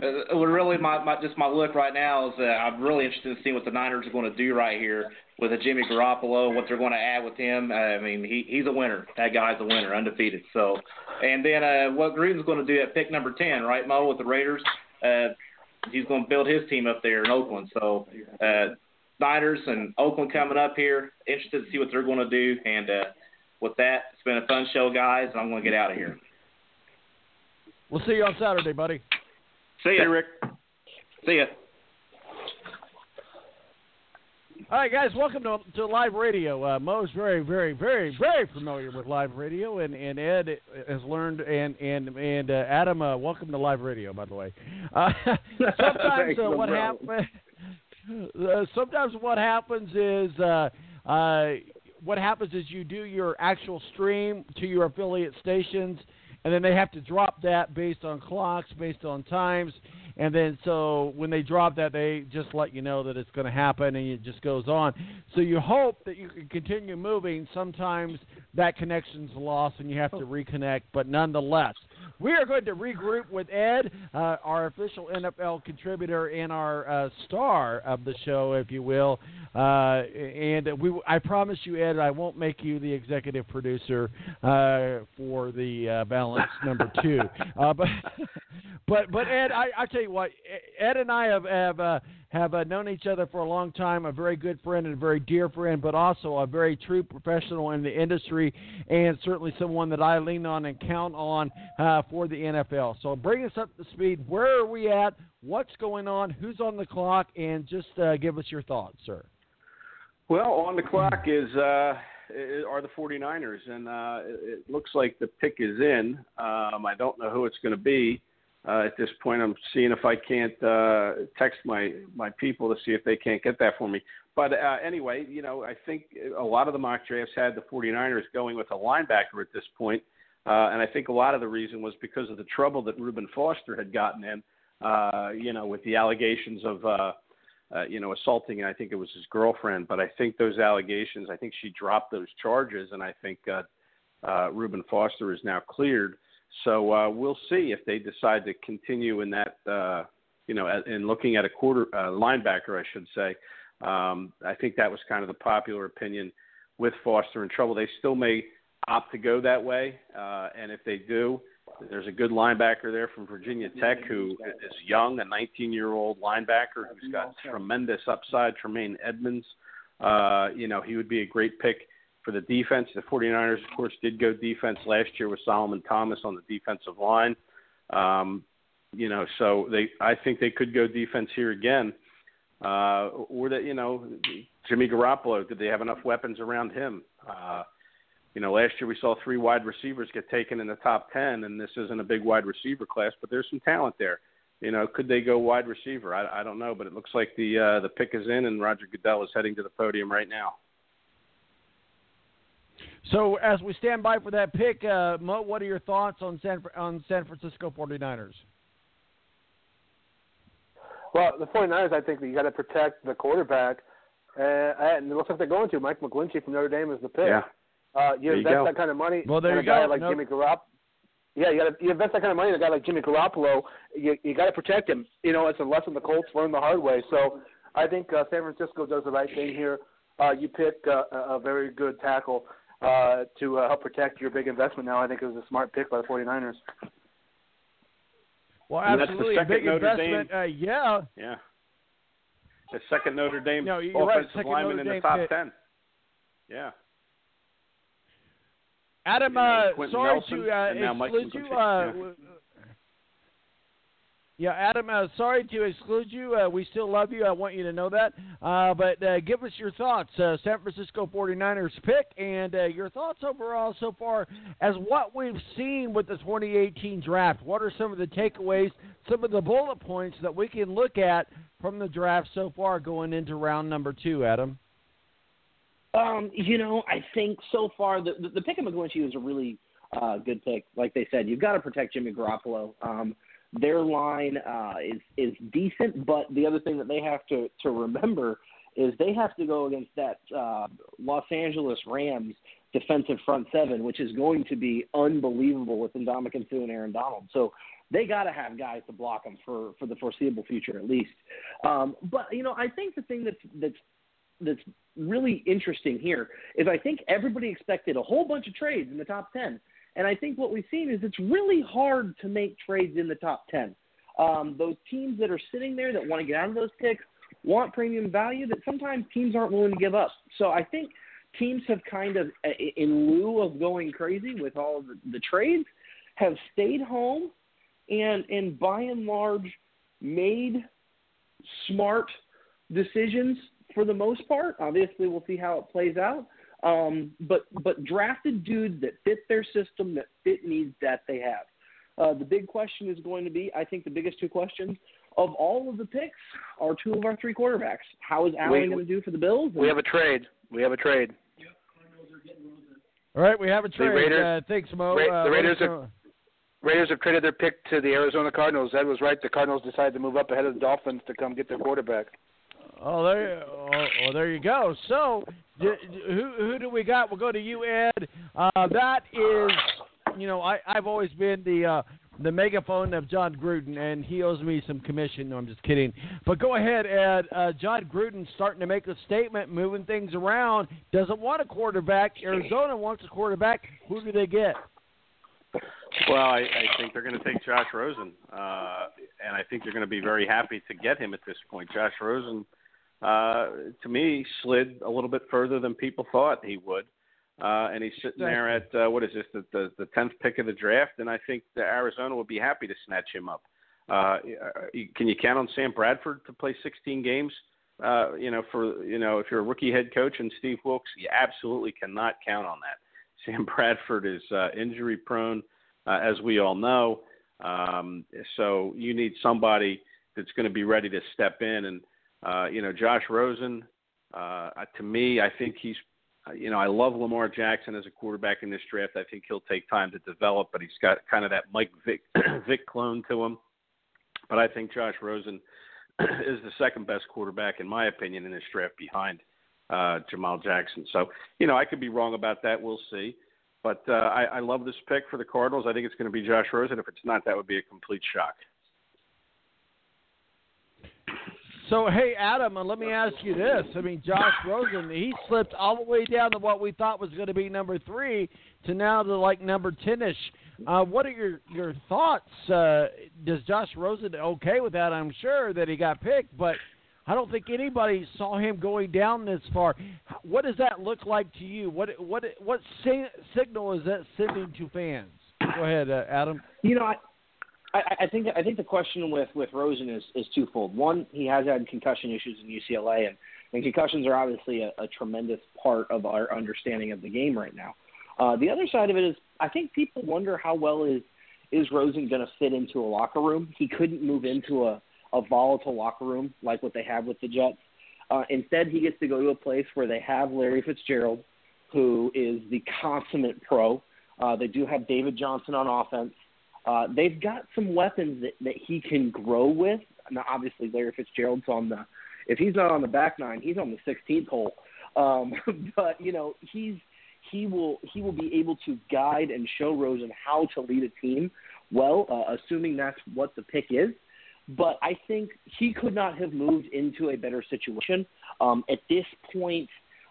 D: Uh, really, my, my just my look right now is uh, I'm really interested in seeing what the Niners are going to do right here with a Jimmy Garoppolo, what they're going to add with him. I mean, he he's a winner. That guy's a winner, undefeated. So, and then uh, what Gruden's going to do at pick number ten, right, Mo, with the Raiders. Uh, he's going to build his team up there in Oakland. So, uh, Niners and Oakland coming up here. Interested to see what they're going to do. And uh, with that, it's been a fun show, guys. And I'm going to get out of here.
C: We'll see you on Saturday, buddy.
D: See ya,
G: Hey, Rick.
D: See ya.
C: All right, guys, welcome to, to live radio. Uh, Mo's very, very, very, very familiar with live radio, and, and Ed has learned, and and and uh, Adam, uh, welcome to live radio, by the way. Uh, [laughs] sometimes [laughs] uh, what happens, [laughs] uh, sometimes what happens is, uh, uh, what happens is you do your actual stream to your affiliate stations, and then they have to drop that based on clocks, based on times, and then so when they drop that, they just let you know that it's going to happen, and it just goes on. So you hope that you can continue moving. Sometimes that connection's lost, and you have to oh. reconnect. But nonetheless, we are going to regroup with Ed, uh, our official NFL contributor and our uh, star of the show, if you will. Uh, and we, I promise you, Ed, I won't make you the executive producer uh, for the uh, balance number two. Uh, but, [laughs] but, but Ed, I, I tell you what, Ed and I have have have uh, known each other for a long time. A very good friend and a very dear friend, but also a very true professional in the industry, and certainly someone that I lean on and count on uh, for the NFL. So bring us up to speed. Where are we at? What's going on? Who's on the clock? And just uh, give us your thoughts, sir.
G: Well, on the clock is uh, are the 49ers, and uh, it looks like the pick is in. Um, I don't know who it's going to be. Uh, at this point, I'm seeing if I can't uh, text my my people to see if they can't get that for me. But uh, anyway, you know, I think a lot of the mock drafts had the 49ers going with a linebacker at this point, uh, and I think a lot of the reason was because of the trouble that Reuben Foster had gotten in. Uh, you know, with the allegations of uh, uh, you know, assaulting, I think it was his girlfriend. But I think those allegations, I think she dropped those charges, and I think uh, uh, Reuben Foster is now cleared. So uh, we'll see if they decide to continue in that, uh, you know, in looking at a quarter uh, linebacker, I should say. Um, I think that was kind of the popular opinion with Foster in trouble. They still may opt to go that way, uh, and if they do, there's a good linebacker there from Virginia Tech who is young, a 19-year-old linebacker who's got tremendous upside. Tremaine Edmunds, uh, you know, he would be a great pick for the defense. The 49ers, of course, did go defense last year with Solomon Thomas on the defensive line. Um, you know, so they, I think they could go defense here again. Uh, or that, you know, Jimmy Garoppolo, did they have enough weapons around him? Uh, you know, last year we saw three wide receivers get taken in the top 10, and this isn't a big wide receiver class, but there's some talent there. You know, could they go wide receiver? I, I don't know, but it looks like the uh, the pick is in, and Roger Goodell is heading to the podium right now.
C: So, as we stand by for that pick, uh, Mo, what are your thoughts on San on San Francisco 49ers?
F: Well, the 49ers, I think that you got to protect the quarterback, uh, and it looks like they're going to. Mike McGlinchey from Notre Dame is the pick.
G: Yeah.
F: Uh, you
G: There you
F: invest
G: go.
F: that kind of money
C: Well, there
F: in
C: you
F: a guy
C: go.
F: like
C: Nope.
F: Jimmy Garoppolo. Yeah, you got to you invest that kind of money in a guy like Jimmy Garoppolo. You you got to protect him. You know, it's a lesson the Colts learned the hard way. So I think uh, San Francisco does the right thing here. Uh, you pick uh, a a very good tackle uh, to uh, help protect your big investment. Now I think it was a smart pick by the 49ers.
C: Well,
G: And that's the
C: absolutely, a
G: second
C: big
G: Notre
C: investment. Uh, yeah,
G: Yeah. The second Notre Dame
C: No, you're right,
G: offensive
C: second
G: lineman
C: Notre
G: in the
C: Dame
G: top
C: pick.
G: 10. Yeah.
C: Adam.
G: You know,
C: uh, sorry
G: Nelson,
C: to uh,
G: and now Mike
C: exclude you.
G: McGlinchey.
C: Uh,
G: Yeah.
C: Adam. Uh, sorry to exclude you. Uh, we still love you. I want you to know that. Uh, but uh, give us your thoughts. Uh, San Francisco 49ers pick and uh, your thoughts overall so far as what we've seen with the 2018 draft. What are some of the takeaways, some of the bullet points that we can look at from the draft so far going into round number two, Adam?
E: Um, you know, I think so far the the, pick of McGlinchey was a really good pick. Like they said, you've got to protect Jimmy Garoppolo. Um, their line uh, is is decent, but the other thing that they have to to remember is they have to go against that uh, Los Angeles Rams defensive front seven, which is going to be unbelievable with Ndamukong Suh and Aaron Donald. So they got to have guys to block them for for the foreseeable future at least. Um, but you know, I think the thing that's that's that's really interesting here is I think everybody expected a whole bunch of trades in the top 10. And I think what we've seen is it's really hard to make trades in the top 10. Um, those teams that are sitting there that want to get out of those picks want premium value that sometimes teams aren't willing to give up. So I think teams have kind of, in lieu of going crazy with all of the, the trades, have stayed home and, and by and large made smart decisions for the most part. Obviously, we'll see how it plays out. Um, but but drafted dudes that fit their system, that fit needs that they have. Uh, the big question is going to be, I think, the biggest two questions of all of the picks are two of our three quarterbacks. How is Allen
F: We-
E: going to do for the Bills?
F: We have a trade. We have a trade.
C: All right, we have a trade.
F: Raiders-
C: uh, thanks, Mo.
F: Ra-
C: uh,
F: the Raiders
C: let us
F: are-
C: know-
F: Raiders have traded their pick to the Arizona Cardinals. Ed was right. The Cardinals decided to move up ahead of the Dolphins to come get their quarterback.
C: Oh, there, oh, oh, there you go. So, d- d- who who do we got? We'll go to you, Ed. Uh, that is, you know, I I've always been the uh, the megaphone of Jon Gruden, and he owes me some commission. No, I'm just kidding. But go ahead, Ed. Uh, Jon Gruden's starting to make a statement, moving things around. Doesn't want a quarterback. Arizona wants a quarterback. Who do they get?
G: Well, I, I think they're going to take Josh Rosen, uh, and I think they're going to be very happy to get him at this point. Josh Rosen, uh, to me, slid a little bit further than people thought he would, uh, and he's sitting there at uh, what is this, the, the the tenth pick of the draft, and I think that Arizona would be happy to snatch him up. Uh, can you count on Sam Bradford to play 16 games? Uh, you know, for you know, if you're a rookie head coach and Steve Wilks, you absolutely cannot count on that. [laughs] Sam Bradford is uh, injury prone uh, as we all know. Um, so you need somebody that's going to be ready to step in. And uh, you know, Josh Rosen, uh, to me, I think he's, you know, I love Lamar Jackson as a quarterback in this draft. I think he'll take time to develop, but he's got kind of that Mike Vick, [clears throat] Vick clone to him. But I think Josh Rosen [clears throat] is the second best quarterback, in my opinion, in this draft behind uh, Jamal Jackson. So, you know, I could be wrong about that. We'll see. But uh, I, I love this pick for the Cardinals. I think it's going to be Josh Rosen. If it's not, that would be a complete shock.
C: So, hey, Adam, uh, let me ask you this. I mean, Josh Rosen, he slipped all the way down to what we thought was going to be number three to now to like number 10 ish. Uh, what are your, your thoughts? Uh, does Josh Rosen okay with that? I'm sure that he got picked, but I don't think anybody saw him going down this far. What does that look like to you? What what what signal is that sending to fans? Go ahead, uh, Adam.
E: You know, I, I, I think I think the question with with Rosen is is twofold. One, he has had concussion issues in UCLA, and, and concussions are obviously a, a tremendous part of our understanding of the game right now. Uh, the other side of it is, I think people wonder how well is is Rosen going to fit into a locker room. He couldn't move into a a volatile locker room like what they have with the Jets. Uh, instead, he gets to go to a place where they have Larry Fitzgerald, who is the consummate pro. Uh, they do have David Johnson on offense. Uh, they've got some weapons that, that he can grow with. Now, obviously, Larry Fitzgerald's on the if he's not on the back nine, he's on the 16th hole. Um, [laughs] but you know, he's he will he will be able to guide and show Rosen how to lead a team well, uh, assuming that's what the pick is. But I think he could not have moved into a better situation um, at this point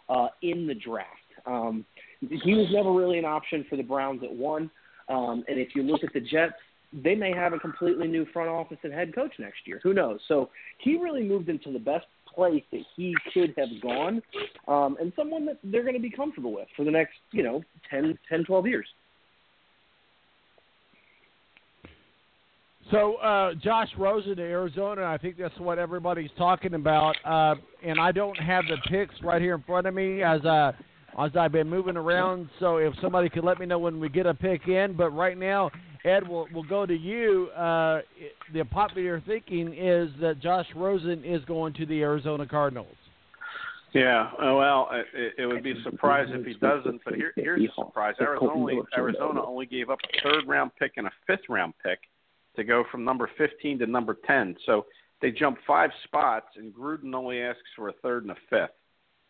E: uh, in the draft. Um, he was never really an option for the Browns at one. Um, and if you look at the Jets, they may have a completely new front office and head coach next year. Who knows? So he really moved into the best place that he could have gone um, and someone that they're going to be comfortable with for the next, you know, 10, 10 12 years.
C: So uh, Josh Rosen to Arizona, I think that's what everybody's talking about. Uh, and I don't have the picks right here in front of me as uh, as I've been moving around. So if somebody could let me know when we get a pick in, but right now, Ed, we'll we'll go to you. Uh, the popular thinking is that Josh Rosen is going to the Arizona Cardinals.
G: Yeah, uh, well, it, it would be a surprise if he doesn't. But here, here's a surprise: Arizona Arizona only gave up a third round pick and a fifth round pick to go from number 15 to number 10. So they jump five spots, and Gruden only asks for a third and a fifth.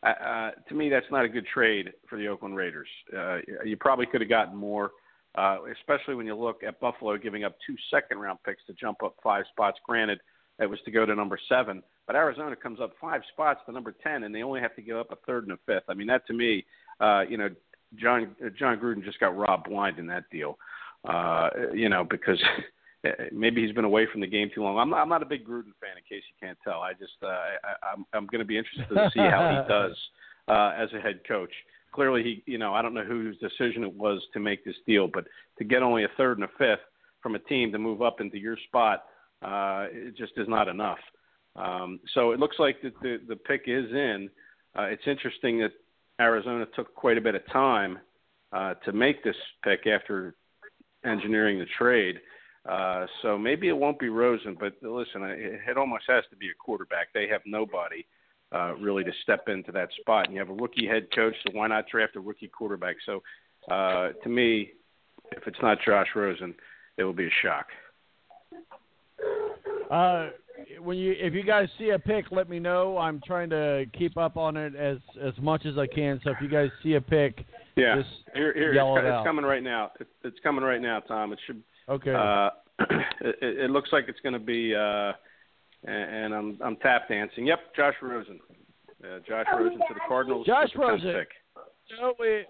G: Uh, uh, to me, that's not a good trade for the Oakland Raiders. Uh, you probably could have gotten more, uh, especially when you look at Buffalo giving up two second round picks to jump up five spots. Granted, that was to go to number seven, but Arizona comes up five spots to number 10, and they only have to give up a third and a fifth. I mean, that to me, uh, you know, John Jon Gruden just got robbed blind in that deal. Uh, you know, because [laughs] maybe he's been away from the game too long. I'm not, I'm not a big Gruden fan, in case you can't tell. I just uh, I, I'm I'm going to be interested to see how he [laughs] does uh, as a head coach. Clearly, he you know I don't know whose decision it was to make this deal, but to get only a third and a fifth from a team to move up into your spot, uh, it just is not enough. Um, so it looks like the the, the pick is in. Uh, it's interesting that Arizona took quite a bit of time uh, to make this pick after engineering the trade. Uh, so maybe it won't be Rosen, but listen, it almost has to be a quarterback. They have nobody uh, really to step into that spot, and you have a rookie head coach, so why not draft a rookie quarterback? So uh, to me, if it's not Josh Rosen, it will be a shock.
C: Uh, when you if you guys see a pick, let me know. I'm trying to keep up on it as as much as I can. So if you guys see a pick,
G: yeah, here, here
C: yell
G: it's,
C: it
G: it's coming right now. It, it's coming right now, Tom. It should
C: Okay.
G: uh, [clears throat] it, it looks like it's going to be, uh, and, and I'm I'm tap dancing. Yep, Josh Rosen. Uh, Josh Rosen to the Cardinals.
C: Josh
G: with the tenth
C: Rosen.
G: Pick.
C: So we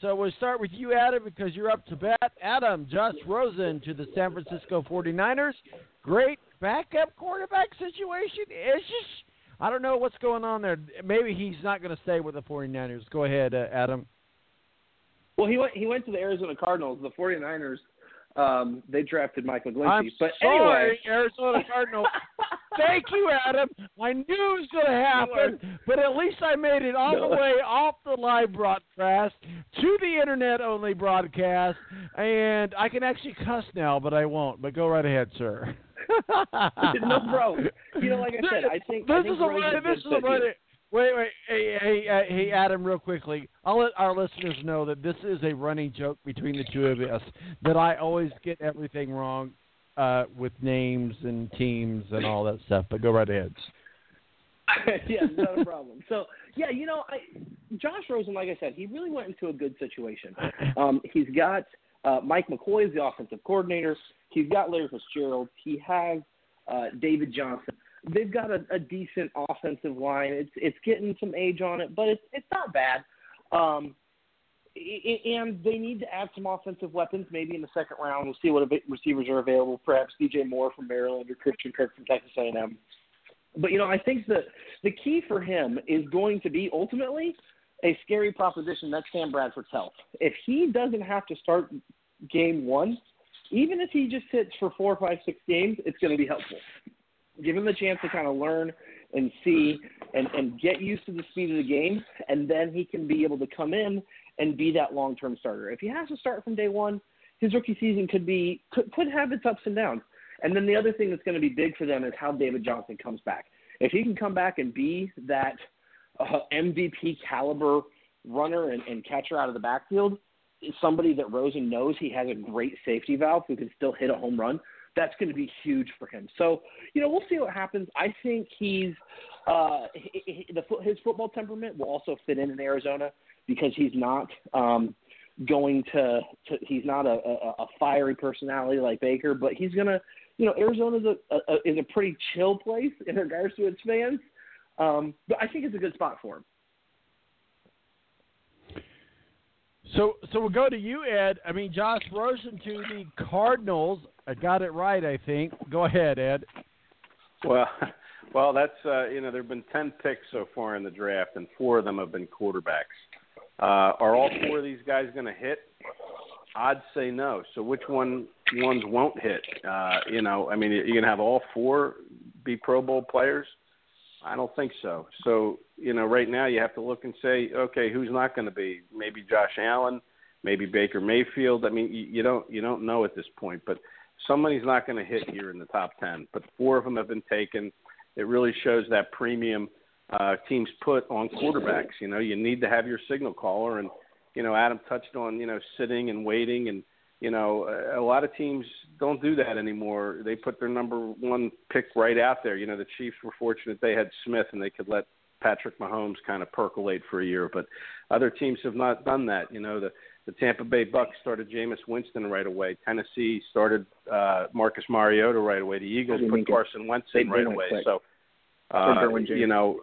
C: So we'll start with you, Adam, because you're up to bat. Adam, Josh Rosen to the San Francisco 49ers. Great backup quarterback situation. It's just, I don't know what's going on there. Maybe he's not going to stay with the 49ers. Go ahead, uh, Adam.
E: Well, he went he went to the Arizona Cardinals. The 49ers, um, they drafted Michael McGlinchey.
C: I'm
E: but
C: sorry,
E: anyway,
C: Arizona Cardinals. [laughs] Thank you, Adam. I knew it was going to happen, but at least I made it all the way off the live broadcast to the internet-only broadcast, and I can actually cuss now, but I won't. But go right ahead, sir. [laughs]
E: no problem. You know, like I said, I think
C: this
E: I think
C: is a running. This is a running. Wait, wait, hey, hey, hey, Adam, real quickly. I'll let our listeners know that this is a running joke between the two of us. That I always get everything wrong uh, with names and teams and all that stuff. But go right ahead. [laughs]
E: yeah, not a problem. So yeah, you know, I Josh Rosen, like I said, he really went into a good situation. Um, he's got uh, Mike McCoy as the offensive coordinator. He's got Larry Fitzgerald. He has uh, David Johnson. They've got a, a decent offensive line. It's it's getting some age on it, but it's it's not bad. Um, and they need to add some offensive weapons, maybe in the second round. We'll see what receivers are available. Perhaps DJ Moore from Maryland or Christian Kirk from Texas A&M. But you know, I think that the key for him is going to be ultimately a scary proposition. That's Sam Bradford's health. If he doesn't have to start game one, even if he just sits for four, five, six games, it's going to be helpful. Give him the chance to kind of learn and see and, and get used to the speed of the game, and then he can be able to come in and be that long term starter. If he has to start from day one, his rookie season could be could, could have its ups and downs. And then the other thing that's going to be big for them is how David Johnson comes back. If he can come back and be that uh, MVP caliber runner and, and catcher out of the backfield, somebody that Rosen knows he has a great safety valve who can still hit a home run. That's going to be huge for him. So, you know, we'll see what happens. I think he's uh, he, his football temperament will also fit in in Arizona because he's not um, going to, to he's not a, a, a fiery personality like Baker, but he's gonna, you know, Arizona's a, a, is a pretty chill place in regards to its fans. Um, but I think it's a good spot for him.
C: So, so we'll go to you, Ed. I mean, Josh Rosen to the Cardinals. I got it right, I think. Go ahead, Ed.
G: Well, [laughs] well, that's uh, you know there've been ten picks so far in the draft, and four of them have been quarterbacks. Uh, are all four of these guys going to hit? I'd say no. So which one ones won't hit? Uh, you know, I mean, you're going to have all four be Pro Bowl players. I don't think so. So you know, right now you have to look and say, okay, who's not going to be? Maybe Josh Allen, maybe Baker Mayfield. I mean, you, you don't you don't know at this point, but somebody's not going to hit here in the top ten. But four of them have been taken. It really shows that premium uh, teams put on quarterbacks. You know, you need to have your signal caller, and you know, Adam touched on you know sitting and waiting, and you know, a lot of teams don't do that anymore. They put their number one pick right out there. You know, the Chiefs were fortunate they had Smith, and they could let Patrick Mahomes kind of percolate for a year, but other teams have not done that. You know, the the Tampa Bay Bucks started Jameis Winston right away. Tennessee started uh, Marcus Mariota right away. The Eagles
E: What do you
G: put? Carson Wentz in right away.
E: quick.
G: So, uh, you know,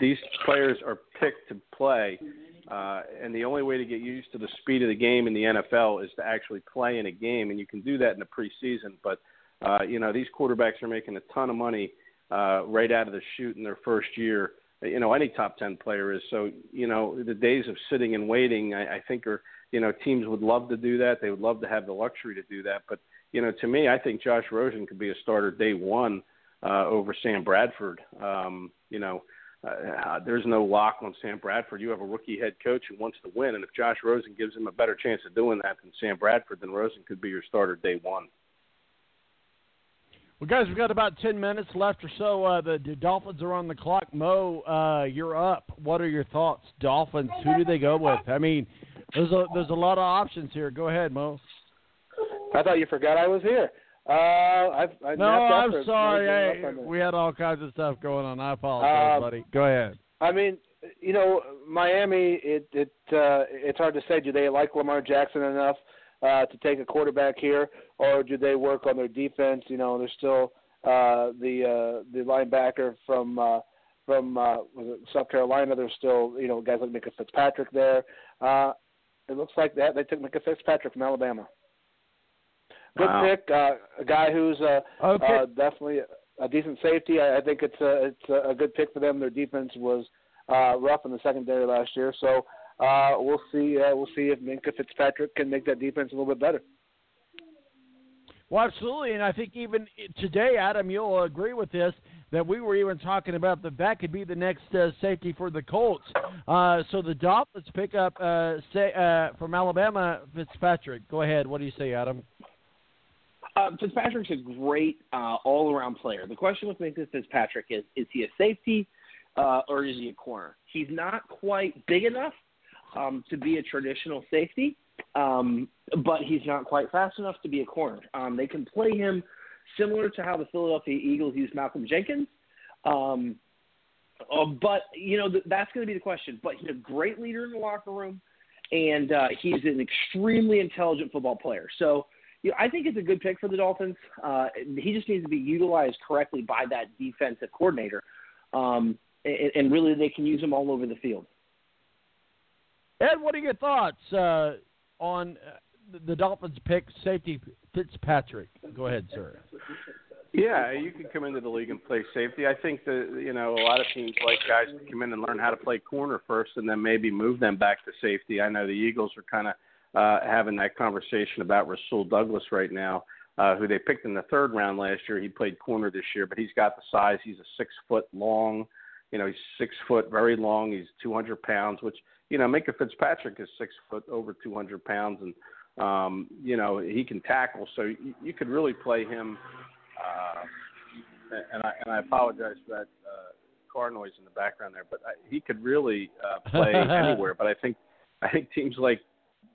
G: these players are picked to play, uh, and the only way to get used to the speed of the game in the NFL is to actually play in a game, and you can do that in the preseason. But uh, you know, these quarterbacks are making a ton of money uh, right out of the chute in their first year. You know, any top ten player is. So, you know, the days of sitting and waiting, I, I think, are you know, teams would love to do that. They would love to have the luxury to do that. But you know, to me, I think Josh Rosen could be a starter day one uh, over Sam Bradford. Um, you know, uh, there's no lock on Sam Bradford. You have a rookie head coach who wants to win, and if Josh Rosen gives him a better chance of doing that than Sam Bradford, then Rosen could be your starter day one.
C: Well, guys, we've got about 10 minutes left or so. Uh, the, the Dolphins are on the clock. Mo, uh, you're up. What are your thoughts? Dolphins, who do they go with? I mean, there's a, there's a lot of options here. Go ahead, Mo.
F: I thought you forgot I was here. Uh, I've, I
C: No, I'm sorry.
F: napped
C: Hey,
F: up on that.
C: we had all kinds of stuff going on. I apologize,
F: Um,
C: buddy. Go ahead.
F: I mean, you know, Miami. It it uh, it's hard to say. Do they like Lamar Jackson enough uh, to take a quarterback here, or do they work on their defense? You know, there's still uh, the uh, the linebacker from uh, from uh, was it South Carolina. There's still you know guys like Minkah Fitzpatrick there. Uh, it looks like that they took Minkah Fitzpatrick from Alabama. Good
G: Wow.
F: pick, uh, a guy who's uh,
C: Okay.
F: uh, definitely a decent safety. I, I think it's a it's a good pick for them. Their defense was uh, rough in the secondary last year, so uh, we'll see. Uh, we'll see if Minkah Fitzpatrick can make that defense a little bit better.
C: Well, absolutely, and I think even today, Adam, you'll agree with this that we were even talking about that that could be the next uh, safety for the Colts. Uh, so the Dolphins pick up uh, say, uh, from Alabama Fitzpatrick. Go ahead. What do you say, Adam?
E: Uh, Fitzpatrick's a great uh, all-around player. The question with Minkah Fitzpatrick is: is he a safety uh, or is he a corner? He's not quite big enough um, to be a traditional safety, um, but he's not quite fast enough to be a corner. Um, they can play him similar to how the Philadelphia Eagles use Malcolm Jenkins. Um, uh, but you know th- that's going to be the question. But he's a great leader in the locker room, and uh, he's an extremely intelligent football player. So you know, I think it's a good pick for the Dolphins. Uh, he just needs to be utilized correctly by that defensive coordinator, um, and, and really they can use him all over the field.
C: Ed, what are your thoughts uh, on uh, the- Dolphins pick safety Fitzpatrick? Go ahead, sir.
G: Yeah, you can come into the league and play safety. I think that you know a lot of teams like guys to come in and learn how to play corner first, and then maybe move them back to safety. I know the Eagles are kind of uh, having that conversation about Rasul Douglas right now, uh, who they picked in the third round last year. He played corner this year, but he's got the size. He's a six foot long. You know, he's six foot, very long. He's 200 pounds, which you know, Minkah Fitzpatrick is six foot, over 200 pounds, and um, you know he can tackle. So you, you could really play him. Uh, and I and I apologize for that uh, car noise in the background there, but I, he could really uh, play [laughs] anywhere. But I think I think teams like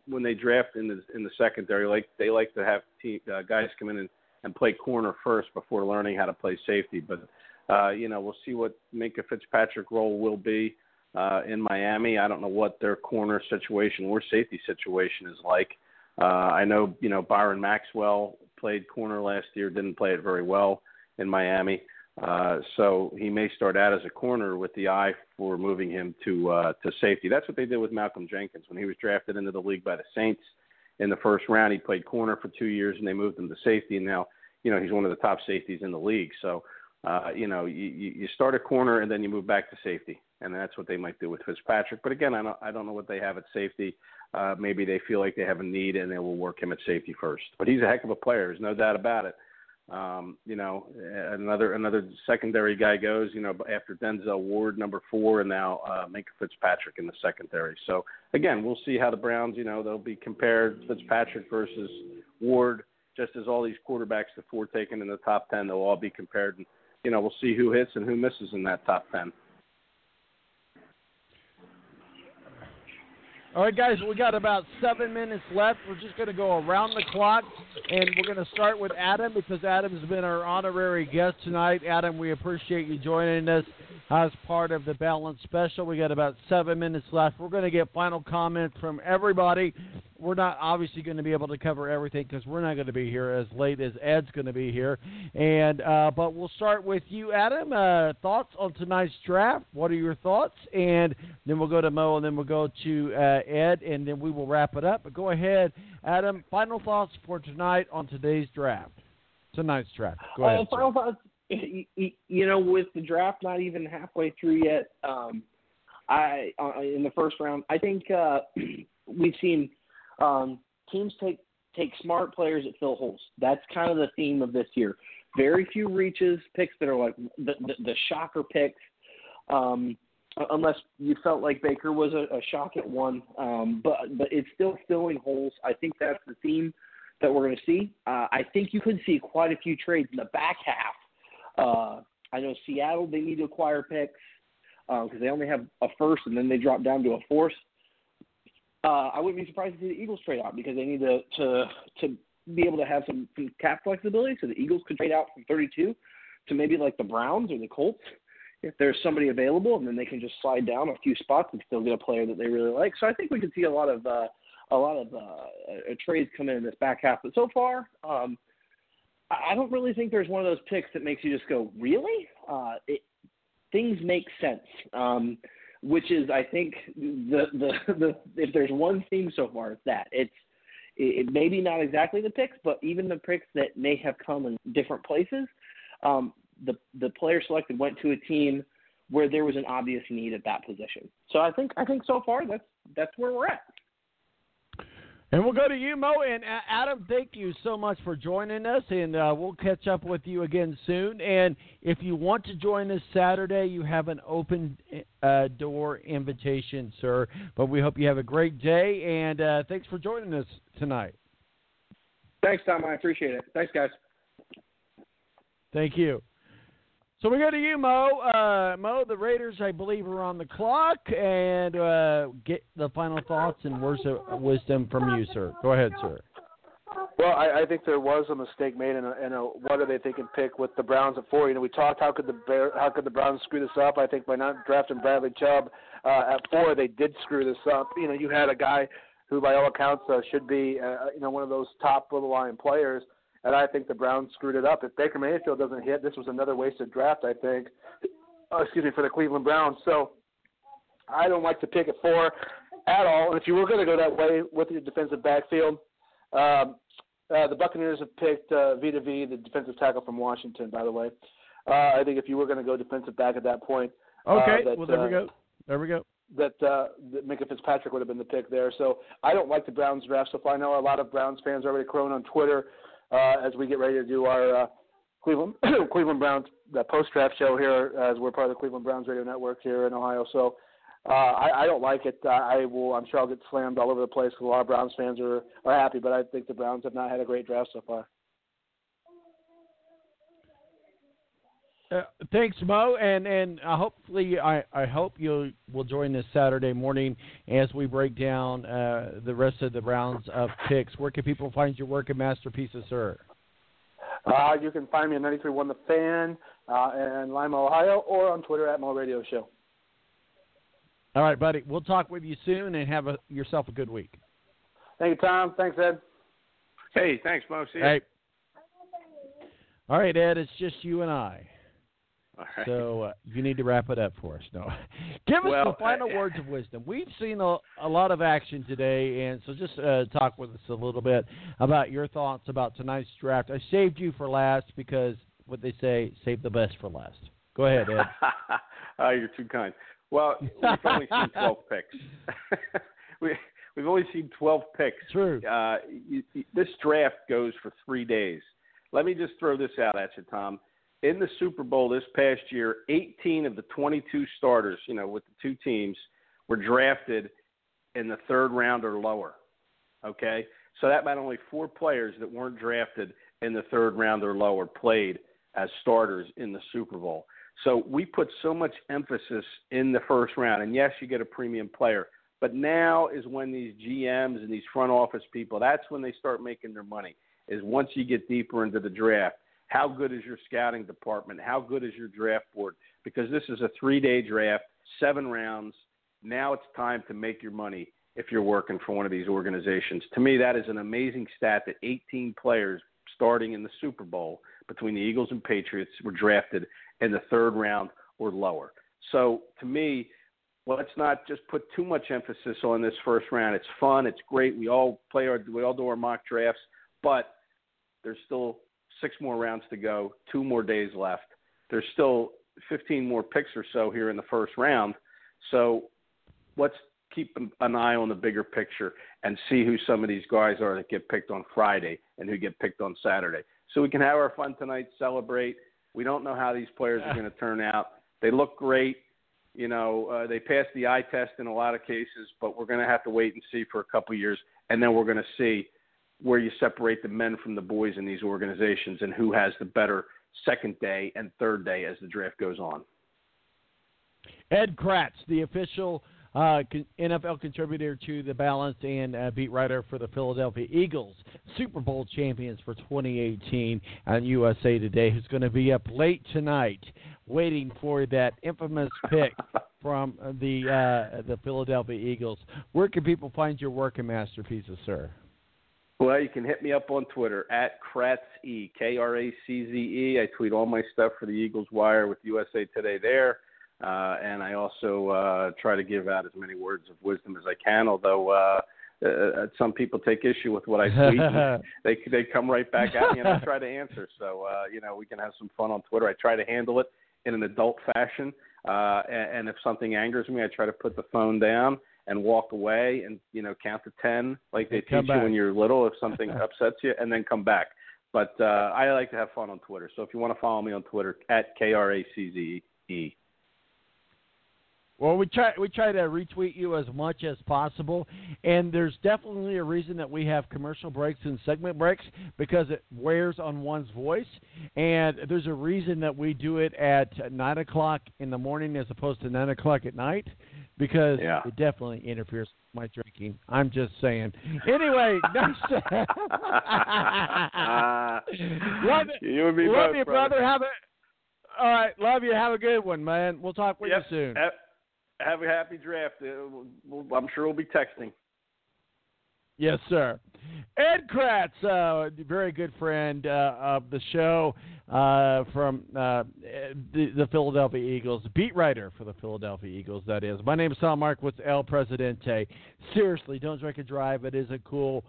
G: when they draft in the in the secondary, like they like to have team, uh, guys come in and, and play corner first before learning how to play safety. But uh, you know, we'll see what Minkah Fitzpatrick role will be uh, in Miami. I don't know what their corner situation or safety situation is like. Uh, I know you know Byron Maxwell played corner last year, didn't play it very well in Miami. Uh, so he may start out as a corner with the eye for moving him to uh, to safety. That's what they did with Malcolm Jenkins when he was drafted into the league by the Saints in the first round. He played corner for two years, and they moved him to safety. And now, you know, he's one of the top safeties in the league. So, uh, you know, you, you start a corner and then you move back to safety, and that's what they might do with Fitzpatrick. But again, I don't I don't know what they have at safety. Uh, maybe they feel like they have a need and they will work him at safety first. But he's a heck of a player. There's no doubt about it. Um, you know, another another secondary guy goes. You know, after Denzel Ward, number four, and now uh, Minkah Fitzpatrick in the secondary. So again, we'll see how the Browns. You know, they'll be compared Fitzpatrick versus Ward, just as all these quarterbacks, the four taken in the top ten, they'll all be compared. And you know, we'll see who hits and who misses in that top ten.
C: All right, guys, we got about seven minutes left. We're just going to go around the clock, and we're going to start with Adam because Adam's been our honorary guest tonight. Adam, we appreciate you joining us as part of the Balance Special. We got about seven minutes left. We're going to get final comments from everybody. We're not obviously going to be able to cover everything because we're not going to be here as late as Ed's going to be here. And uh, but we'll start with you, Adam. Uh, thoughts on tonight's draft? What are your thoughts? And then we'll go to Mo, and then we'll go to uh, Ed, and then we will wrap it up. But go ahead, Adam. Final thoughts for tonight on today's draft. Tonight's draft. Go ahead.
E: Uh, final thoughts. You know, with the draft not even halfway through yet, um, I uh, in the first round, I think uh, [clears throat] we've seen um, teams take take smart players that fill holes. That's kind of the theme of this year. Very few reaches, picks that are like the the, the shocker picks. Um, unless you felt like Baker was a, a shock at one, um, but but it's still filling holes. I think that's the theme that we're going to see. Uh, I think you could see quite a few trades in the back half. Uh, I know Seattle they need to acquire picks because they only have a first and then they drop down to a fourth. Uh, I wouldn't be surprised to see the Eagles trade out because they need to to to be able to have some, some cap flexibility. So the Eagles could trade out from 32 to maybe like the Browns or the Colts if there's somebody available, and then they can just slide down a few spots and still get a player that they really like. So I think we could see a lot of uh, a lot of uh, trades come in in this back half. But so far, um, I don't really think there's one of those picks that makes you just go, really? Uh, it, things make sense. Um, which is I think the the, the if there's one theme so far, it's that it's it, maybe not exactly the picks, but even the picks that may have come in different places, um, the the player selected went to a team where there was an obvious need at that position. So I think I think so far that's that's where we're at.
C: And we'll go to you, Mo. And uh, Adam, thank you so much for joining us. And uh, we'll catch up with you again soon. And if you want to join us Saturday, you have an open uh, door invitation, sir. But we hope you have a great day. And uh, thanks for joining us tonight.
E: Thanks, Tom. I appreciate it. Thanks, guys.
C: Thank you. So we go to you, Mo. Uh, Mo, the Raiders, I believe, are on the clock, and uh, get the final thoughts and words of wisdom from you, sir. Go ahead, sir.
F: Well, I, I think there was a mistake made in a, in a what are they thinking pick with the Browns at four. You know, we talked how could the Bear, how could the Browns screw this up? I think by not drafting Bradley Chubb uh, at four, they did screw this up. You know, you had a guy who, by all accounts, uh, should be uh, you know one of those top of the line players and I think the Browns screwed it up. If Baker Mayfield doesn't hit, this was another wasted draft, I think. Oh, excuse me, for the Cleveland Browns. So I don't like to pick at four at all. And if you were going to go that way with your defensive backfield, um, uh, the Buccaneers have picked uh, Vita Vea, the defensive tackle from Washington, by the way. Uh, I think if you were going to go defensive back at that point,
C: okay,
F: uh, that,
C: well there we
F: uh,
C: go, there we go.
F: That, uh, that Minkah Fitzpatrick would have been the pick there. So I don't like the Browns draft so far. I know a lot of Browns fans are already crowing on Twitter uh, as we get ready to do our uh, Cleveland [coughs] Cleveland Browns the post draft show here, as we're part of the Cleveland Browns radio network here in Ohio. So uh, I, I don't like it. Uh, I will. I'm sure I'll get slammed all over the place. Because a lot of Browns fans are are happy, but I think the Browns have not had a great draft so far.
C: Uh, thanks, Mo, and and uh, hopefully I, I hope you will join us Saturday morning as we break down uh, the rest of the rounds of picks. Where can people find your work and masterpieces, sir?
F: Uh, you can find me at 93.1 The Fan uh, in Lima, Ohio, or on Twitter at Mo Radio Show.
C: All right, buddy. We'll talk with you soon, and have a, yourself a good week.
F: Thank you, Tom. Thanks, Ed.
G: Hey, thanks, Mo. See you.
C: Hey. All right, Ed. It's just you and I.
G: Right.
C: So uh, you need to wrap it up for us. No, [laughs] give us
G: Well,
C: the final
G: uh,
C: words of wisdom. We've seen a, a lot of action today, and so just uh, talk with us a little bit about your thoughts about tonight's draft. I saved you for last because what they say, save the best for last. Go ahead, Ed.
G: oh, [laughs] you're too kind. Well, we've only seen [laughs] 12 picks. we, we've only seen 12 picks.
C: True.
G: Uh, you, you, this draft goes for three days. Let me just throw this out at you, Tom. In the Super Bowl this past year, 18 of the 22 starters, you know, with the two teams, were drafted in the third round or lower. Okay? So that meant only four players that weren't drafted in the third round or lower played as starters in the Super Bowl. So we put so much emphasis in the first round. And yes, you get a premium player. But now is when these GMs and these front office people, that's when they start making their money, is once you get deeper into the draft. How good is your scouting department? How good is your draft board? Because this is a three day draft, seven rounds. Now it's time to make your money if you're working for one of these organizations. To me, that is an amazing stat that 18 players starting in the Super Bowl between the Eagles and Patriots were drafted in the third round or lower. So to me, let's not just put too much emphasis on this first round. It's fun, it's great. We all play our we all do our mock drafts, but there's still six more rounds to go, two more days left. There's still 15 more picks or so here in the first round. So let's keep an- eye on the bigger picture and see who some of these guys are that get picked on Friday and who get picked on Saturday. So we can have our fun tonight, celebrate. We don't know how these players are going to turn out. They look great. You know, uh, they passed the eye test in a lot of cases, but we're going to have to wait and see for a couple years, and then we're going to see where you separate the men from the boys in these organizations and who has the better second day and third day as the draft goes on.
C: Ed Kracz, the official uh, NFL contributor to the Balance and uh, beat writer for the Philadelphia Eagles, Super Bowl champions for 2018 on USA Today, who's going to be up late tonight waiting for that infamous [laughs] pick from the uh, the Philadelphia Eagles. Where can people find your work and masterpieces, sir?
G: Well, you can hit me up on Twitter at Kracz E K R A C Z E. I tweet all my stuff for the Eagles Wire with USA Today there. uh, and I also uh, try to give out as many words of wisdom as I can. Although uh, uh, some people take issue with what I tweet, [laughs] they they come right back at me, and I [laughs] try to answer. So uh, you know, we can have some fun on Twitter. I try to handle it in an adult fashion, uh, and, and if something angers me, I try to put the phone down and walk away and you know count to ten like they
C: Come
G: teach
C: back.
G: you when you're little if something [laughs] upsets you and then come back. But uh i like to have fun on twitter. So if you want to follow me on twitter at k r a c z e
C: Well, we try we try to retweet you as much as possible, and there's definitely a reason that we have commercial breaks and segment breaks because it wears on one's voice, and there's a reason that we do it at nine o'clock in the morning as opposed to nine o'clock at night because
G: Yeah.
C: it definitely interferes with my drinking. I'm just saying. Anyway, [laughs] nice. [laughs] love it.
G: you and me
C: love
G: both
C: you, brother. Have a all right. Love you. Have a good one, man. We'll talk with
G: Yep.
C: you soon.
G: Have a happy draft uh, i'm sure we'll be texting
C: Yes, sir. Ed Kracz, uh, very good friend uh, of the show uh, from uh, the, the Philadelphia Eagles, beat writer for the Philadelphia Eagles, that is. My name is Sal Marquez El Presidente. Seriously, don't drink and drive. It isn't cool.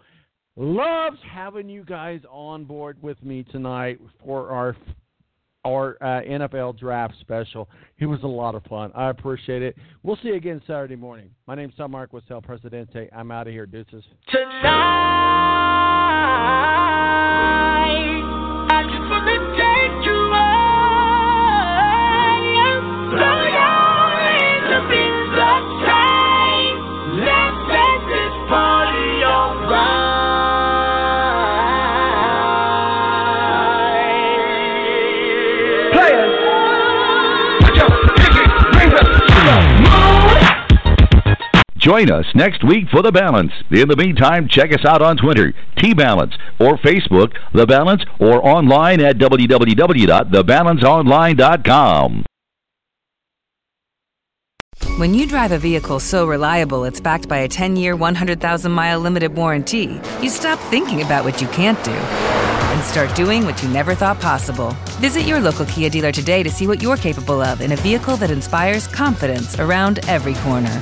C: Loves having you guys on board with me tonight for our our uh, NFL draft special. It was a lot of fun. I appreciate it. We'll see you again Saturday morning. My name's Sal Marquez El Presidente. I'm out of here, deuces.
B: Tonight,
H: Join us next week for The Balance. In the meantime, check us out on Twitter, T Balance, or Facebook, The Balance, or online at www.thebalanceonline.com.
I: When you drive a vehicle so reliable it's backed by a 10 year, 100,000 mile limited warranty, you stop thinking about what you can't do and start doing what you never thought possible. Visit your local Kia dealer today to see what you're capable of in a vehicle that inspires confidence around every corner.